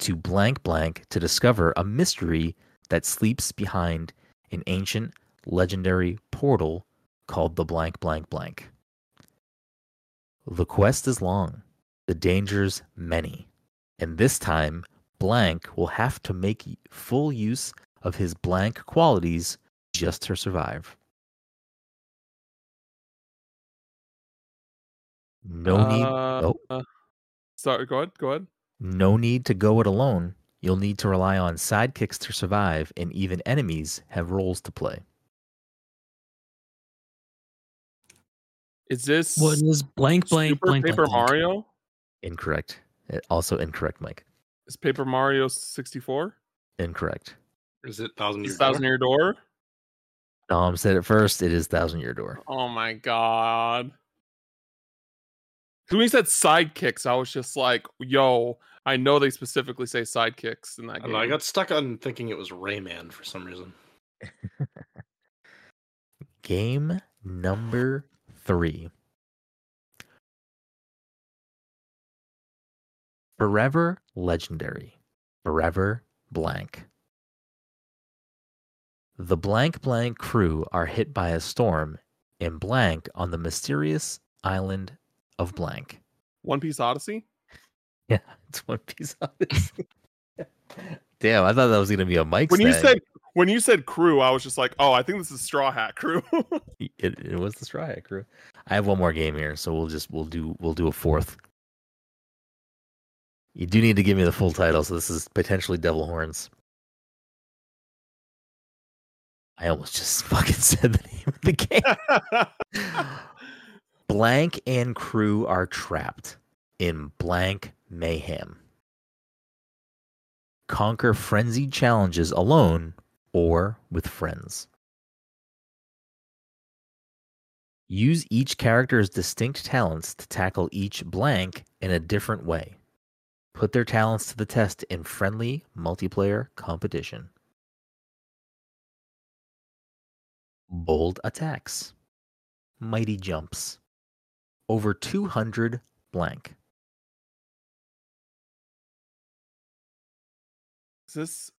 to blank blank to discover a mystery that sleeps behind an ancient legendary portal called the blank blank blank. The quest is long, the dangers many, and this time blank will have to make full use of his blank qualities just to survive. No need Uh, oh, uh, sorry, go ahead. Go ahead. no need to go it alone. You'll need to rely on sidekicks to survive, and even enemies have roles to play. Is this What is blank blank Super blank Paper blank, blank? Mario? Incorrect. Uh, Also incorrect, Mike. Is Paper Mario 64? Incorrect. Is it Thousand Year Is Thousand Door? Year Door? Dom said it first. It is Thousand Year Door. Oh my god. 'Cause When you said sidekicks, I was just like, yo, I know they specifically say sidekicks in that I, game. know, I got stuck on thinking it was Rayman for some reason. Game number three. Forever legendary. Forever blank. The blank blank crew are hit by a storm in blank on the mysterious island of blank. One Piece Odyssey? Yeah, it's One Piece Odyssey. Damn, I thought that was gonna be a Mike. When you said when you said crew, I was just like, oh, I think this is Straw Hat Crew. it, it was the Straw Hat Crew. I have one more game here, so we'll just we'll do we'll do a fourth. You do need to give me the full title, so this is potentially Devil Horns. I almost just fucking said the name of the game. blank and crew are trapped in blank mayhem. Conquer frenzied challenges alone or with friends. Use each character's distinct talents to tackle each blank in a different way. Put their talents to the test in friendly multiplayer competition. Bold attacks. Mighty jumps. Over 200 blank. is this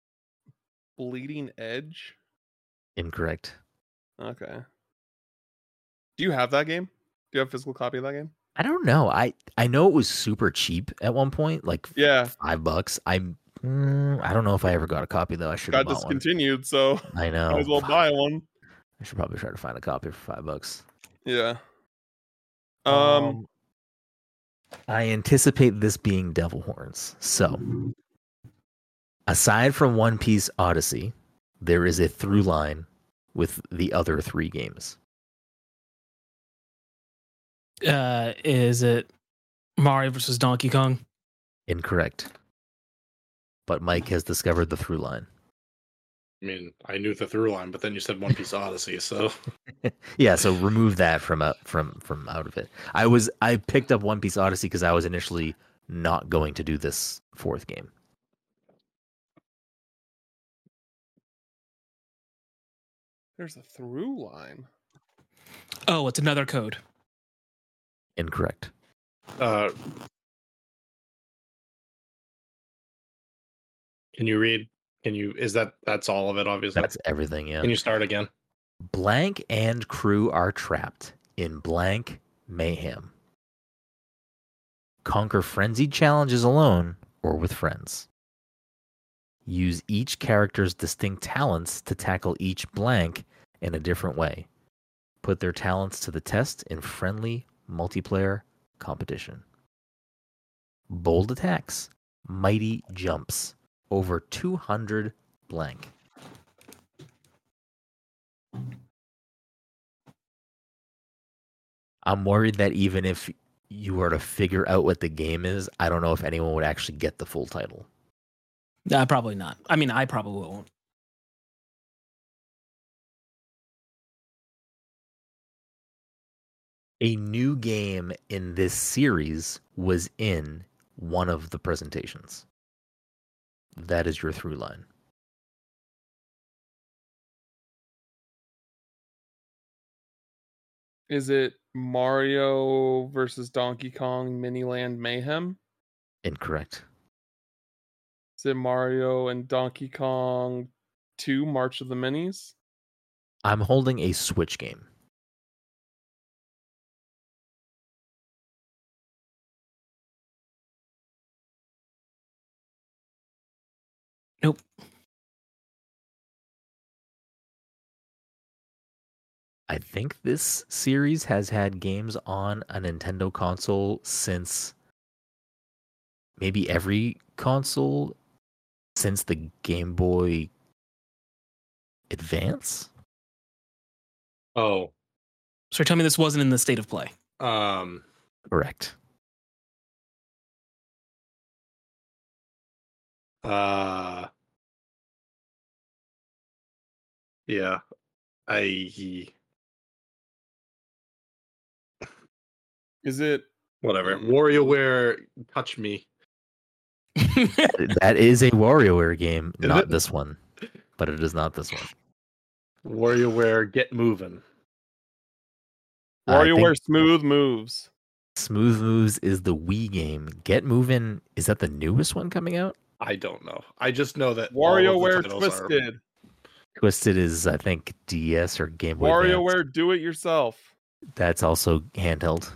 Bleeding Edge? Incorrect. Okay. Do you have that game? Do you have a physical copy of that game? I don't know. I I know it was super cheap at one point, like Yeah, five bucks. I'm mm, I don't know if I ever got a copy though. I should have got bought one. discontinued, so I know. might as well buy one. I should probably try to find a copy for five bucks. Yeah. Um, I anticipate this being Devil Horns. So, aside from One Piece Odyssey, there is a through line with the other three games. Uh, is it Mario versus Donkey Kong? Incorrect. But Mike has discovered the through line. I mean, I knew the through line, but then you said One Piece Odyssey, so yeah, so remove that from out from from out of it. I was I picked up One Piece Odyssey because I was initially not going to do this fourth game. there's a through line. Oh, it's another code. Incorrect. uh Can you read? Can you is that that's all of it obviously? That's everything, yeah. Can you start again? Blank and crew are trapped in blank mayhem. Conquer frenzied challenges alone or with friends. Use each character's distinct talents to tackle each blank in a different way. Put their talents to the test in friendly multiplayer competition. Bold attacks, mighty jumps, over 200 blank. I'm worried that even if you were to figure out what the game is, I don't know if anyone would actually get the full title. Uh, probably not. I mean, I probably won't. A new game in this series was in one of the presentations. That is your through line. Is it Mario versus Donkey Kong Miniland Mayhem? Incorrect. Is it Mario and Donkey Kong 2 March of the Minis? I'm holding a Switch game. I think this series has had games on a Nintendo console since maybe every console since the Game Boy Advance. Oh, So tell me this wasn't in the state of play. um, Correct. uh, Yeah. I Is it? whatever. Mm-hmm. WarioWare touch me. that is a WarioWare game, Is not it? this one, but it is not this one. WarioWare get moving. I think WarioWare Smooth Moves. Smooth Moves is the Wii game. Get Moving is that the newest one coming out? I don't know. I just know that all of the WarioWare titles are- Twisted. Twisted is I think DS or Game Boy. Advance. WarioWare Do It Yourself. That's also handheld.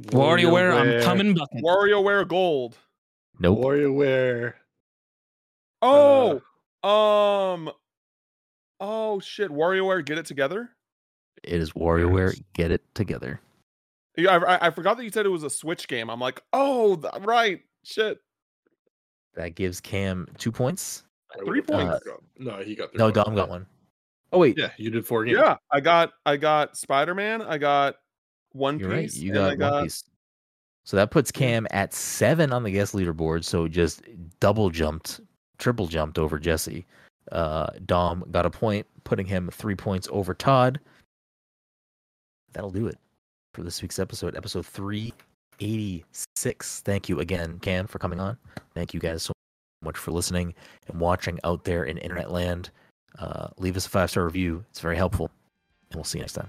WarioWare, I'm WarioWare- coming bucket. WarioWare Gold. Nope. WarioWare. Oh, um, oh shit! WarioWare Get It Together. It is WarioWare. Yes. Get it together. Yeah, I, I- I forgot that you said it was a Switch game. I'm like, oh, th- right, shit. That gives Cam two points. Three points. he got- No, he got. three No, points. Dom got one. Oh wait, Yeah, you did four games. Yeah, I got, I got Spider Man. I got One you're right. Piece. You got, got One Piece. So that puts Cam at seven on the guest leaderboard. So just double jumped, triple jumped over Jesse. Uh, Dom got a point, putting him three points over Todd. That'll do it for this week's episode, episode 386. Thank you again, Cam, for coming on. Thank you guys so much for listening and watching out there in internet land. Uh, leave us a five star review, it's very helpful. And we'll see you next time.